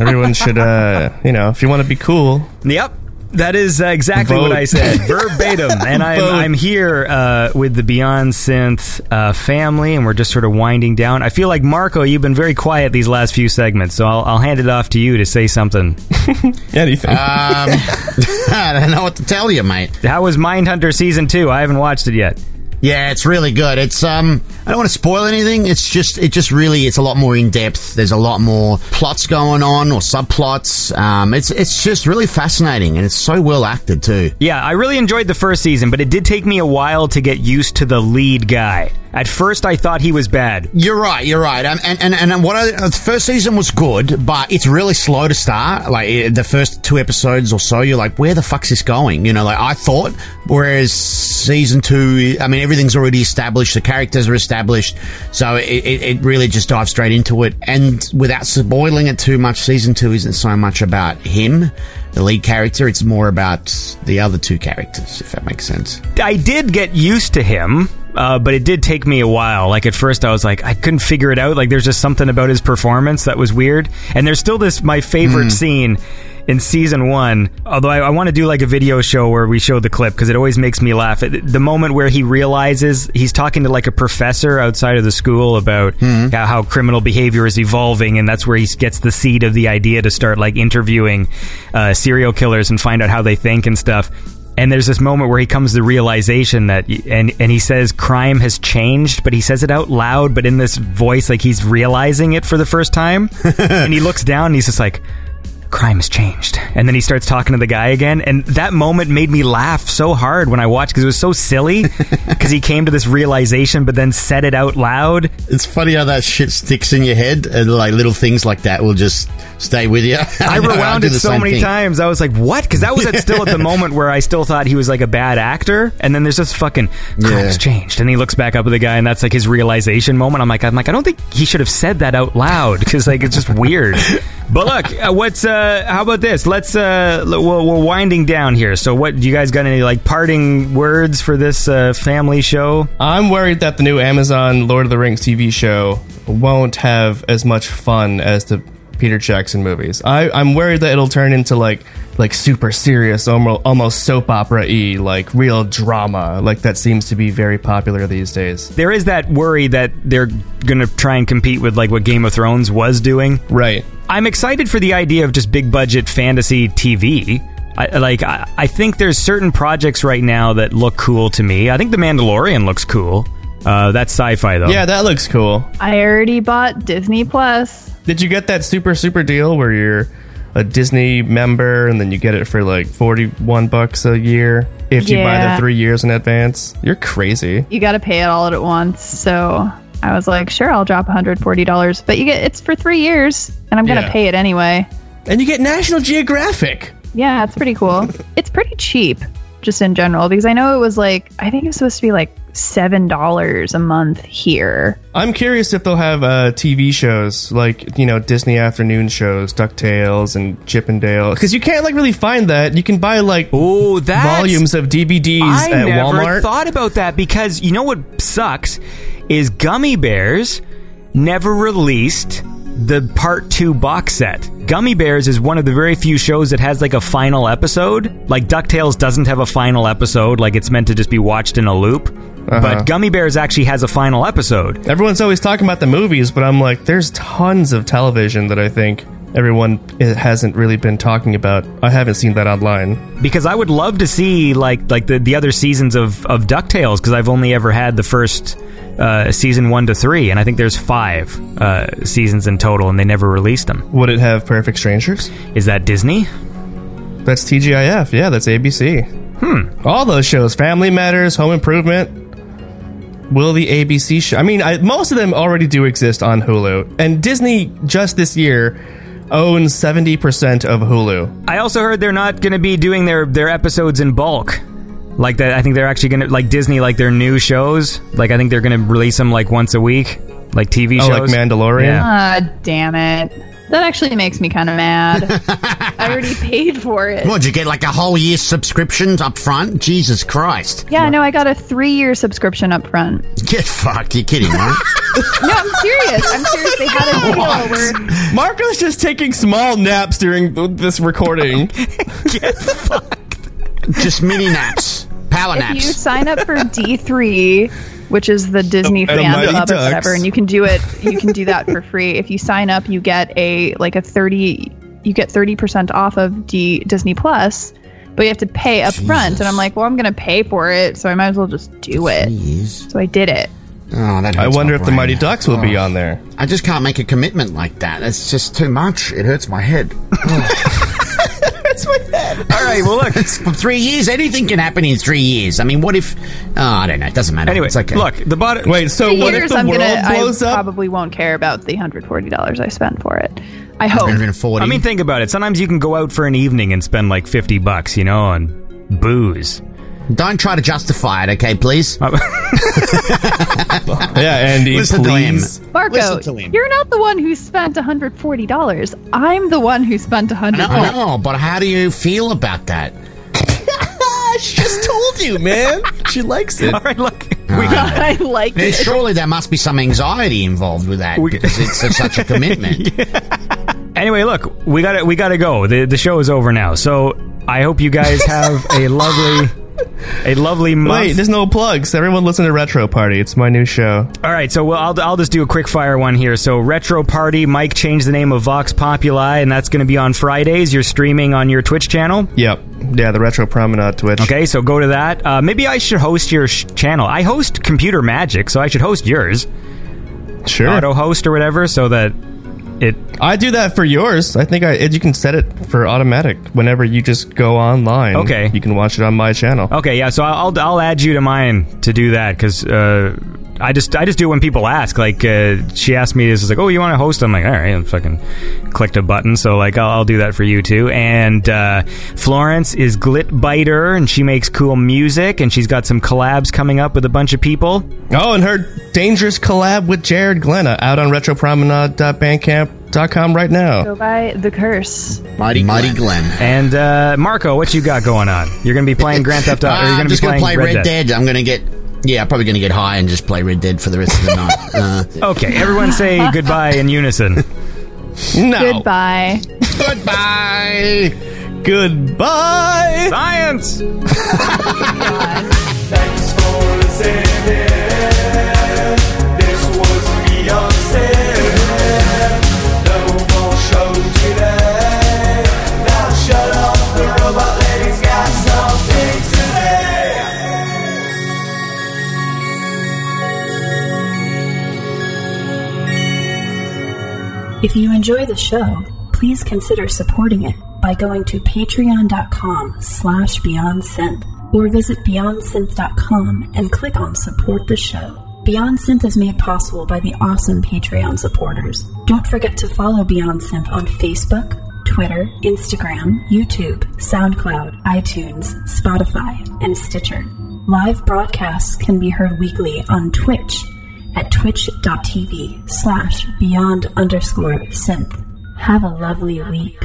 everyone should, uh, you know, if you want to be cool, Yep. That is uh, exactly what I said, verbatim. And I'm, I'm here uh, with the Beyond Synth uh, family, and we're just sort of winding down. I feel like Marco, you've been very quiet these last few segments, so I'll, I'll hand it off to you to say something. anything. Um, I don't know what to tell you, mate. How was Mindhunter season two? I haven't watched it yet. Yeah, it's really good. It's um, I don't want to spoil anything. It's just, it just really, it's a lot more in depth. There's a lot more plots going on or subplots. Um, it's it's just really fascinating and it's so well acted too. Yeah, I really enjoyed the first season, but it did take me a while to get used to the lead guy. At first, I thought he was bad. You're right. You're right. Um, and and and what I, the first season was good, but it's really slow to start. Like eh, the first two episodes or so, you're like, where the fuck's this going? You know, like I thought. Whereas season two, I mean, everything's already established. The characters are established, so it, it, it really just dives straight into it. And without spoiling it too much, season two isn't so much about him. The lead character, it's more about the other two characters, if that makes sense. I did get used to him, uh, but it did take me a while. Like at first, I was like, I couldn't figure it out. Like there's just something about his performance that was weird. And there's still this my favorite scene in season one. Although I, I want to do like a video show where we show the clip because it always makes me laugh. It, the moment where he realizes he's talking to like a professor outside of the school about how, how criminal behavior is evolving, and that's where he gets the seed of the idea to start like interviewing uh, serial killers and find out how they think and stuff. And there's this moment where he comes to the realization that, and and he says crime has changed, but he says it out loud, but in this voice, like he's realizing it for the first time. and he looks down and he's just like, crime has changed. And then he starts talking to the guy again. And that moment made me laugh so hard when I watched because it was so silly because he came to this realization, but then said it out loud. It's funny how that shit sticks in your head, and like little things like that will just stay with you. I know, rewound it so many thing. times. I was like, "What?" Because that was at, still at the moment where I still thought he was like a bad actor. And then there's this fucking crime's Yeah. changed, and he looks back up at the guy, and that's like his realization moment. I'm like, I'm like, I don't think he should have said that out loud because like it's just weird. But look, uh, what's uh, how about this? Let's uh, we're, we're winding down here. So, what do you guys got any like parting words for this uh, family show? I'm worried that the new Amazon Lord of the Rings TV show won't have as much fun as the Peter Jackson movies. I, I'm worried that it'll turn into like like super serious, almost, almost soap opera y, like real drama, like that seems to be very popular these days. There is that worry that they're gonna try and compete with like what Game of Thrones was doing. Right. I'm excited for the idea of just big budget fantasy TV. I, like I, I think there's certain projects right now that look cool to me. I think The Mandalorian looks cool. Uh, that's sci-fi though. Yeah, that looks cool. I already bought Disney Plus. Did you get that super super deal where you're a Disney member and then you get it for like 41 bucks a year if you buy the 3 years in advance? You're crazy. You got to pay it all at once. So I was like, sure, I'll drop $140. But you get it's for three years, and I'm going to Yeah. pay it anyway. And you get National Geographic. Yeah, it's pretty cool. it's pretty cheap, just in general, because I know it was like, I think it was supposed to be like $7 a month here. I'm curious if they'll have uh, TV shows like you know Disney afternoon shows, Ducktales and Chip 'n Dale, because you can't like really find that. You can buy like Oh, that's volumes of DVDs I at never Walmart. thought about that because you know what sucks is Gummi Bears never released the part two box set. Gummi Bears is one of the very few shows that has like a final episode. Like DuckTales doesn't have a final episode, like it's meant to just be watched in a loop. Uh-huh. But Gummi Bears actually has a final episode. Everyone's always talking about the movies, but I'm like, there's tons of television that I think everyone hasn't really been talking about. I haven't seen that online. because I would love to see like like the, the other seasons of of Ducktales because I've only ever had the first uh, season one to three, and I think there's five uh, seasons in total, and they never released them. Would it have Perfect Strangers? Is that Disney? That's TGIF. Yeah, that's ABC. Hmm. All those shows: Family Matters, Home Improvement. Will the ABC show? I mean, I, most of them already do exist on Hulu, and Disney just this year owns seventy percent of Hulu. I also heard they're not going to be doing their their episodes in bulk. Like that, I think they're actually gonna like Disney, like their new shows. Like I think they're gonna release them like once a week, like TV Oh, like shows. Mandalorian? Yeah. Ah, damn it. That actually makes me kind of mad. I already paid for it. What, did you get like a whole year subscription up front? Jesus Christ. Yeah, no, I got a three year subscription up front. Get fucked. You're kidding, right? No, I'm serious. I'm serious. They had a deal where Marco's just taking small naps during this recording. Get fucked. Just mini naps. Power if naps. you sign up for D3, which is the Disney The fan Mighty club or whatever, and you can do it, you can do that for free. If you sign up, you get a like a 30, you get 30% off of D, Disney Plus, but you have to pay up front. And I'm like, well, I'm going to pay for it, so I might as well just do it. Years. So I did it. Oh, that I wonder my if the. Mighty Ducks will be Oh. on there. I just can't make a commitment like that. It's just too much. It hurts my head. hurts my head. All right. Well, look. For three years, anything can happen in three years. I mean, what if? Oh, I don't know. It doesn't matter. Anyway, it's okay. look. The bottom. Wait, so Three what years, if the I'm world gonna, blows I up? probably won't care about the $140 I spent for it. I hope. 140. I mean, think about it. Sometimes you can go out for an evening and spend like fifty bucks, you know, on booze. don't try to justify it, okay, please. Uh, Yeah, Andy, Listen to him. please. Marco, Listen to him. you're not the one who spent $140. I'm the one who spent 140 No, no, but how do you feel about that? she just told you, man. She likes it. All right. Look. We I like Then it. surely there must be some anxiety involved with that We- because it's a- such a commitment. Anyway, look, we got to we got to go. The the show is over now. So I hope you guys have a lovely a lovely month. Wait, there's no plugs. Everyone listen to Retro Party. It's my new show. All right, so we'll, I'll I'll just do a quick fire one here. So Retro Party, Mike changed the name of Vox Populi, and that's going to be on Fridays. You're streaming on your Twitch channel. Yep. Yeah, the Retro Promenade Twitch. Okay, so go to that. Uh, maybe I should host your sh- channel. I host Computer Magic, so I should host yours. Sure. Auto host or whatever, so that it. I do that for yours. I think I you can set it for automatic whenever you just go online. Okay. You can watch it on my channel. Okay, yeah. So I'll I'll add you to mine to do that because uh, I just I just do it when people ask. Like uh, she asked me, this "Is like, oh, you want to host?" I'm like, all right, and fucking clicked a button. So like, I'll, I'll do that for you too. And uh, Florence is Glitbiter, and she makes cool music, and she's got some collabs coming up with a bunch of people. Oh, and her dangerous collab with Jared Glenna out on retropromenade.bandcamp.com right now. Go by The Curse. Mighty, Mighty Glenn. And uh, Marco, what you got going on? You're gonna be playing Grand Theft Auto. or you're gonna I'm be just going playing to play Red, Red, Dead. I'm going to get. Yeah, I'm probably going to get high and just play Red Dead for the rest of the night. Uh, Okay, everyone say goodbye in unison. No. Goodbye. goodbye. Goodbye. Science. Thanks for listening. If you enjoy the show, please consider supporting it by going to patreon.com slash beyondsynth or visit beyondsynth.com and click on support the show. Beyond Synth is made possible by the awesome Patreon supporters. Don't forget to follow Beyond Synth on Facebook, Twitter, Instagram, YouTube, SoundCloud, iTunes, Spotify, and Stitcher. Live broadcasts can be heard weekly on Twitch at twitch.tv slash beyond underscore synth. Have a lovely week.